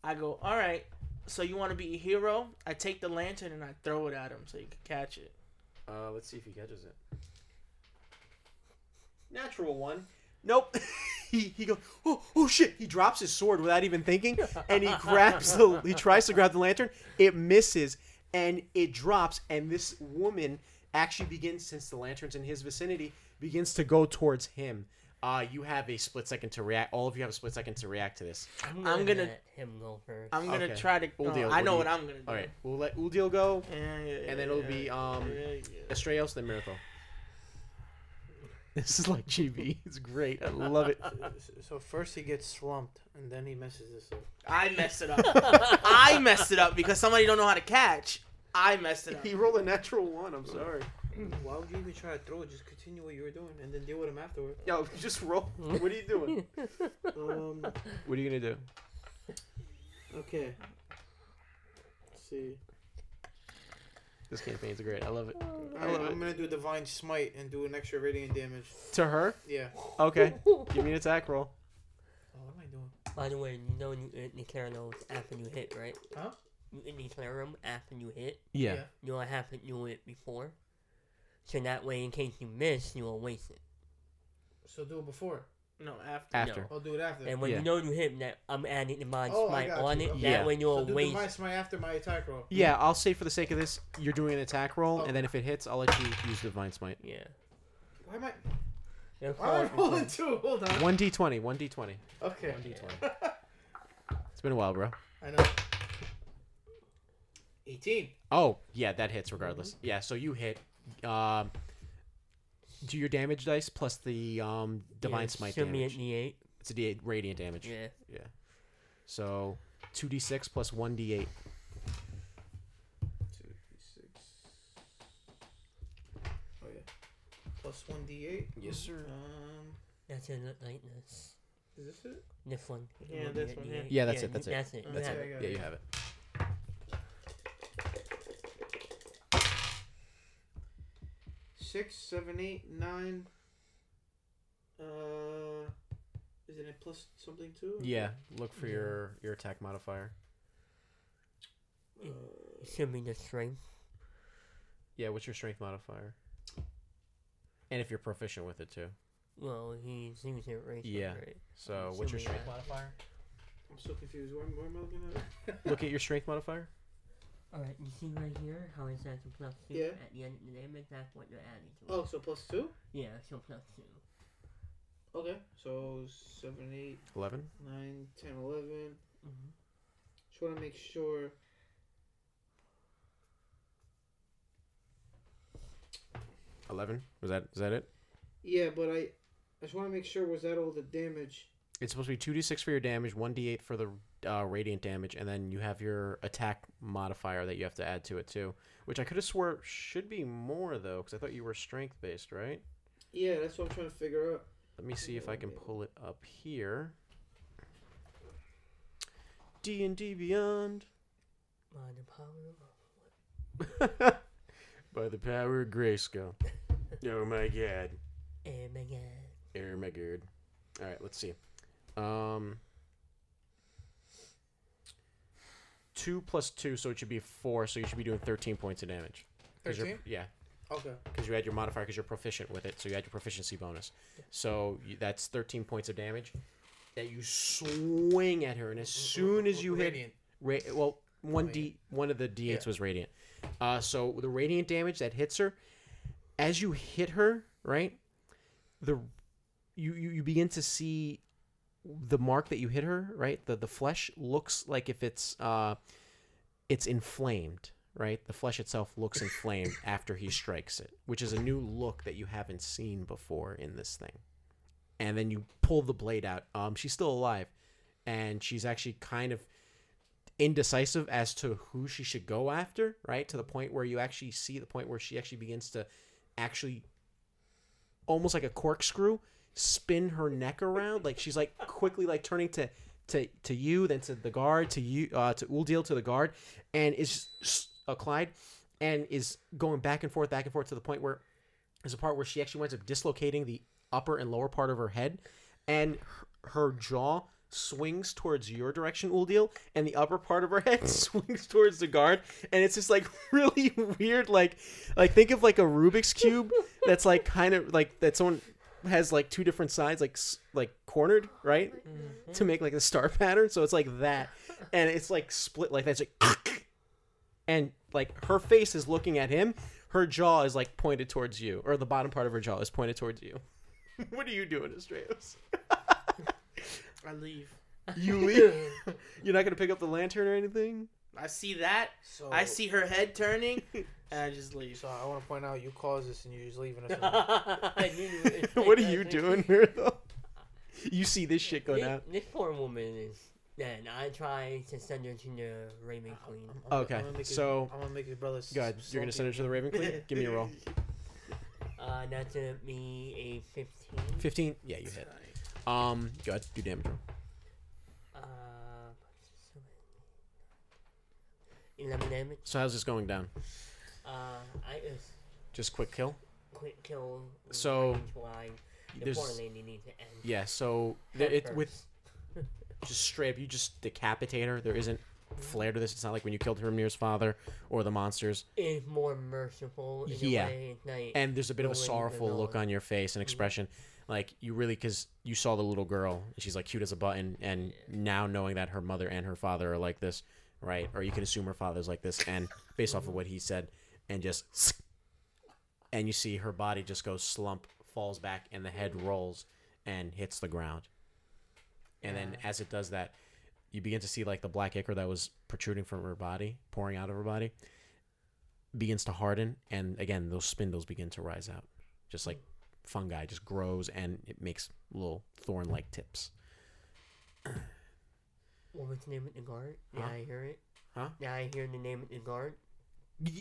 I go, all right. So you want to be a hero? I take the lantern and I throw it at him so he can catch it. Uh, let's see if he catches it. Natural one. Nope. (laughs) he he goes. Oh oh shit! He drops his sword without even thinking, and he (laughs) grabs the. He tries to grab the lantern. It misses, and it drops. And this woman actually begins, since the lantern's in his vicinity, begins to go towards him. Uh, you have a split second to react. All of you have a split second to react to this. I'm I'm gonna, gonna- let him go first. I'm gonna Okay. try to. We'll oh. I know do what I'm gonna do. All right, we'll let Uldil go, Yeah, yeah, and then yeah, it'll be um yeah, yeah. Estrellos, then Miracle. (laughs) This is like GB. It's great. I love it. (laughs) So first he gets slumped, and then he messes this up. I messed it up. (laughs) I messed it up because somebody don't know how to catch. I messed it up. He rolled a natural one. I'm sorry. Why would you even try to throw it? Just continue what you were doing, and then deal with him afterward. Yo, just roll. What are you doing? Um. What are you gonna do? Okay. Let's see. This campaign's great. I love it. I, I'm gonna do divine smite and do an extra radiant damage. To her? Yeah. Okay. (laughs) Give me an attack roll. Oh, what am I doing? By the way, you know you uh, declare those after you hit, right? Huh? You can declare them after you hit. Yeah. Yeah. You don't have to do it before. So that way, in case you miss, you will waste it. So do it before. No, after. After. I'll do it after. And when Yeah. you know you hit that, I'm adding the mind Oh, smite on you. it. Okay. That Yeah. way you so will do waste. divine smite after my attack roll. Yeah, I'll say for the sake of this, you're doing an attack roll, Oh. and then if it hits, I'll let you use the Divine Smite. Yeah. Why am I? They're Why am I rolling two? Hold on. 1d20, 1d20. Okay. 1d20. It's been a while, bro. I know. 18. Oh, yeah, that hits regardless. Yeah, so you hit. Um, do your damage dice plus the um, Divine yeah, Smite should be damage. at D8. It's a d8 radiant damage. Yeah. Yeah. So 2d6 plus 1d8. Two, six. Oh yeah. Plus one d8. Yes, sir. Um, That's it like this. is this it? This one. Yeah, this one, yeah. Yeah, that's it, that's it. That's it. You That's it. Yeah, it. you have it. Six, seven, eight, nine. Uh, isn't it plus something too? Yeah, look for Yeah. your your attack modifier. Uh, It should be the strength. Yeah, what's your strength modifier? And if you're proficient with it too. Well, he's using it right. Yeah. Right. So what's your assuming strength that. modifier? I'm so confused. Where, where am I looking at? Look at your strength modifier. Alright, you see right here how it's at the plus two Yeah. at the end of the damage? That's what you're adding to it. Oh, so plus two. Yeah, so plus two. Okay. So seven, eight, 11. nine, ten, eleven. Mm-hmm. Just want to make sure. Eleven. Was that is that it? Yeah, but I, I just want to make sure was that all the damage? It's supposed to be two d six for your damage, one d eight for the uh, radiant damage, and then you have your attack modifier that you have to add to it too, which I could have swore should be more though, because I thought you were strength based, right? Yeah, that's what I'm trying to figure out. Let me see if I can pull it up here. D and D Beyond. By the power of (laughs) By the power of Grayskull. (laughs) oh my god. oh my god. Oh my god. All right, let's see. Um, two plus two, so it should be four. So you should be doing thirteen points of damage. 'Cause you're- 13? Yeah, Okay. because you had your modifier because you're proficient with it, so you had your proficiency bonus. So you, that's thirteen points of damage that you swing at her, and as soon as you hit, Radiant. Ra- well, one d one of the d8s Yeah. was radiant. Uh, so the radiant damage that hits her, as you hit her, right, the you you, you begin to see the mark that you hit her, right? The the flesh looks like if it's uh, it's inflamed, right? The flesh itself looks inflamed (laughs) after he strikes it, which is a new look that you haven't seen before in this thing. And then you pull the blade out. Um, she's still alive, and she's actually kind of indecisive as to who she should go after, right? To the point where you actually see the point where she actually begins to actually almost like a corkscrew spin her neck around like she's like quickly like turning to to to you then to the guard to you uh to Uldil to the guard and is uh, Clyde and is going back and forth back and forth to the point where there's a part where she actually winds up dislocating the upper and lower part of her head and her, her jaw swings towards your direction Uldil and the upper part of her head (laughs) swings towards the guard and it's just like (laughs) really weird like like think of like a Rubik's cube that's like kind of like that someone has like two different sides like like cornered right mm-hmm. to make like a star (laughs) pattern so it's like that and it's like split like that. it's like (laughs) and like her face is looking at him her jaw is like pointed towards you or the bottom part of her jaw is pointed towards you (laughs) what are you doing Estrellas? I leave. you leave you're not gonna pick up the lantern or anything I see that. So I see her head turning, (laughs) and I just leave. So I want to point out you caused this and you're just leaving us. (laughs) alone. I knew you would (laughs) what are you doing here though you see this shit go This, down this poor woman is dead. I try to send her to the Raven Queen. I'm- Okay, I'm gonna his- so- I'm gonna make his brother. go ahead you're gonna send her to the Raven Queen give me a roll Uh, that's gonna be a 15. 15 yeah you hit um go ahead do damage roll Uh, 11 damage. so how's this going down Uh, I just just quick kill quick kill. So, range wide. The there's lady needs to end. yeah so Head it with first. (laughs) just straight up you just decapitate her there isn't flair to this it's not like when you killed Hrimnir's father or the monsters It's more merciful in Yeah. a way. It's and there's a bit of a Don't let you sorrowful look on. on your face and expression like you really because you saw the little girl and she's like cute as a button and now knowing that her mother and her father are like this right? Or you can assume her father's like this and based off of what he said and just (sniffs) and you see her body just goes slump falls back and the head rolls and hits the ground. And then as it does that you begin to see like the black ichor that was protruding from her body pouring out of her body begins to harden and again those spindles begin to rise out. Just like fungi just grows and it makes little thorn like tips (clears throat) what was the name of the guard? Did Huh? I hear it? Huh? Yeah, I hear the name of the guard?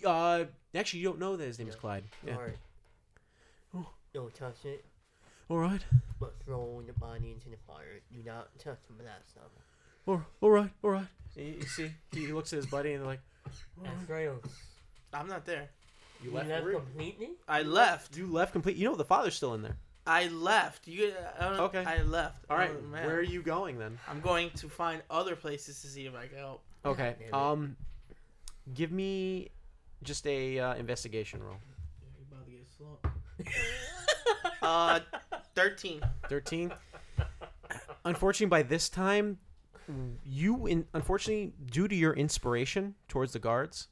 Uh actually you don't know that his name is clyde yeah Guard. Oh. Don't touch it, all right but throw the body into the fire. Do not touch the that stuff. all, all right all right you, you see he looks at his buddy and they're like. That's Rails. I'm not there. you You left, left completely? I left. you left complete you know the father's still in there I left. You. I don't, Okay. I left. all right Oh, man. where are you going then I'm going to find other places to see if I can help. (laughs) okay um give me just a uh, investigation roll You about to get slumped. (laughs) uh, thirteen. 13 unfortunately by this time you in unfortunately due to your inspiration towards the guards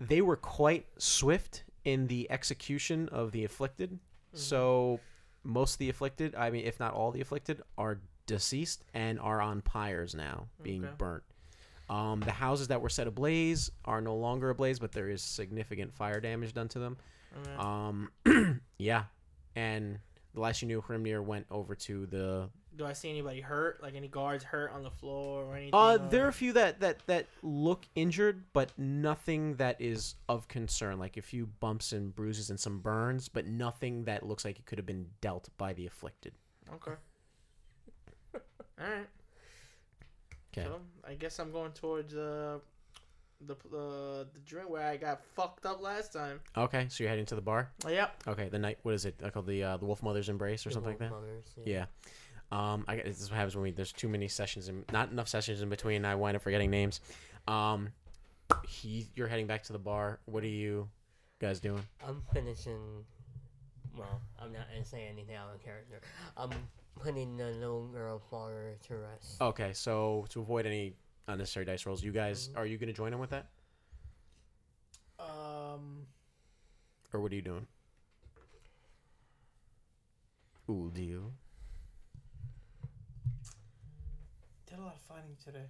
they were quite swift in the execution of the afflicted so most of the afflicted i mean if not all the afflicted are deceased and are on pyres now being Okay. burnt um, the houses that were set ablaze are no longer ablaze but there is significant fire damage done to them Okay. um, (clears throat) yeah, and the last you knew, Hrimnir went over to the do I see anybody hurt? Like any guards hurt on the floor or anything? Uh, or- there are a few that, that, that look injured, but nothing that is of concern. Like a few bumps and bruises and some burns, but nothing that looks like it could have been dealt by the afflicted. Okay. (laughs) All right. Okay. So I guess I'm going towards uh, the uh, the drink where I got fucked up last time. Okay, so you're heading to the bar. Yep. Okay, the night. What is it uh, called? The uh, the Wolf Mother's Embrace or The something like that. Wolf Mothers, Yeah. Um, I guess this is what happens when we there's too many sessions and not enough sessions in between. And I wind up forgetting names. Um, he, you're heading back to the bar. What are you guys doing? I'm finishing. Well, I'm not gonna say anything out of character. I'm putting the little girl father to rest. Okay, so to avoid any unnecessary dice rolls, you guys Mhm. are you going to join him with that, Um, or what are you doing? Ooh, deal. Did a lot of fighting today.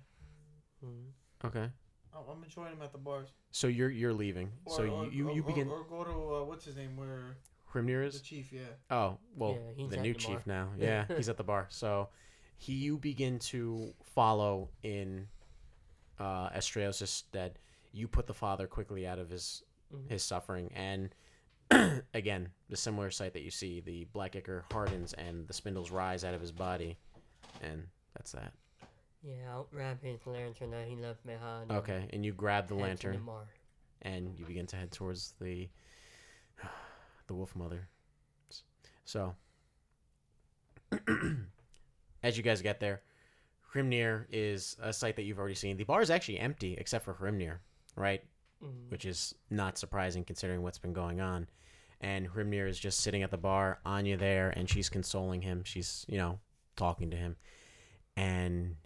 Mhm. Okay, I'm, I'm enjoying him at the bars. so you're you're leaving. so Or- you or- you, you or- begin. or, go to uh, what's his name? Where Hrimnir the is. chief? Yeah. Oh well, Yeah, he's the at new the chief now. (laughs) Yeah, he's at the bar. So he you begin to follow in uh, Estrios' stead. You put the father quickly out of his Mhm. his suffering, and (clears throat) again the similar sight that you see: the black ichor hardens and the spindles rise out of his body, and that's that. Yeah, I'll wrap his lantern that he left behind. Okay, and you grab the lantern and you begin to head towards the (sighs) the wolf mother. So (clears throat) as you guys get there, Hrimnir is a site that you've already seen. The bar is actually empty except for Hrimnir, right? Mhm. Which is not surprising considering what's been going on. And Hrimnir is just sitting at the bar, Anya there, and she's consoling him. She's, you know, talking to him. And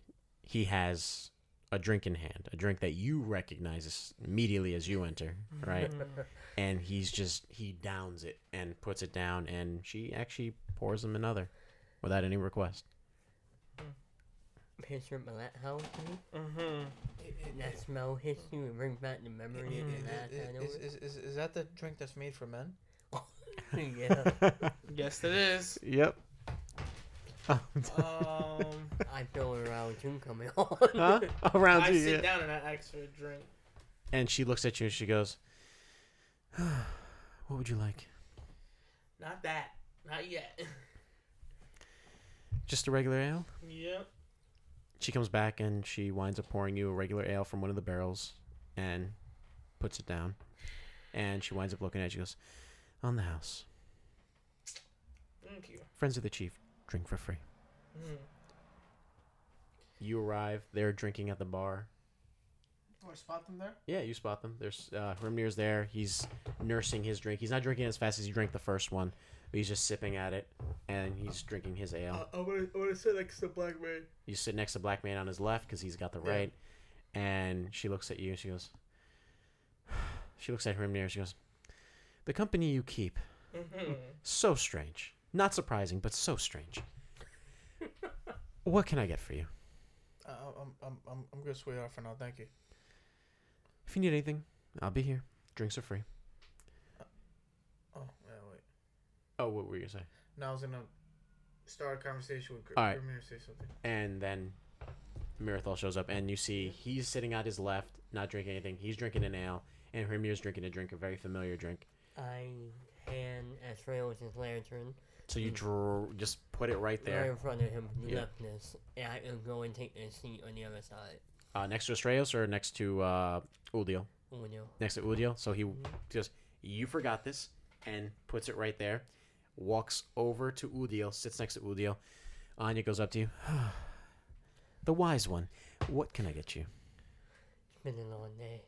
he has a drink in hand, a drink that you recognize immediately as you enter, right? (laughs) and he's just he downs it and puts it down and she actually pours him another without any request Picture Millet House to me. Mm-hmm. That smell hits you and brings back the memory of the last time Is, is, is, is that the drink that's made for men? (laughs) yeah, Yes, it is. (laughs) yep Um, I feel around two coming on. huh? around you. I you sit yeah. down and I ask for a drink. and she looks at you and she goes (sighs) what would you like Not that. Not yet. (laughs) just a regular ale yep. she comes back and she winds up pouring you a regular ale from one of the barrels and puts it down and she winds up looking at you and goes on the house Thank you. friends of the chief drink for free Mm. You arrive they're drinking at the bar Oh, I spot them there. Yeah, you spot them. There's uh, Hrimnir's there. He's nursing his drink. He's not drinking as fast as he drank the first one, but he's just sipping at it, and he's drinking his ale. I'm gonna, I'm gonna sit next to Black Mane. you sit next to Black Mane on his left because he's got the Yeah. right, and she looks at you and she goes, (sighs) she looks at Hrimnir and she goes, the company you keep, Mm-hmm. so strange. Not surprising, but so strange. what can I get for you? Uh, I'm, I'm, I'm, I'm good, sweetheart, for now. Thank you. If you need anything, I'll be here. Drinks are free. Oh, yeah, wait. Oh, what were you gonna say? Now I was gonna start a conversation with Gr- All right. Grimnir, say something. and then Mirthal shows up, and you see he's sitting at his left, not drinking anything. He's drinking an ale, and Hrimnir's drinking a drink, a very familiar drink. I hand Astraios his lantern So you Mm. dr- just put it right there. right in front of him, Yeah. leftness, and I can go and take the seat on the other side. uh, next to Estrellas or next to uh? Oh, no. Next to Uldil. So he Mhm. goes, "You forgot this," and puts it right there. Walks over to Uldil, sits next to Uldil. Anya goes up to you. (sighs) the wise one. What can I get you? It's been a long day.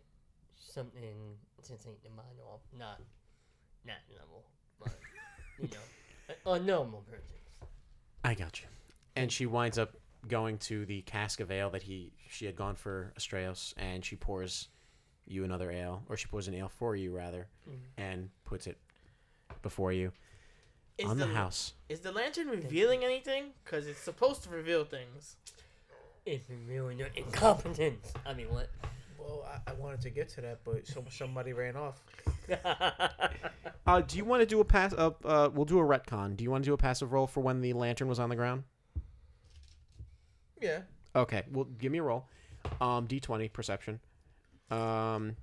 Something to take the mind off. Not that level, but, you (laughs) know, a, a normal person. I got you. And she winds up going to the cask of ale that he she had gone for Estrellas, and she pours you another ale, or she pours an ale for you rather, Mm. and puts it before you Is on the, the house. Is the lantern revealing anything? Cause it's supposed to reveal things. It's revealing your incompetence. I mean, what? Well, I, I wanted to get to that, but some, somebody ran off. (laughs) Uh, do you want to do a pass? Uh, uh, we'll do a retcon. Do you want to do a passive roll for when the lantern was on the ground? Yeah. Okay, well, give me a roll. Um, D20 perception. Um,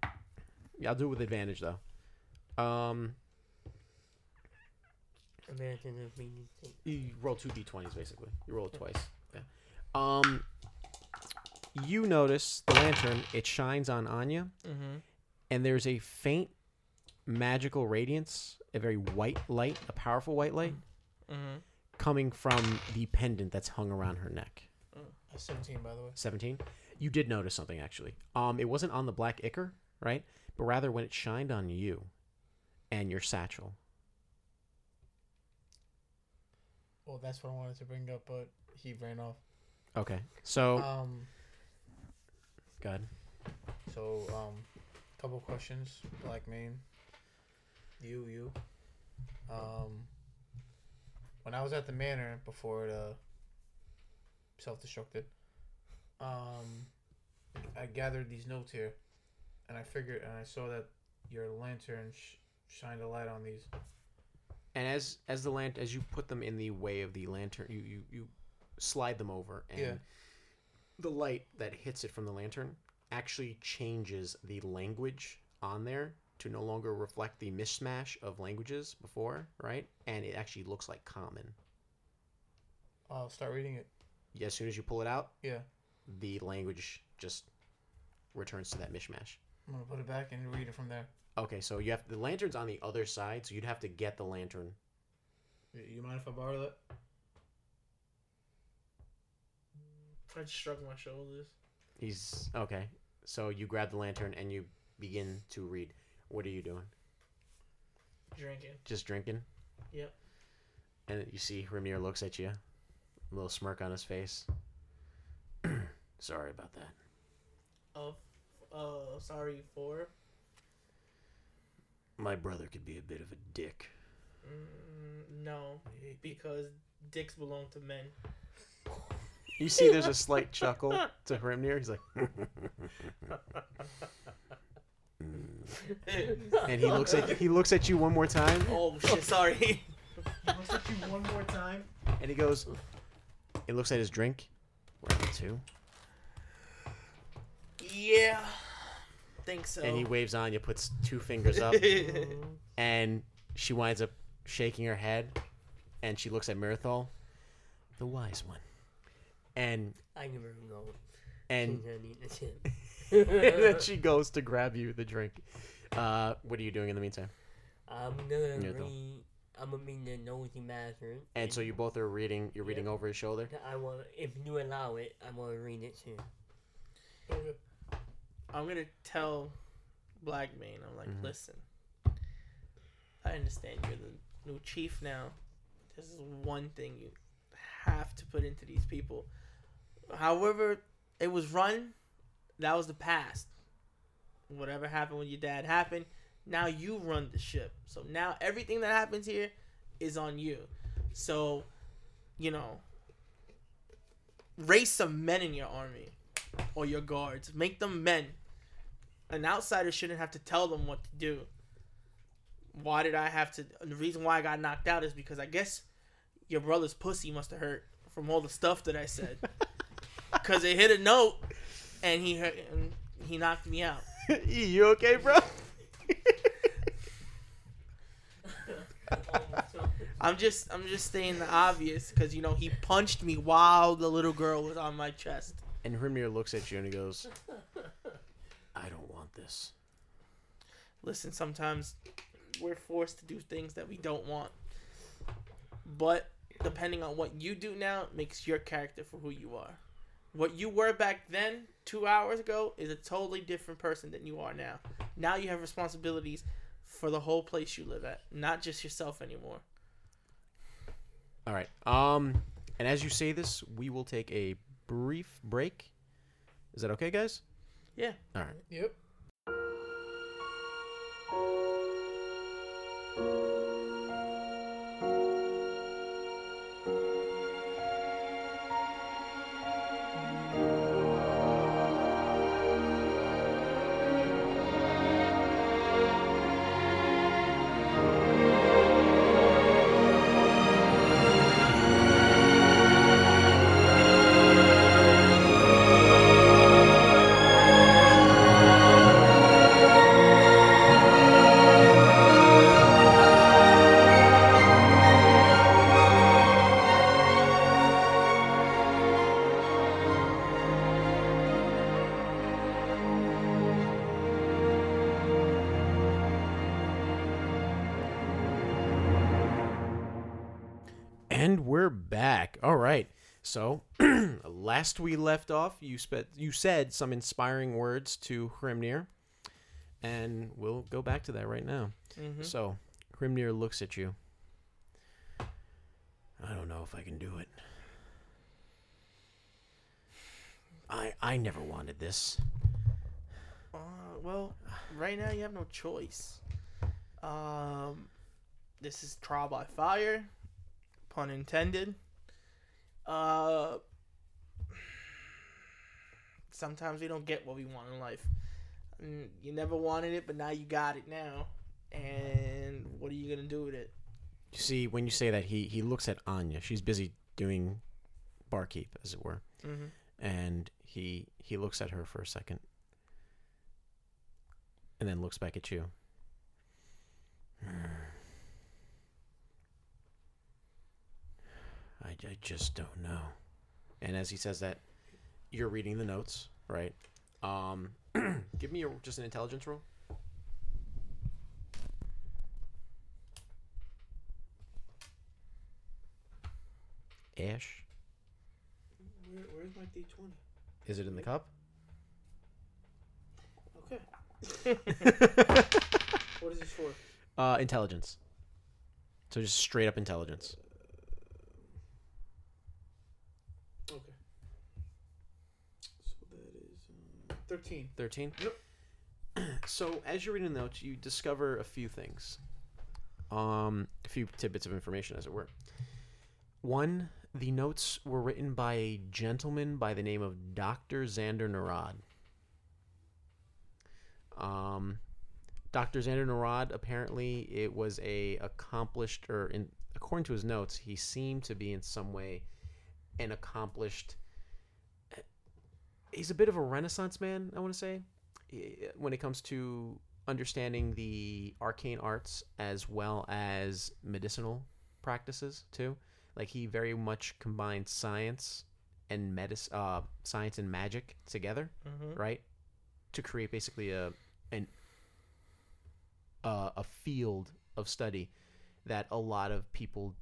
yeah, I'll do it with advantage though. Um, Imagine if we think you roll two D20s basically. You roll it twice. Yeah. Um, you notice the lantern. It shines on Anya, Mm-hmm. and there's a faint magical radiance, a very white light, a powerful white light, Mm-hmm. coming from the pendant that's hung around her neck. That's 17, by the way. 17 you did notice something actually um it wasn't on the black ichor right but rather when it shined on you and your satchel Well, that's what I wanted to bring up, but he ran off. okay so Um. Go ahead So, um, couple questions. Black Mane. You, you. Um, when I was at the manor before it uh, self-destructed, um, I gathered these notes here, and I figured, and I saw that your lantern sh- shined a light on these. and as as the lant as you put them in the way of the lantern you you, you slide them over and Yeah. The light that hits it from the lantern actually changes the language on there to no longer reflect the mishmash of languages before right and it actually looks like common I'll start reading it. Yeah, as soon as you pull it out Yeah, the language just returns to that mishmash. I'm gonna put it back and read it from there. Okay, so you have the lantern's on the other side, so you'd have to get the lantern. Y- You mind if I borrow that? I just shrugged my shoulders. He's okay. So you grab the lantern and you begin to read. What are you doing? Drinking. Just drinking? Yep. And you see Hrimnir looks at you, a little smirk on his face. (clears throat) Sorry about that. Of, uh, sorry for. My brother could be a bit of a dick. Mm, no, because dicks belong to men. (laughs) You see, there's a (laughs) slight chuckle to Hrimnir. He's like, (laughs) and he looks at he looks at you one more time, oh shit! Sorry. looks at you one more time, and he goes. He looks at his drink. Round two, yeah. Think so. and he waves on you, puts two fingers up, and she winds up shaking her head, and she looks at Mirthal, the wise one, and I never know. and things I need to say. and then she goes to grab you the drink. Uh, what are you doing in the meantime? I'm gonna Yeah, though. read. I'm gonna read the nosy master. And so you both are reading. You're reading over his shoulder. I want. If you allow it, I'm gonna read it too. I'm gonna tell Blackmane. I'm like, Mhm. listen. I understand you're the new chief now. This is one thing you have to put into these people. However, it was run. That was the past. Whatever happened with your dad happened. Now you run the ship. So now everything that happens here is on you. So, you know, raise some men in your army or your guards. Make them men. An outsider shouldn't have to tell them what to do. Why did I have to? The reason why I got knocked out is because I guess your brother's pussy must have hurt from all the stuff that I said. (laughs) Because it hit a note, and he hurt, and he knocked me out. (laughs) E, you okay, bro? (laughs) I'm just, I'm just saying the obvious because you know he punched me while the little girl was on my chest. and Hrimnir looks at you and he goes, "I don't want this." listen, sometimes we're forced to do things that we don't want. But depending on what you do now makes your character for who you are. What you were back then, two hours ago, is a totally different person than you are now. Now you have responsibilities for the whole place you live at, not just yourself anymore. All right. Um, and as you say this, we will take a brief break. Is that okay, guys? Yeah. All right. Yep. Last we left off, you spe- you said some inspiring words to Hrimnir, and we'll go back to that right now. Mm-hmm. So, Hrimnir looks at you. I don't know if I can do it. I I never wanted this. Uh, well, right now you have no choice. Um, this is trial by fire, pun intended. Uh, sometimes we don't get what we want in life. Mm, You never wanted it, but now you got it now. And what are you gonna do with it? You see, when you say that, he he looks at Anya. She's busy doing barkeep, as it were, Mm-hmm. and he he looks at her for a second, and then looks back at you. (sighs) I, I just don't know. And as he says that, you're reading the notes, right? Um, (clears throat) give me your, just an intelligence roll. Ash, Where, where's my D twenty? is it in the cup? Okay. (laughs) what is this for? Uh, intelligence. So just straight up intelligence. Okay. So that is thirteen. 13? Yep. (clears throat) So as you're reading the notes, you discover a few things. Um, a few tidbits of information, as it were. One, the notes were written by a gentleman by the name of Dr. Xander Narad. Um, Dr. Xander Narad, apparently, it was a accomplished, or in according to his notes, he seemed to be in some way an accomplished. He's a bit of a Renaissance man, I want to say when it comes to understanding the arcane arts as well as medicinal practices too. Like he very much combined science and medicine, uh, science and magic together, Mm-hmm. right? To create basically a an uh, a field of study that a lot of people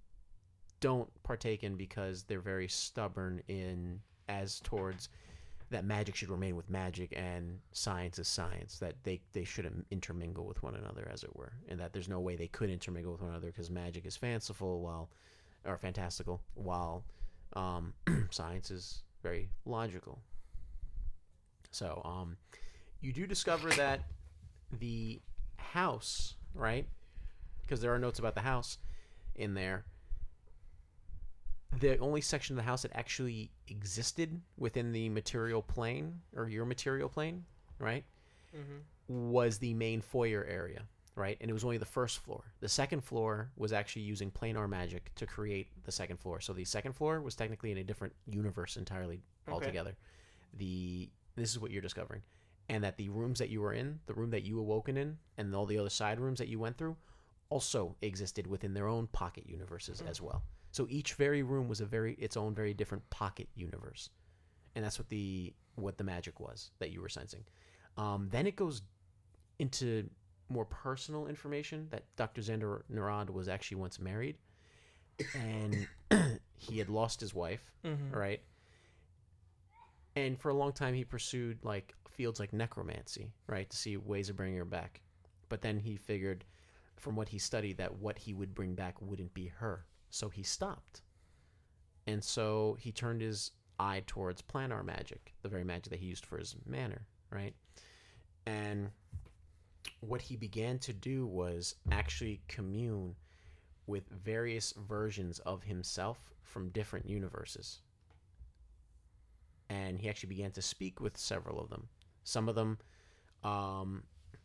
don't partake in because they're very stubborn in as towards that magic should remain with magic and science is science that they, they shouldn't intermingle with one another as it were and that there's no way they could intermingle with one another because magic is fanciful while or fantastical while um, (clears throat) science is very logical. So um, you do discover that the house right because there are notes about the house in there the only section of the house that actually existed within the material plane or your material plane, right, Mm-hmm. was the main foyer area, right? And it was only the first floor. The second floor was actually using planar magic to create the second floor. So the second floor was technically in a different universe entirely Okay. altogether. The this is what you're discovering. And that the rooms that you were in, the room that you awoken in, and all the other side rooms that you went through also existed within their own pocket universes as well. So each very room was a very its own very different pocket universe, and that's what the what the magic was that you were sensing. Um, then it goes into more personal information that Dr. Xander Narad was actually once married, and (clears throat) he had lost his wife, Mm-hmm. right? And for a long time, he pursued like fields like necromancy, right, to see ways of bringing her back. But then he figured, from what he studied, that what he would bring back wouldn't be her, so he stopped. And so he turned his eye towards planar magic, the very magic that he used for his manner, right? And what he began to do was actually commune with various versions of himself from different universes. And he actually began to speak with several of them. Some of them um,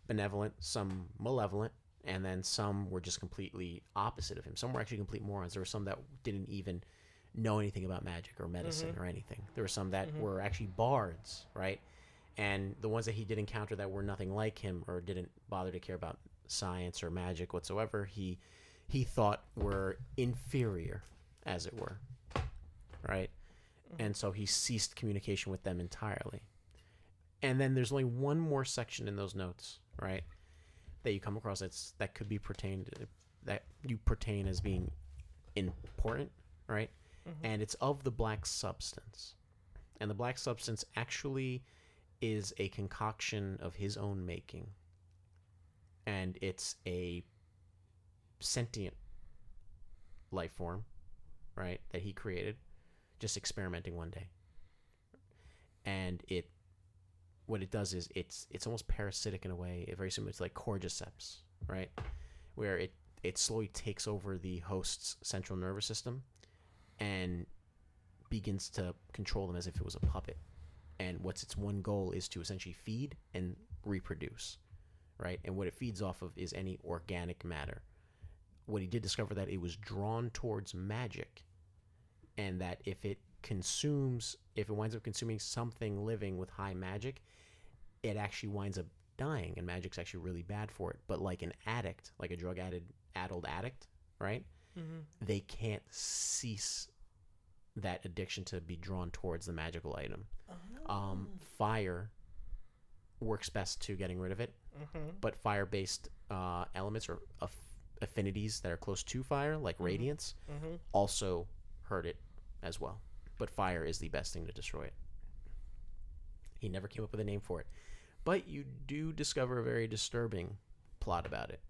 benevolent, some malevolent, and then some were just completely opposite of him. Some were actually complete morons. There were some that didn't even know anything about magic or medicine mm-hmm. or anything. There were some that mm-hmm. were actually bards, right? And the ones that he did encounter that were nothing like him or didn't bother to care about science or magic whatsoever, he he thought were inferior, as it were, right? Mm-hmm. And so he ceased communication with them entirely. And then there's only one more section in those notes, right? That you come across that's that could be pertained that you pertain as being important, right? Mm-hmm. And it's of the black substance. And the black substance actually is a concoction of his own making. And it's a sentient life form, right? That he created, just experimenting one day. And it, what it does is it's it's almost parasitic in a way, very similar to like cordyceps, right? Where it it slowly takes over the host's central nervous system, and begins to control them as if it was a puppet. And what's its one goal is to essentially feed and reproduce, right? And what it feeds off of is any organic matter what he did discover that it was drawn towards magic and that if it consumes if it winds up consuming something living with high magic it actually winds up dying and magic's actually really bad for it but like an addict like a drug added addled addict right Mm-hmm. they can't cease that addiction to be drawn towards the magical item um, fire works best to getting rid of it Mm-hmm. but fire-based uh, elements or aff- affinities that are close to fire, like radiance, Mm-hmm. also hurt it as well. But fire is the best thing to destroy it. He never came up with a name for it, but you do discover a very disturbing plot about it.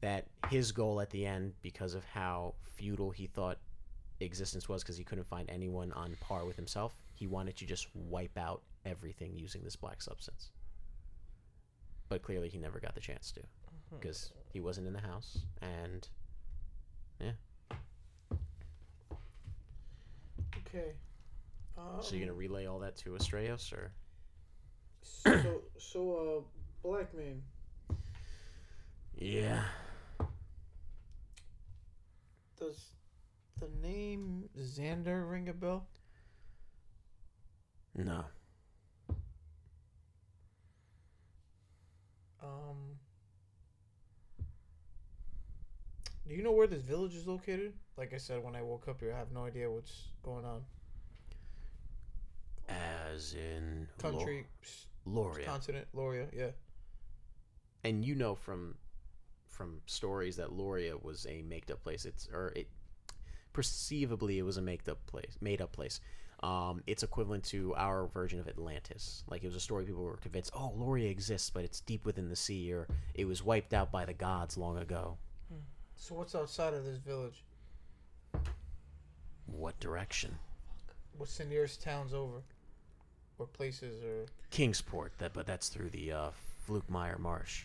That his goal at the end, because of how futile he thought existence was, because he couldn't find anyone on par with himself, he wanted to just wipe out everything using this black substance. But clearly, he never got the chance to because he wasn't in the house, and yeah. Okay. Um, so you're gonna relay all that to Astraios, or So so uh, Black Mane. yeah, Does the name Xander ring a bell? no, Um. Do you know where this village is located? Like I said, when I woke up here, I have no idea what's going on. as in Country, Loria, continent, Loria, yeah. and you know from from stories that Loria was a made up place. It's or it perceivably it was a made up place, made up place. Um, it's equivalent to our version of Atlantis. Like it was a story people were convinced, oh, Loria exists, but it's deep within the sea, or it was wiped out by the gods long ago. So what's outside of this village? What direction? What's the nearest towns over? Or places or Kingsport, that but that's through the uh, Flukemeyer Marsh.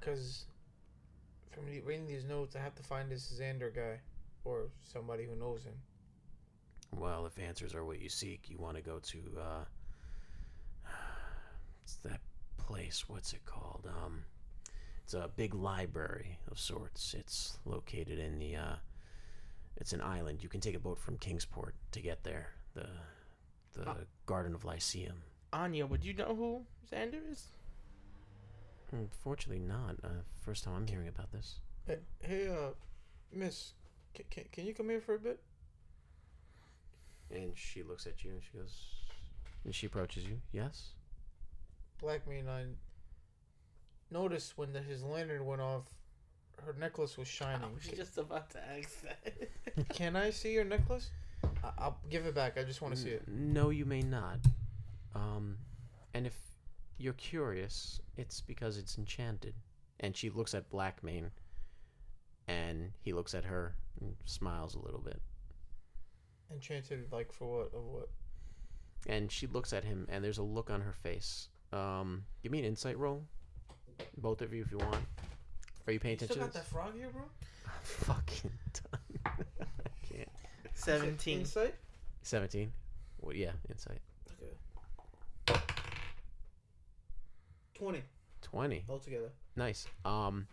because from reading these notes, I have to find this Xander guy or somebody who knows him. Well, if answers are what you seek, you want to go to uh, it's that place. What's it called? Um, it's a big library of sorts. It's located in the. Uh, it's an island. You can take a boat from Kingsport to get there. The the Ah. Garden of Lyceum. Anya, would you know who Xander is? Unfortunately, not. Uh, first time I'm hearing about this. Hey, hey uh, Miss, can, can, can you come here for a bit? And she looks at you and she goes, and she approaches you. Yes. Black Mane, I noticed when the, his lantern went off, her necklace was I shining. was Ca- just about to ask that. (laughs) Can I see your necklace? I- I'll give it back. I just want to see it. No, you may not. Um, and if you're curious, it's because it's enchanted. And she looks at Blackmane, and he looks at her and smiles a little bit. Enchanted, like for what? Of what? And she looks at him, and there's a look on her face. Um, give me an insight roll, both of you, if you want. Are you paying You still attention? got to that frog here, bro? this? (laughs) fucking done. (laughs) I can't. Seventeen. Insight? Seventeen. Well, yeah, insight. Okay. 20 Twenty. altogether. Nice. Um,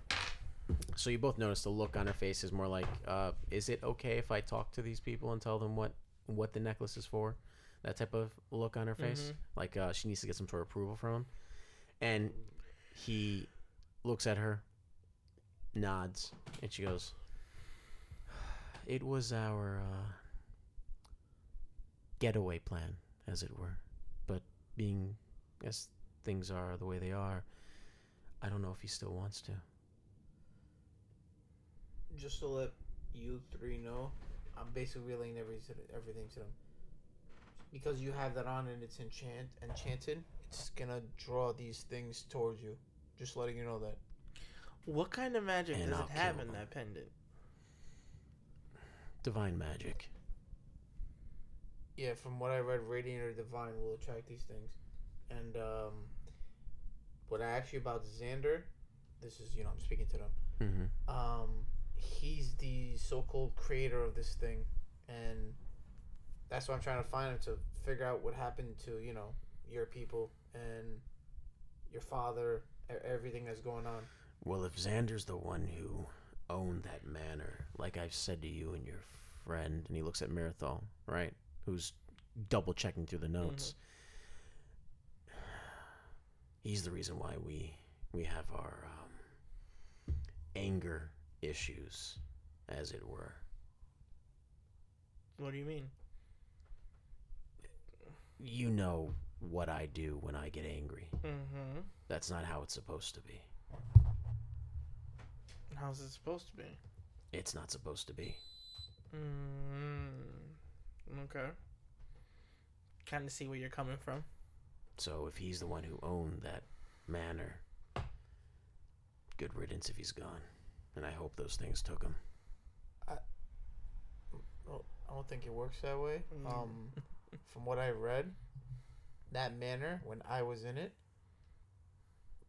so you both notice the look on her face is more like, uh, is it okay if I talk to these people and tell them what what the necklace is for? That type of look on her face, Mhm. like uh, she needs to get some sort of approval from him. And he looks at her, nods, and she goes, "It was our uh, getaway plan, as it were, but being as things are the way they are." I don't know if he still wants to. just to let you three know, I'm basically relaying to, everything to them. Because you have that on and it's enchant enchanted, it's gonna draw these things towards you. Just letting you know that. What kind of magic And does I'll it have in them. that pendant? Divine magic. Yeah, from what I read, radiant or divine will attract these things. And um, what I asked you about Xander, this is you know I'm speaking to them. Mm-hmm. um, he's the so-called creator of this thing, and that's why I'm trying to find him to figure out what happened to you know your people and your father, e- everything that's going on. Well, if Xander's the one who owned that manor, like I've said to you and your friend, and he looks at Mirthal, right? Who's double checking through the notes. He's the reason why we we have our um, anger issues, as it were. What do you mean? You know what I do when I get angry. Mm-hmm. That's not how it's supposed to be. How's it supposed to be? It's not supposed to be. Mm, okay. Kind of see where you're coming from. So if he's the one who owned that manor, good riddance if he's gone. And I hope those things took him. Well, I don't think it works that way. Mm. Um, (laughs) from what I read, that manor when I was in it,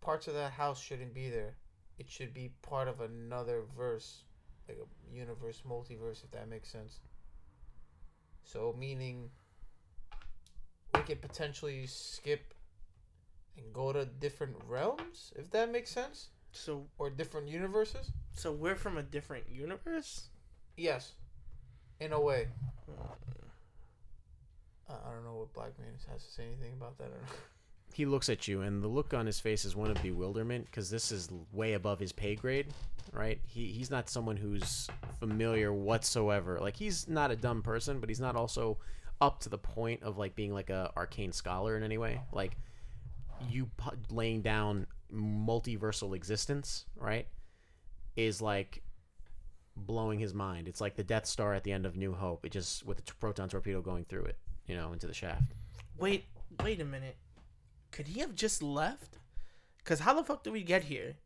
parts of that house shouldn't be there. It should be part of another verse, like a universe, multiverse, if that makes sense. So meaning, we could potentially skip and go to different realms, if that makes sense, So, or different universes. so we're from a different universe. Yes, in a way. Hmm. I I don't know what Black Mane has to say anything about that. Or not. (laughs) He looks at you, and the look on his face is one of bewilderment because this is way above his pay grade, right? He he's not someone who's familiar whatsoever. Like he's not a dumb person, but he's not also up to the point of like being like a arcane scholar in any way. Like you laying down multiversal existence, right? Is like blowing his mind. It's like the Death Star at the end of New Hope. It just with the proton torpedo going through it, you know, into the shaft. Wait, wait a minute. Could he have just left? Cause how the fuck did we get here?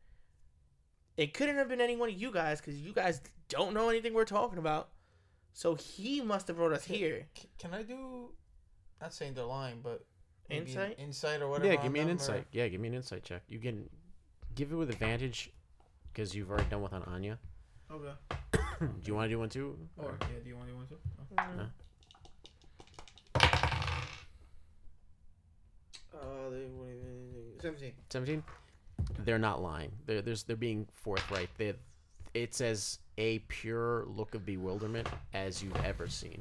It couldn't have been any one of you guys, cause you guys don't know anything we're talking about. So he must have brought us here. Can I do? Not saying they're lying, but maybe Insight? insight or whatever. Yeah, give me an them, or- insight. Yeah, give me an insight check. You can give it with advantage because you've already done one on Anya. Okay. (coughs) do you want to do one too? Or Or- yeah, do you want to do one too? No. Uh, they, seventeen. 17 they're not lying. They're, there's, they're being forthright. They it's as a pure look of bewilderment as you've ever seen.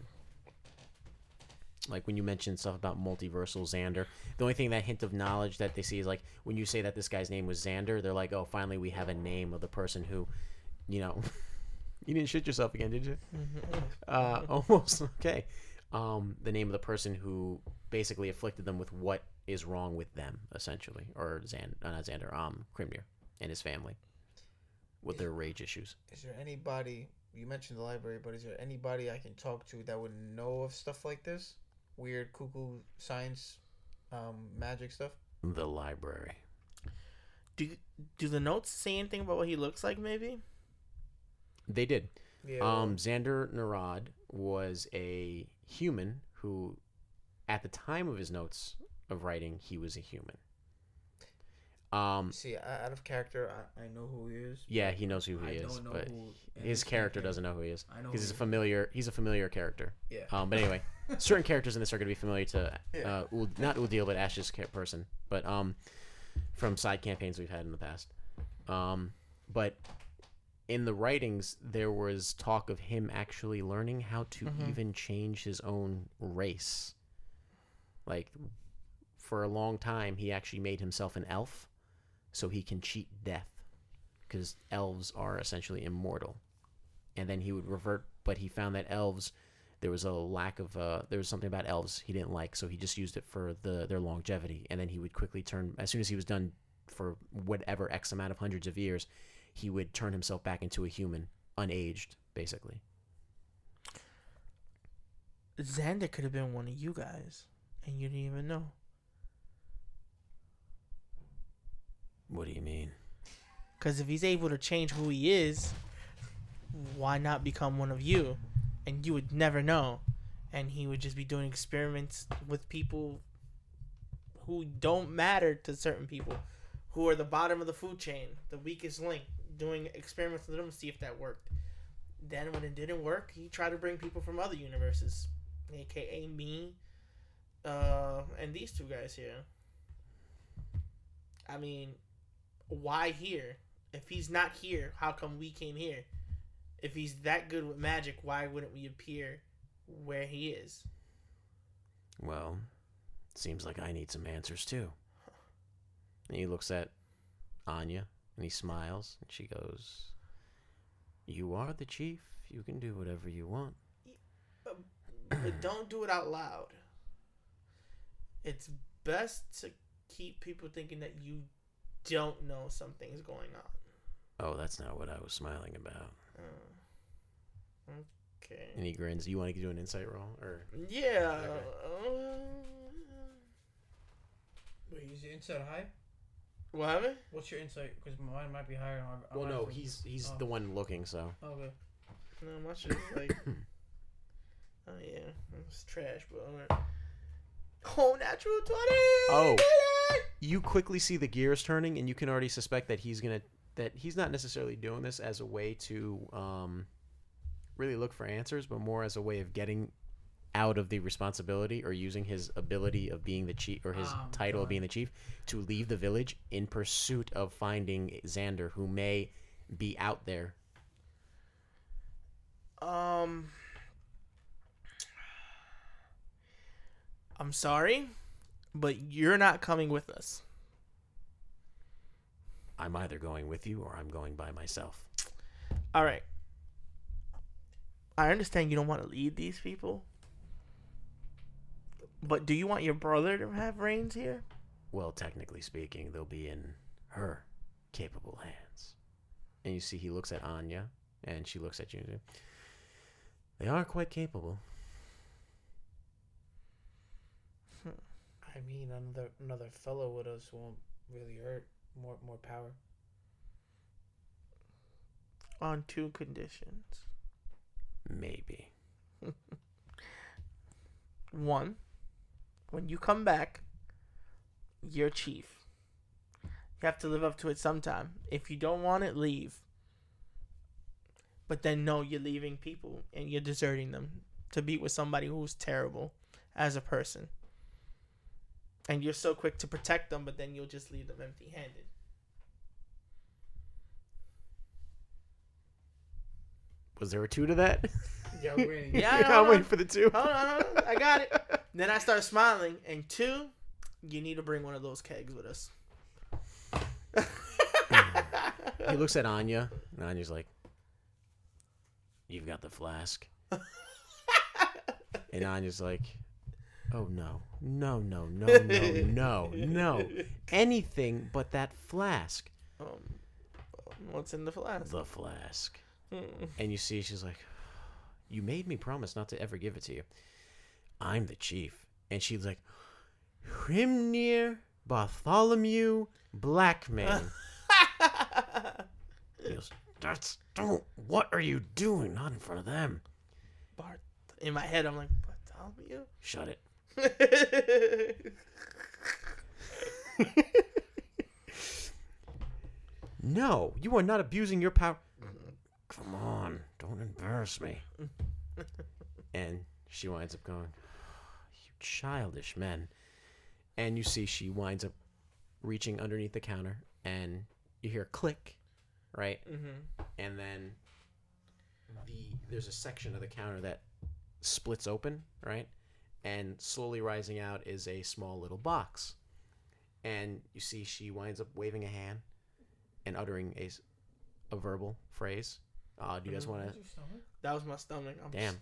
Like when you mentioned stuff about multiversal xander the only thing that hint of knowledge that they see is like when you say that this guy's name was xander they're like oh finally we have a name of the person who you know (laughs) you didn't shit yourself again did you? Uh, (laughs) almost. Okay. Um, the name of the person who basically afflicted them with what is wrong with them, essentially, or Xan, uh, not Xander, um, Hrimnir and his family with their rage issues. Is there anybody? You mentioned the library, but is there anybody I can talk to that would know of stuff like this? Weird, cuckoo science, um, magic stuff. The library. Do do the notes say anything about what he looks like? Maybe. They did. Yeah. Um, Xander Narad was a human who, at the time of his notes of writing, he was a human. Um, See, out of character, I, I know who he is. yeah, he knows who he I is, but who his character doesn't know who he is. I know Because he's a familiar. He's a familiar character. Yeah. Um, but anyway, (laughs) certain characters in this are going to be familiar to (laughs) uh, not Uldil, but Ash's person, but um, from side campaigns we've had in the past. Um, but in the writings, there was talk of him actually learning how to Mhm. even change his own race. Like, for a long time, he actually made himself an elf, so he can cheat death, because elves are essentially immortal. And then he would revert, but he found that elves there was a lack of uh, there was something about elves he didn't like, so he just used it for the their longevity, and then he would quickly turn as soon as he was done for whatever x amount of hundreds of years, he would turn himself back into a human unaged, basically. Xander could have been one of you guys, and you didn't even know. What do you mean? Because if he's able to change who he is, why not become one of you? And you would never know. And he would just be doing experiments with people who don't matter to certain people, who are the bottom of the food chain, the weakest link, doing experiments with them to see if that worked. Then, when it didn't work, he tried to bring people from other universes, aka me, uh, and these two guys here. I mean, why here? If he's not here, how come we came here? If he's that good with magic, why wouldn't we appear where he is? Well, seems like I need some answers too. And he looks at Anya and he smiles and she goes, You are the chief. You can do whatever you want. But don't do it out loud. It's best to keep people thinking that you don't know something's going on. Oh, that's not what I was smiling about. Uh, okay. And he grins. You want to do an insight roll? Or Yeah. Okay. uh, Wait, is your insight high? what happened? What's your insight? Because mine might be higher. On, on Well, no, for- he's he's oh. the one looking, so. Okay. No, my shit's like. (coughs) oh yeah, it's trash, but alright. Oh, natural twenty. Oh. You quickly see the gears turning, and you can already suspect that he's gonna that he's not necessarily doing this as a way to um, really look for answers, but more as a way of getting out of the responsibility or using his ability of being the chief or his Um, title of being the chief to leave the village in pursuit of finding Xander, who may be out there. Um, I'm sorry, but you're not coming with us. I'm either going with you or I'm going by myself. All right. I understand you don't want to lead these people, but do you want your brother to have reins here? Well, technically speaking, they'll be in her capable hands. And you see, he looks at Anya, and she looks at you. They are quite capable. I mean, another another fellow with us won't really hurt. More more power. On two conditions. Maybe. (laughs) One, when you come back, you're chief. You have to live up to it sometime. If you don't want it, leave. But then no, you're leaving people and you're deserting them to be with somebody who's terrible as a person. And you're so quick to protect them, but then you'll just leave them empty handed. Was there a two to that? Yeah, I'm waiting. (laughs) Yeah, I (laughs) I'm know. for the two. Hold on, hold on, I got it. (laughs) Then I start smiling. And two, you need to bring one of those kegs with us. He looks at Anya, and Anya's like, You've got the flask. and Anya's like, Oh no, no, no, no, no, no, no. (laughs) Anything but that flask. Um, what's in the flask? The flask. Mm. And you see, she's like, You made me promise not to ever give it to you. I'm the chief. And she's like, Hrimnir Bartholomew Blackman. (laughs) he goes, That's don't what are you doing? Not in front of them. Bart. In my head, I'm like, Bartholomew? Shut it. (laughs) No, you are not abusing your power. Come on, don't embarrass me. and she winds up going, You childish men. And you see she winds up reaching underneath the counter, and you hear a click, right? mm-hmm. And then the there's a section of the counter that splits open, right? And slowly rising out is a small little box. And you see she winds up waving a hand and uttering a, a verbal phrase. Uh, do you guys want to? That was my stomach. I'm Damn.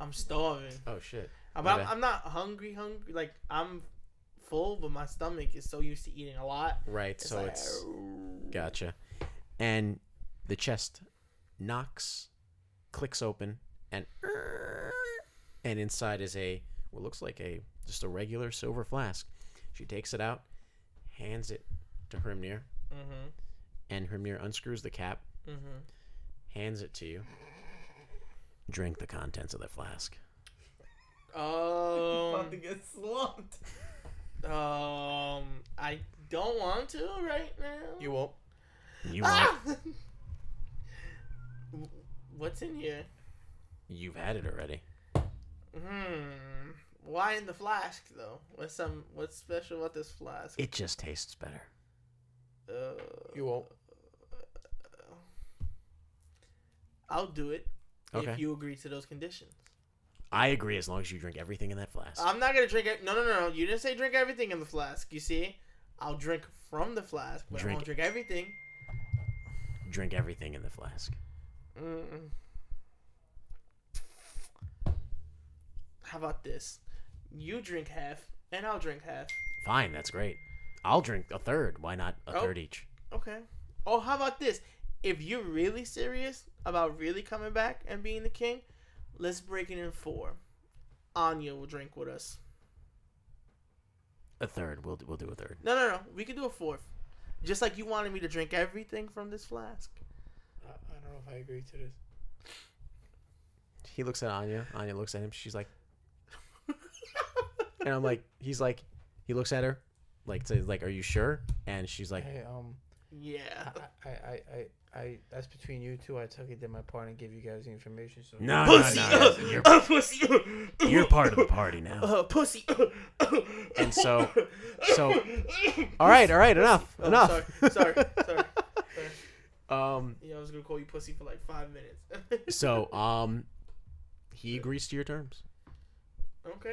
I'm starving. Oh shit. I'm, I'm. I'm not hungry, hungry. Like, I'm full, but my stomach is so used to eating a lot. Right. It's so like, it's gotcha. And the chest knocks, clicks open, and and inside is a what looks like a just a regular silver flask. She takes it out, hands it to Hrimnir, Mm-hmm. and Hrimnir unscrews the cap, Mm-hmm. hands it to you. Drink the contents of the flask. Oh, um, get slumped. um, I don't want to right now. You won't. You won't. Ah! (laughs) What's in here? You've had it already. Hmm. Why in the flask though? What's some? What's special about this flask? It just tastes better. Uh, You won't. I'll do it Okay. if you agree to those conditions. I agree as long as you drink everything in that flask. I'm not gonna drink it. No, no, no, no. You didn't say drink everything in the flask. You see, I'll drink from the flask, but Drink- I won't drink everything. drink everything in the flask. Mm. How about this? You drink half, and I'll drink half. Fine, that's great. I'll drink a third. Why not a Oh. third each? Okay. Oh, how about this? If you're really serious about really coming back and being the king, let's break it in four. Anya will drink with us. A third. We'll we'll do a third. No, no, no. We can do a fourth. Just like you wanted me to drink everything from this flask. I, I don't know if I agree to this. He looks at Anya. Anya looks at him. She's like, and I'm like, he's like, he looks at her, like, says like, are you sure? And she's like, Hey, um, Yeah. I, I, I, I, I, that's between you two. I took it did my part and gave you guys the information. So no, no, Pussy. no, no, you're, Uh, (laughs) pussy. you're part of the party now. Uh, pussy. And so- (laughs) so- All right, all right, enough, Oh, enough. Sorry, sorry, sorry. (laughs) Um, Yeah, I was gonna call you pussy for like five minutes. so um, he agrees to your terms. okay.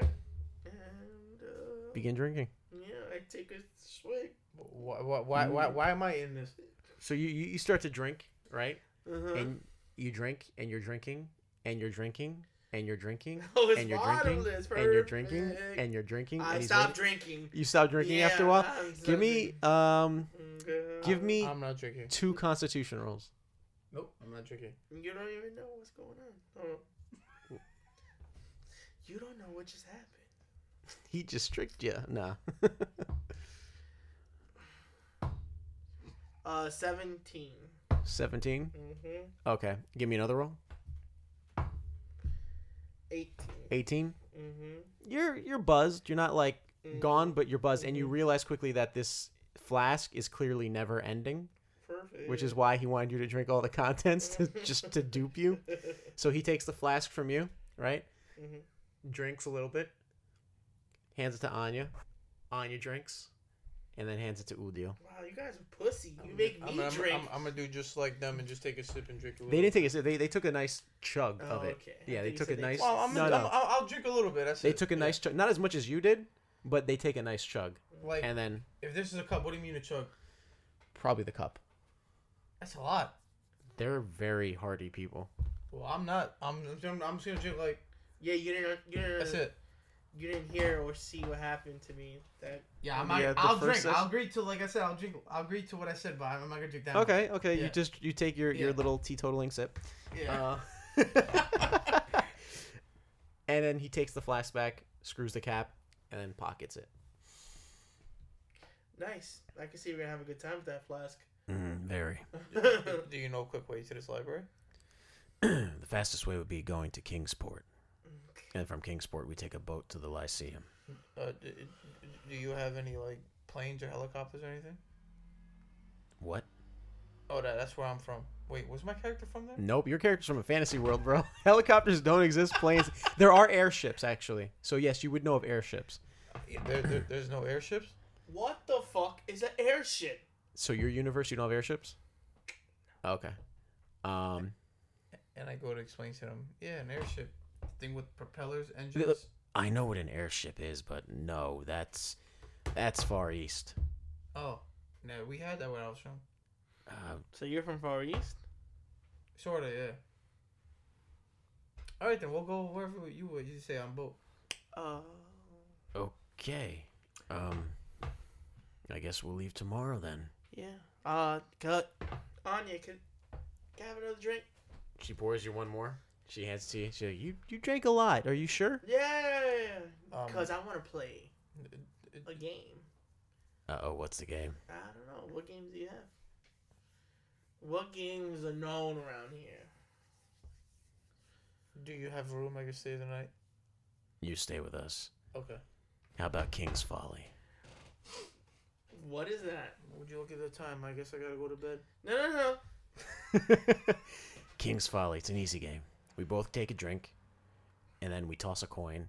And Begin drinking. yeah, I take a swig. Why, why, why, why, why am I in this? So you you you start to drink, right? Uh-huh. And you drink, and you're drinking, and you're drinking, and you're drinking, (laughs) Oh, and you're drinking, and you're drinking, and you're drinking. I and he's stopped waiting- drinking. You stop drinking after a while. I'm Give me um, Okay. give me I'm not drinking. two Constitution rolls. Nope, I'm not drinking. You don't even know what's going on. Oh. You don't know what just happened. (laughs) He just tricked you. Nah. (laughs) Uh, seventeen. Seventeen. Mm-hmm. Okay. Give me another roll. Eighteen. Eighteen. Mm-hmm. You're you're buzzed. You're not like gone, but you're buzzed, and you realize quickly that this flask is clearly never ending, Perfect. which is why he wanted you to drink all the contents to (laughs) just to dupe you. So he takes the flask from you, right? Mhm. Drinks a little bit, hands it to Anya. Anya drinks, and then hands it to Uldil. Wow, you guys are pussy. You make me I'm, I'm, drink. I'm, I'm gonna do just like them and just take a sip and drink a little. They didn't take a sip. They, they took a nice chug Oh, of it. okay. Yeah, they took a nice. Well, I'm, no, I'm, no. I'll, I'll drink a little bit. That's They it. took a Yeah. nice chug, not as much as you did, but they take a nice chug, Like, and then if this is a cup, what do you mean a chug? probably the cup. That's a lot. They're very hardy people. Well, I'm not. I'm. I'm, I'm just gonna drink like. Yeah, you didn't. You didn't. That's it. You didn't hear or see what happened to me. That Yeah, I'm Yeah, not, the I'll drink. session- I'll agree to like I said. I'll drink. I'll agree to what I said, but I'm not gonna drink that. Okay, okay. You just you take your your little teetotaling sip. Yeah. Uh, (laughs) (laughs) and then he takes the flask back, screws the cap, and then pockets it. nice. I can see we're gonna have a good time with that flask. Mm, very. (laughs) do you know a quick way to this library? (clears throat) the fastest way would be going to Kingsport, and from Kingsport we take a boat to the Lyceum. Uh, do, do you have any like planes or helicopters or anything? What? Oh, that, that's where I'm from. Wait, was my character from there? Nope, your character's from a fantasy world, bro. (laughs) Helicopters don't exist. Planes. (laughs) there are airships, actually. So yes, you would know of airships. Yeah, There, there, there's no airships. what the fuck is an airship? So your universe, you don't have airships? Okay. Um. And I go to explain to them, yeah, an airship thing with propellers, engines. I know what an airship is, but no, that's that's far east. Oh, no, we had that when I was from. Uh, So you're from Far East? Sorta, yeah. All right, then we'll go wherever you would. You say on boat. Uh, okay. Um. I guess we'll leave tomorrow then. yeah. Uh, cut. Anya, could, can I have another drink? She pours you one more. She hands to you. She's like, "You you drank a lot. Are you sure?" Yeah, Um, because I want to play a game. Uh oh, what's the game? I don't know. What games do you have? What games are known around here? Do you have a room I can stay the night? You stay with us. Okay. How about King's Folly? What is that? Would you look at the time? I guess I gotta go to bed. No, no, no. (laughs) King's Folly. It's an easy game. We both take a drink, and then we toss a coin.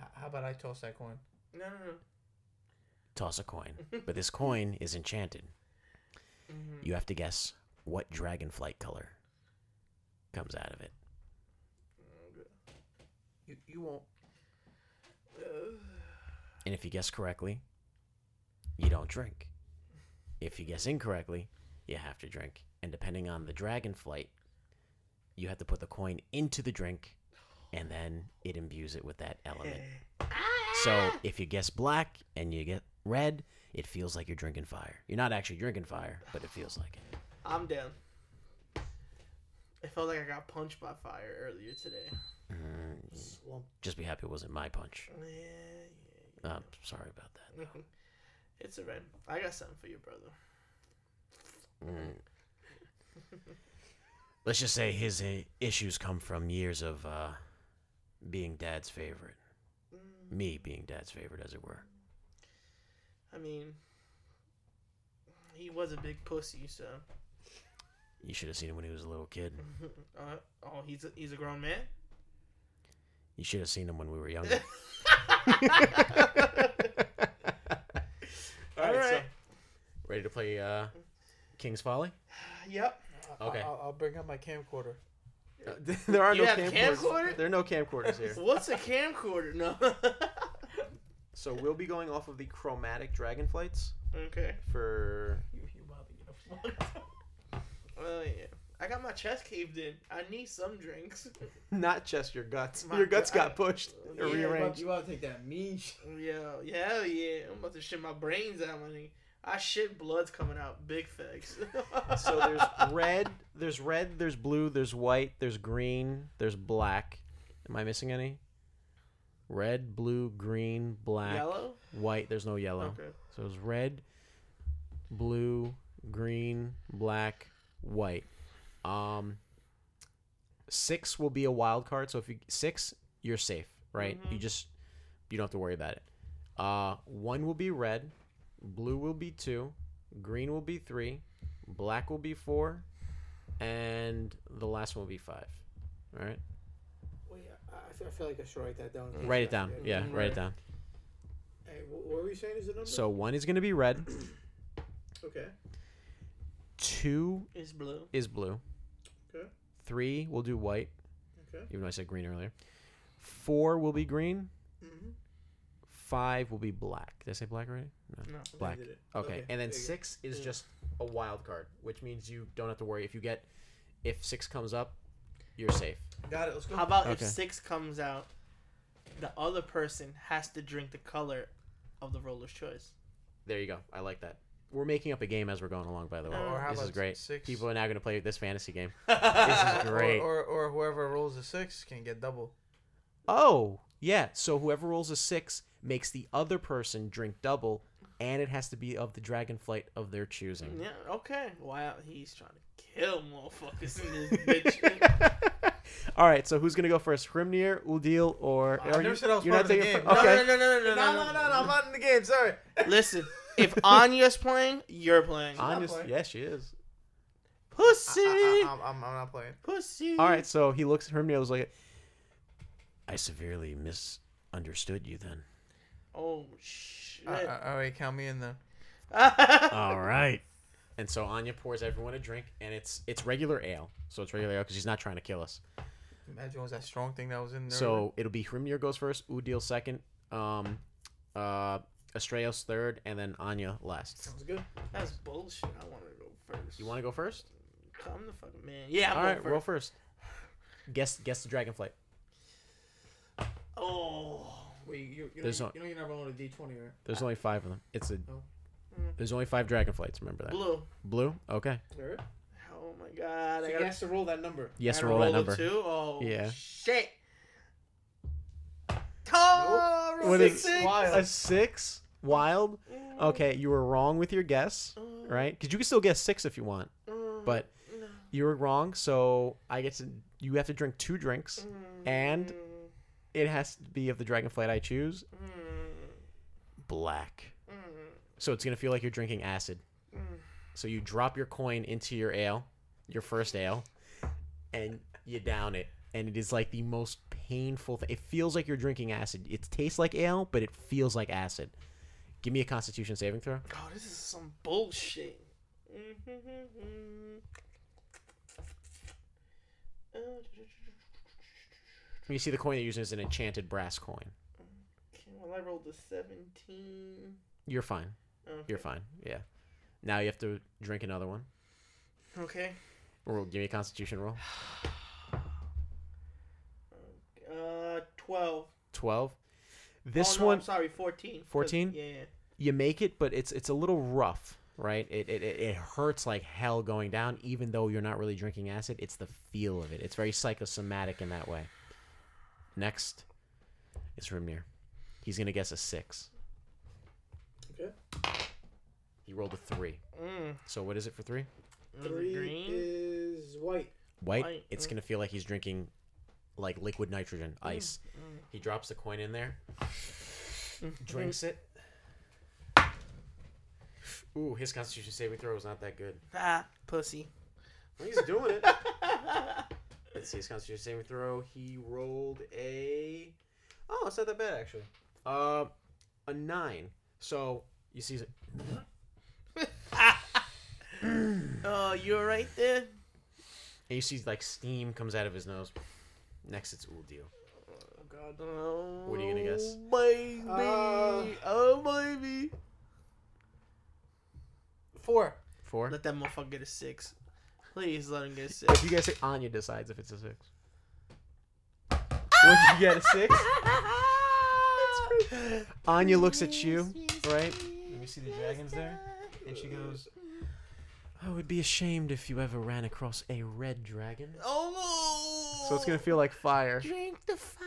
H- how about I toss that coin? No, no, no. Toss a coin. But this coin (laughs) is enchanted. Mhm. You have to guess what dragonflight color comes out of it. You you won't. (sighs) And if you guess correctly, you don't drink. If you guess incorrectly, you have to drink. And depending on the dragon flight, you have to put the coin into the drink and then it imbues it with that element. So if you guess black and you get red, it feels like you're drinking fire. You're not actually drinking fire, but it feels like it. I'm down. I felt like I got punched by fire earlier today. Mm, just be happy it wasn't my punch. Yeah, yeah. I'm sorry about that. yeah. it's alright. I got something for your brother. Mm. (laughs) Let's just say his issues come from years of uh, being dad's favorite. Mm, Me being dad's favorite, as it were. I mean, he was a big pussy, so. You should have seen him when he was a little kid. (laughs) uh, oh, he's a, he's a grown man. You should have seen him when we were (laughs) younger. All right, so ready to play uh, King's Folly? Yep. I- Okay. I'll, I'll bring up my camcorder. Uh, (laughs) there are You no have camcorders. camcorder? There are no camcorders here. (laughs) What's a camcorder? No. (laughs) So we'll be going off of the chromatic dragonflights okay. for. You, you about to get a Oh yeah. I got my chest caved in. I need some drinks. Not just your guts. My your guts gut. got pushed or Yeah, rearranged. You about to take that mean shit. Yeah, yeah, hell yeah. I'm about to shit my brains out, money. I shit blood's coming out. Big facts. (laughs) So there's red, there's red, there's blue, there's white, there's green, there's black. Am I missing any? Red, blue, green, black, yellow. white. There's no yellow. Okay. So it's red, blue, green, black, white. Um, six will be a wild card. So if you six, you're safe, right? Mhm. You just you don't have to worry about it. Uh, one will be red, blue will be two, green will be three, black will be four, and the last one will be five. All right, Wait, I, I feel, I feel like I should write that down. in case write it down. forget. Yeah, write it down. Hey, what were you saying is the number? So one is gonna be red, (clears throat) okay. two is blue. is blue. Okay. Three will do white, Okay. even though I said green earlier. Four will be green. Mm-hmm. Five will be black. Did I say black already? No. No. Black. Did it. Okay. And then there go. six is Yeah. just a wild card, which means you don't have to worry. If you get, if six comes up, you're safe. Got it. Let's go. How about Okay. if six comes out, the other person has to drink the color of the roller's choice. There you go. I like that. We're making up a game as we're going along. By the way, Or how this is great. six? People are now going to play this fantasy game. this (laughs) This is great. Or, or, or whoever rolls a six can get double. Oh, yeah. So whoever rolls a six makes the other person drink double, and it has to be of the dragon flight of their choosing. Yeah. Okay. Wow. He's trying to kill motherfuckers in this (laughs) bitch. All right. So who's gonna go first? Hrimnir, Uldil, or I never you, said I was you're part not of the taking- game. no, Okay. no, no, no, no, no, No, no, no, no, I'm not in the game. Sorry. Listen, if Anya's playing, you're playing. not Anya's- playing. yeah, she is. Pussy. I, I, I'm, I'm not playing. Pussy. All right. So he looks at Hrimnir. Was like, I severely misunderstood you then. Oh shit. Uh, uh, all right, count me in though. (laughs) All right. And so Anya pours everyone a drink, and it's it's regular ale. So it's regular ale because she's not trying to kill us. Imagine it was that strong thing that was in there. So it'll be Hrimnir goes first, Uldil second, um, uh, Astraios third, and then Anya last. sounds good. That's bullshit. I want to go first. You want to go first? Come the fucking man. Yeah. I'm All going right, first. roll first. Guess guess the dragonflight. Oh. Wait, you, you, There's know, no- you know you're not rolling a d20, right? There's only five of them. It's a. Oh. Mm. There's only five dragonflights. Remember that. Blue. Blue. Okay. Alright. Oh my god! I He gotta has to roll that number. Yes, has to gotta roll that it number. Too? Oh Yeah. shit! Oh, What six, is- Wild. A six? Wild? Mm, Okay, you were wrong with your guess, mm, right? Because you can still guess six if you want, mm, but no, you were wrong. So I get to. You have to drink two drinks. and- It has to be of the dragon flight I choose. mm, Black. mm, So it's gonna feel like you're drinking acid. mm. So you drop your coin into your ale, your first ale, and you down it. And it is like the most painful thing. It feels like you're drinking acid. It tastes like ale, but it feels like acid. Give me a constitution saving throw. Oh, this is some bullshit. Mm-hmm. You see the coin they're using is an enchanted brass coin. Okay, well, I rolled a 17. You're fine. Okay. You're fine. Yeah. Now you have to drink another one. Okay. Or give me a constitution roll. Uh, 12. 12. This oh, no, one I'm sorry, 14. 14? Yeah, yeah. you make it, but it's it's a little rough, right? It it it hurts like hell going down, even though you're not really drinking acid. It's the feel of it. It's very psychosomatic in that way. Next, is Hrimnir. He's gonna guess a six. Okay. He rolled a three. Mm. So what is it for three? Three green? is white. White. White, It's mm. gonna feel like he's drinking like liquid nitrogen, ice. mm. He drops the coin in there, Mm. drinks it. Ooh, his Constitution saving throw is not that good. Ah, pussy. He's doing it. (laughs) Let's see his Constitution saving throw. He rolled a. Oh, it's not that bad actually. Uh, a nine. So you see, (laughs) oh, you're right there. and you see like steam comes out of his nose. Next, it's Uldil. Oh, God. Oh, What are you gonna guess? Baby. Uh, oh, baby. Four. Four. Let that motherfucker get a six. Please let him get a six. If six. you guys say Anya decides if it's a six. What did you get? A six? (laughs) Anya looks at you, right? Let me see the dragons there. And she goes, I would be ashamed if you ever ran across a red dragon. Oh. So it's gonna feel like fire. Drink the fire.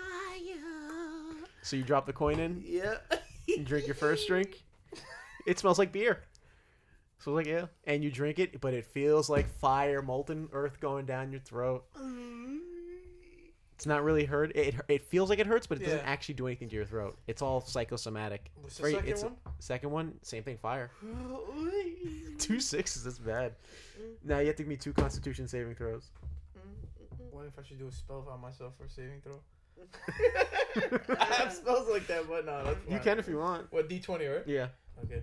So you drop the coin in, Yeah. you drink your first drink. It smells like beer. So like yeah, and you drink it, but it feels like fire, molten earth going down your throat. It's not really hurt. It it feels like it hurts, but it doesn't Yeah. actually do anything to your throat. It's all psychosomatic. What's the Very- second it's- one? Second one, same thing, fire. (gasps) Two sixes, that's bad. Now you have to give me two Constitution saving throws. What if I should do a spell by myself for saving throw? (laughs) (laughs) I have spells like that, but no, that's You fine. can if you want. What D twenty, right? Yeah. Okay.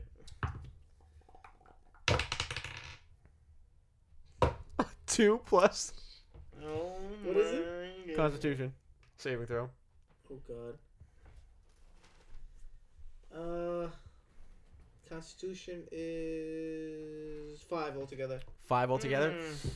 Two plus Oh What is my God. Constitution saving throw. Oh God. Uh, Constitution is five altogether. Five altogether. Mm.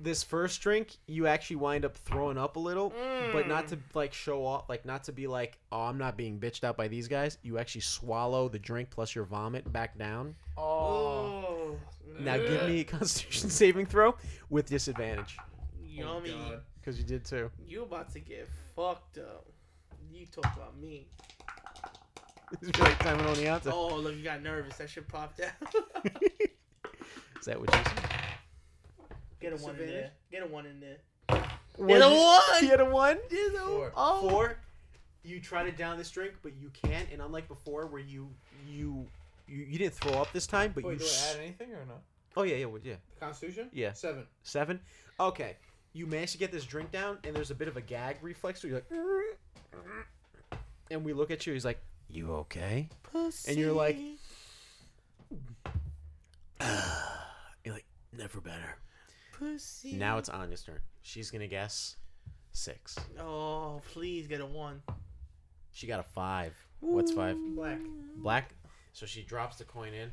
This first drink, you actually wind up throwing up a little, but not Mm. to like show off, like not to be like, oh, I'm not being bitched out by these guys. You actually swallow the drink plus your vomit back down. Oh. Oh. Now give me a Constitution (laughs) saving throw with disadvantage Yummy. Oh, because you did too. you about to get fucked up. You talk about me. (laughs) This is like time on the answer. Oh, look, you got nervous. That shit popped out. (laughs) Is that what you said? Get a one in there. Disadvantage? Get a one in there. What Get a you- one. You had a one. Get a Four. Oh. Four. You try to down this drink, but you can't. And unlike before, where you you you, you didn't throw up this time, but Wait, you. do s- I add anything or no? Oh yeah, yeah, well, yeah. The Constitution? Yeah. Seven. Seven. Okay. You manage to get this drink down, and there's a bit of a gag reflex. So you're like, and we look at you. He's like, "You okay?" Pussy. And you're like- (sighs) You're like, "Never better." pussy. Now it's Anya's turn. She's gonna guess six. Oh, please get a one. She got a five. What's five? Black. Black. So she drops the coin in.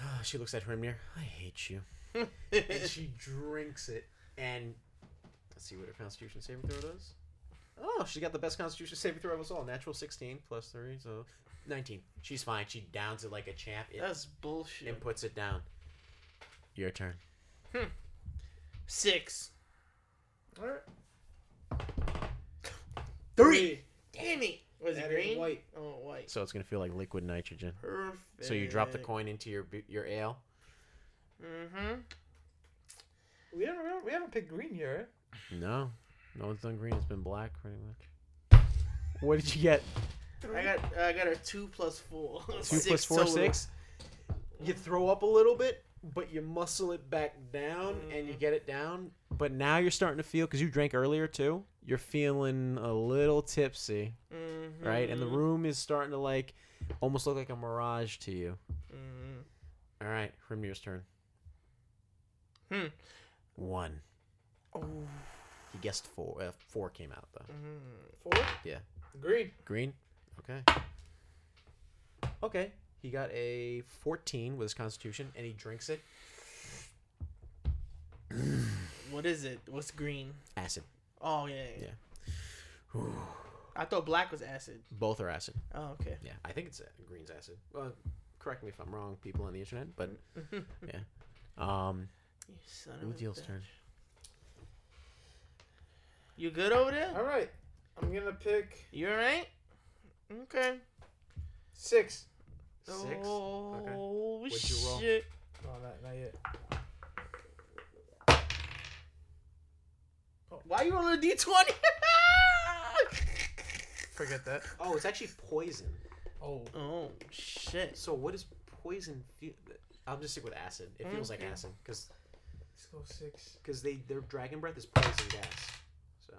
(sighs) She looks at Hrimnir. I hate you. and she drinks it. And let's see what her Constitution saving throw does. Oh, she got the best Constitution saving throw of us all. Natural 16 plus 3, so 19. She's fine. She downs it like a champ it- That's bullshit. and puts it down. Your turn. Hmm. Six. All right. Three. Damn it. Was it green? white. Oh, white. So it's gonna feel like liquid nitrogen. Perfect. So you drop the coin into your your ale. Mm-hmm. We haven't we haven't picked green here. No, no one's done green. It's been black pretty much. What did you get? I got I got a two plus four. Two (laughs) Six plus four, total. six. You throw up a little bit, but you muscle it back down, and you get it down. But now you're starting to feel because you drank earlier too. You're feeling a little tipsy, Mhm. right? And the room is starting to like almost look like a mirage to you. Mhm. All right, Hrimnir's turn. Hmm. One. Oh. He guessed four. Uh, four came out though. Mhm. Four. Yeah. Green. Green. Okay. Okay. He got a 14 with his constitution, and he drinks it. (clears throat) What is it? What's green? Acid. Oh yeah. yeah. Yeah. I thought black was acid. Both are acid. Oh okay. Yeah, I think it's uh, green's acid. Well, correct me if I'm wrong, people on the internet, but (laughs) yeah. Um, You son of a Uldil's bitch. turn. You good over there? All right. I'm gonna pick You alright? Okay. six. Six. Oh What'd roll? shit! No, not not yet. Why are you rolling a d twenty? (laughs) Forget that. Oh, it's actually poison. Oh. oh shit! So what is poison feel? I'll just stick with acid. It feels like acid because Let's go six. because they their dragon breath is poison gas. So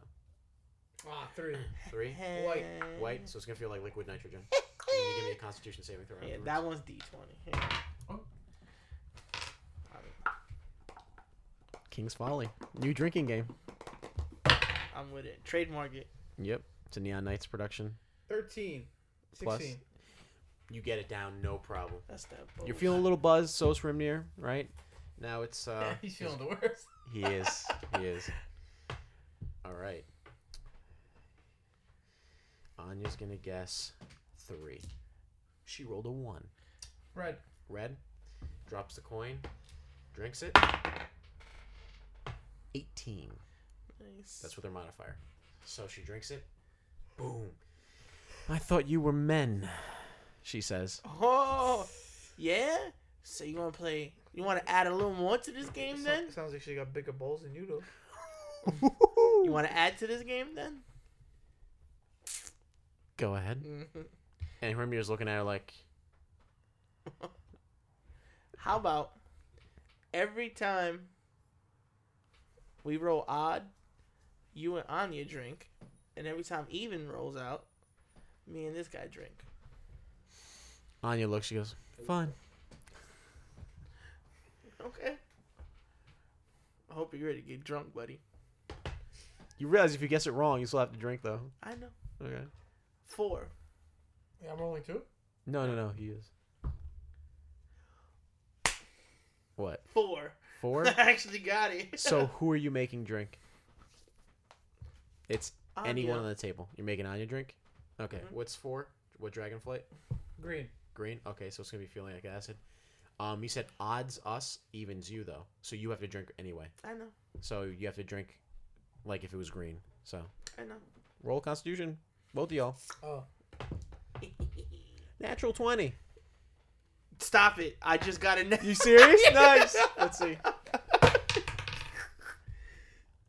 Ah, three. three (laughs) White. white, so it's gonna feel like liquid nitrogen. (laughs) And then you give me a Constitution saving throw. Yeah, afterwards. that one's d twenty. King's Folly, new drinking game. I'm with it. Trademark it. Yep, it's a Neon Knights production. Thirteen. Plus. You get it down, no problem. That's that. You're feeling a little buzzed, so's Hrimnir, right? Now it's uh (laughs) He's feeling the worst. (laughs) he is. He is. All right. Anya's gonna guess three. She rolled a one. Red. Red drops the coin, drinks it. 18. Nice. That's with her modifier. So she drinks it. Boom. I thought you were men, she says. Oh, yeah. So you want to play? You want to add a little more to this game So- then? Sounds like she got bigger balls than you do. (laughs) You want to add to this game then? (laughs) Go ahead. Mm-hmm. And Hrimnir's looking at her like, (laughs) How about every time we roll odd, you and Anya drink, and every time even rolls out, me and this guy drink. Anya looks, she goes, fine. Okay. I hope you're ready to get drunk, buddy. You realize if you guess it wrong, you still have to drink, though. I know. Okay. Four. Yeah, I'm rolling two. No, no, no, he is. What? Four. Four? (laughs) I actually got it. so who are you making drink? It's anyone on the table. You're making Anya drink? Okay. Mhm. What's four? What dragonflight? Green. Green? Okay, so it's gonna be feeling like acid. Um, you said odds us, evens you though. So you have to drink anyway. I know. So you have to drink like if it was green. So I know. roll constitution. Both of y'all. Oh. Natural twenty. Stop it. I just got a net. You serious? (laughs) nice. Let's see.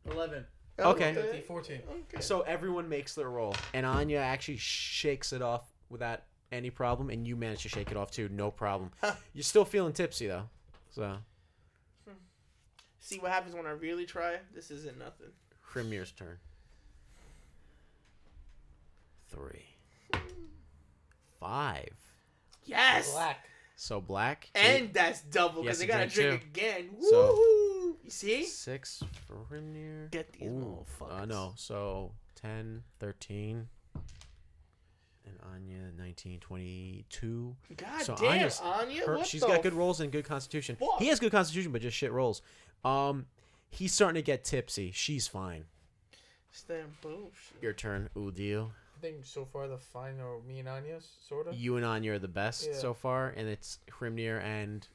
Eleven. Okay. 13, 14. Okay. So everyone makes their roll, and Anya actually shakes it off without any problem, and you manage to shake it off too, no problem. You're still feeling tipsy though, so See what happens when I really try? This isn't nothing. Hrimnir's turn. Three, five. Yes. Black. So black. And that's double because they gotta drink drink, again. So- Woo! You see? six for Hrimnir. Get these Ooh, motherfuckers. Uh, no, so 10, 13. And Anya, 19, 22. God So damn, Anya's- Anya. Her, what she's the got good rolls and good constitution. fuck? He has good constitution, but just shit rolls. Um, he's starting to get tipsy. She's fine. Stand bullshit. Your turn, Uldil think so far the final me and Anya's sort of. You and Anya are the best Yeah. so far, and it's Hrimnir and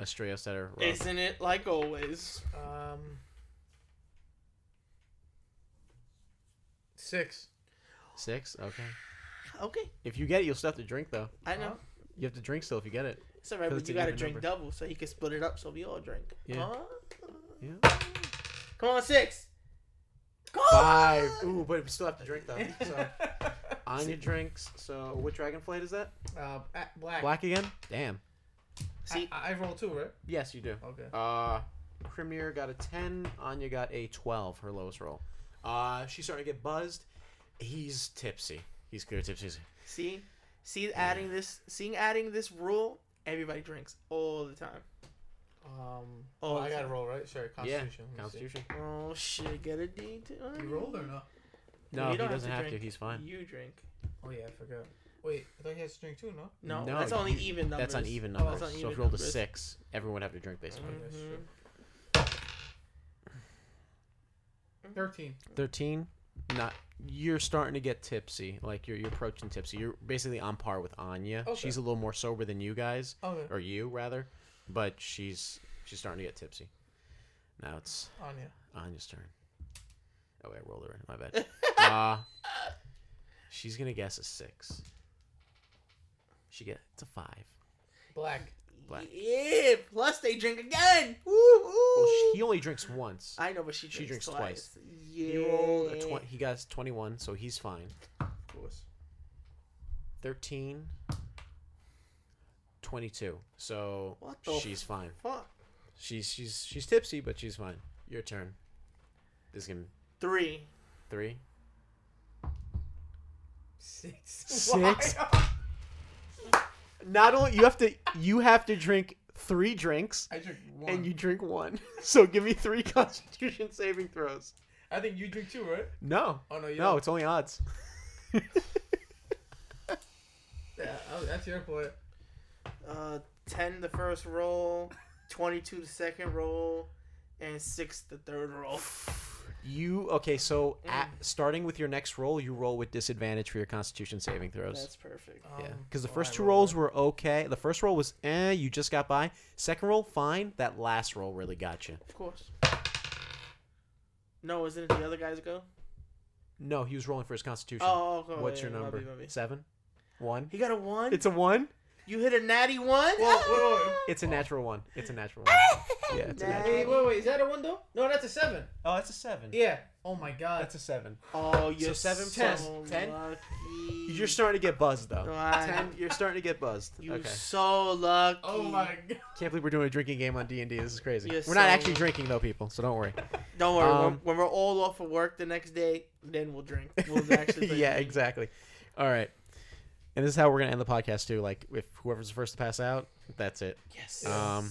Astraios that are. rough. Isn't it like always? Um, six. Six. Okay. Okay, If you get it, you'll still have to drink though. I know. You have to drink still if you get it. It's alright, but you gotta drink number. double so he can split it up so we all drink. Yeah. Huh? Yeah. Come on, six. Go! Five. Ooh, but we still have to drink though. So (laughs) Anya drinks. So what dragon flight is that? uh, a- black. Black again? Damn. See, I, I roll two, right? Yes, you do. Okay. Uh, Premier got a 10. Anya got a 12, her lowest roll. Uh, she's starting to get buzzed. He's tipsy. He's good tipsy. see, see, adding this, seeing adding this rule, everybody drinks all the time. Um. Oh, I gotta roll, right? Sorry, Constitution. Yeah, Let me see. Constitution. Oh shit, get a D. To, You rolled or no? No, You he don't doesn't have to. He's fine. You drink. Oh yeah, I forgot. Wait, I thought he has to drink too, no? No, No, that's only you- even numbers. That's on even Oh, numbers. that's on so even if you rolled a 6, everyone would have to drink basically. Okay, that's Mhm. true. Thirteen. 13 not you're starting to get tipsy like you're, you're approaching tipsy you're basically on par with anya Okay. she's a little more sober than you guys Okay. or you rather but she's she's starting to get tipsy now it's Anya. anya's turn oh wait, i rolled her in. my bad (laughs) uh she's gonna guess a six she get it's a five Black. Black. Yeah. Plus they drink again. Woo woo. well she only drinks once I know, but she drinks, She drinks twice. twice. Yeah. he rolled a 20 he got 21 so he's fine Of course. 13 22 so What the she's fine Fuck. She's she's she's tipsy, but she's fine. Your turn. This game gonna Three. three. Six. Six? (laughs) Why? Not only you have to you have to drink three drinks I drink one. and you drink one. (laughs) So give me three (laughs) Constitution saving throws. I think you drink two, right? No, Oh no, you no, don't. it's only odds. Yeah, oh, that's your boy. Uh, ten the first roll, twenty-two the second roll, and six the third roll. You okay? So at, starting with your next roll, you roll with disadvantage for your Constitution saving throws. That's perfect. yeah, Um, because the first two rolls were okay. The first roll was eh, you just got by. Second roll, fine. That last roll really got you. Of course. No, isn't it the other guys go? No, he was rolling for his Constitution. Oh, okay. What's yeah, your my number? bad, my bad. Seven? One? He got a one. It's a one? You hit a natty one. Whoa, whoa, whoa. It's a natural one. It's a natural one. (laughs) Yeah, it's a natural Wait, wait, wait. Is that a one though? No, that's a seven. Oh, it's a seven. Yeah. Oh my god. That's a seven. Oh, you're So seven so plus ten? lucky. You're starting to get buzzed, though. No, Ten, you're starting to get buzzed. You okay. so lucky. oh my god. Can't believe we're doing a drinking game on D&D. This is crazy. You're we're not so- actually drinking, though, people, so don't worry. Don't worry. when- Um, when, we're all off of work the next day, then we'll drink. We'll actually. (laughs) play yeah, the exactly. All right. And this is how we're going to end the podcast, too. Like, if whoever's the first to pass out, that's it. Yes. Um,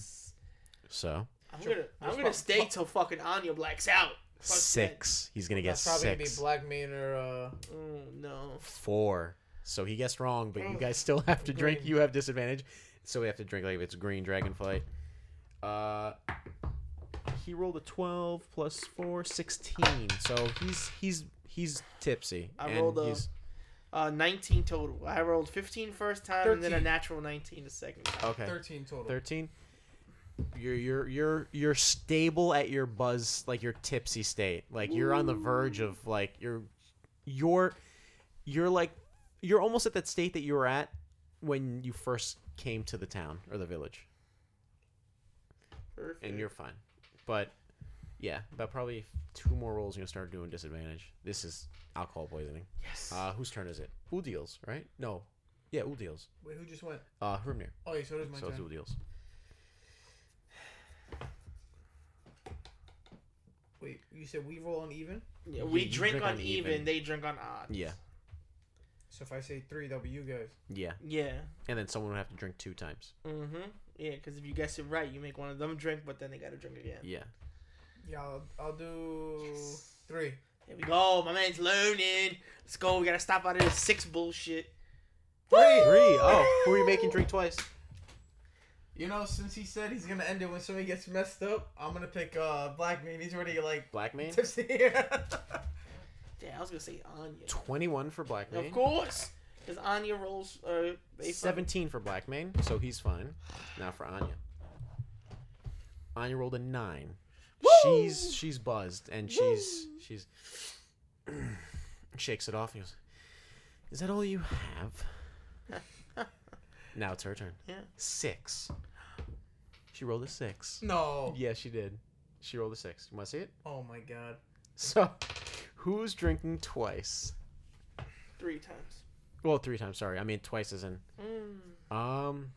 So, I'm gonna. I'm gonna stay till fucking Anya blacks out. Fuck six. He's going to guess That's probably six. gonna be Black Mane or uh. that. Oh no. Four. So he guessed wrong, but you Oh, guys still have to drink. green. You have disadvantage. So we have to drink like if it's green dragon dragonflight. Uh he rolled a 12 plus 4 16. So he's he's he's tipsy. I and rolled a- he's- Uh, 19 total. I rolled 15 first time, and then a 13. natural 19 the second time. okay. Thirteen total. 13 you're you're you're you're stable at your buzz like your tipsy state like you're on the verge of like you're you're you're like you're almost at that state that you were at when you first came to the town or the village Perfect. and you're fine but yeah about probably two more rolls you're gonna start doing disadvantage this is alcohol poisoning yes. uh whose turn is it Who deals? right no yeah Uldil's Wait, who just went? uh Hrimnir Oh, yeah, so it is my so it's turn. Uldil's Wait, you said we roll on even. yeah, we you drink, drink on, on even, even. They drink on odd. yeah So if I say three, that'll be you guys. yeah Yeah. and then someone would have to drink two times Mm-hmm. Yeah, because if you guess it right, you make one of them drink, but then they gotta drink again. yeah Yeah, I'll, I'll do three. Here we go. My man's learning. Let's go. We gotta stop out of this six bullshit. Three. three. Oh, who are you making drink twice? You know, since he said he's gonna end it when somebody gets messed up, I'm gonna pick uh Black Mane. He's already like Black Mane. tipsy. Yeah, (laughs) I was gonna say Anya. Twenty-one for Black Mane. Of course, because Anya rolls. Uh, they Seventeen for Black Mane, so he's fine. Now for Anya. Anya rolled a nine. She's she's buzzed and she's she's (clears throat) Shakes it off. He goes, "Is that all you have?" (laughs) now it's her turn. Yeah. Six. She rolled a six. No. Yeah, she did. She rolled a six. You want to see it? Oh my god. So, who's drinking twice? Three times. Well, three times. Sorry, I mean twice as in. Mm. Um,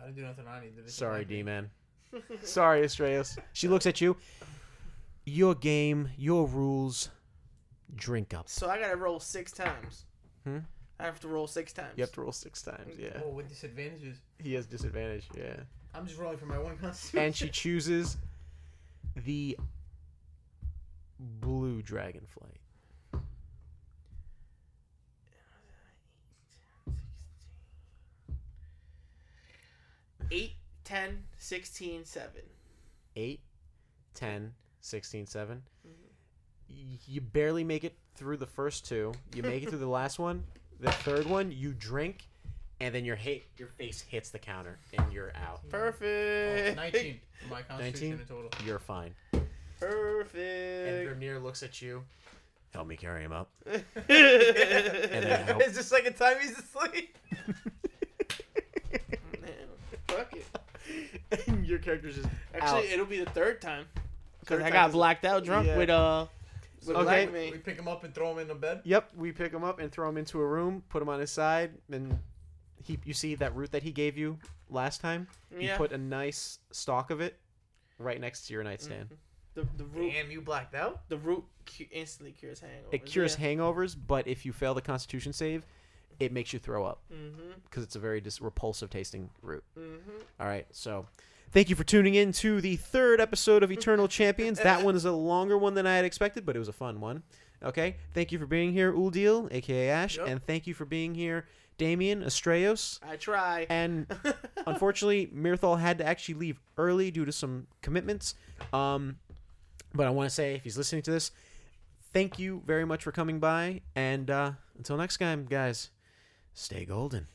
I didn't do nothing I needed. to sorry. D man. (laughs) Sorry, Estrellas. She looks at you. Your game, your rules. Drink up. So I gotta roll six times. Hmm? I have to roll six times. You have to roll six times. Yeah, Oh, with disadvantages. he has disadvantage. Yeah, I'm just rolling for my one constitution. and she (laughs) chooses the blue dragonflight. 8, 10, 16, 7. 8, 10, 16, 7. Mhm. You barely make it through the first two. You make it through the (laughs) last one. The third one, you drink, and then your hit, your face hits the counter, and you're out. Oh, Perfect. 19 my (laughs) constitution 19? in total. You're fine. Perfect. And Vermeer looks at you. Help me carry him up. (laughs) and then help. it's just like a time he's asleep. Fuck it. (laughs) and your character's just Actually, out. it'll be the third time. Because I got blacked out drunk Yeah. with uh with Okay. Black We pick him up and throw him in the bed. Yep, we pick him up and throw him into a room, put him on his side, and he. You see that root that he gave you last time? You Yeah. put a nice stalk of it right next to your nightstand. Mhm. The the root Damn, you blacked out. the root cu- instantly cures hangovers. It cures hangovers, but if you fail the Constitution save, it makes you throw up Mm-hmm. because it's a very dis- repulsive tasting root. Mm-hmm. All right, so thank you for tuning in to the third episode of Eternal (laughs) Champions. That one is a longer one than I had expected, but it was a fun one. Okay, thank you for being here, Uldil, aka Ash, Yep. and thank you for being here, Damien Estrellos. I try. And (laughs) unfortunately, Mirthal had to actually leave early due to some commitments. Um, but I want to say, if he's listening to this, thank you very much for coming by. And uh, until next time, guys, stay golden.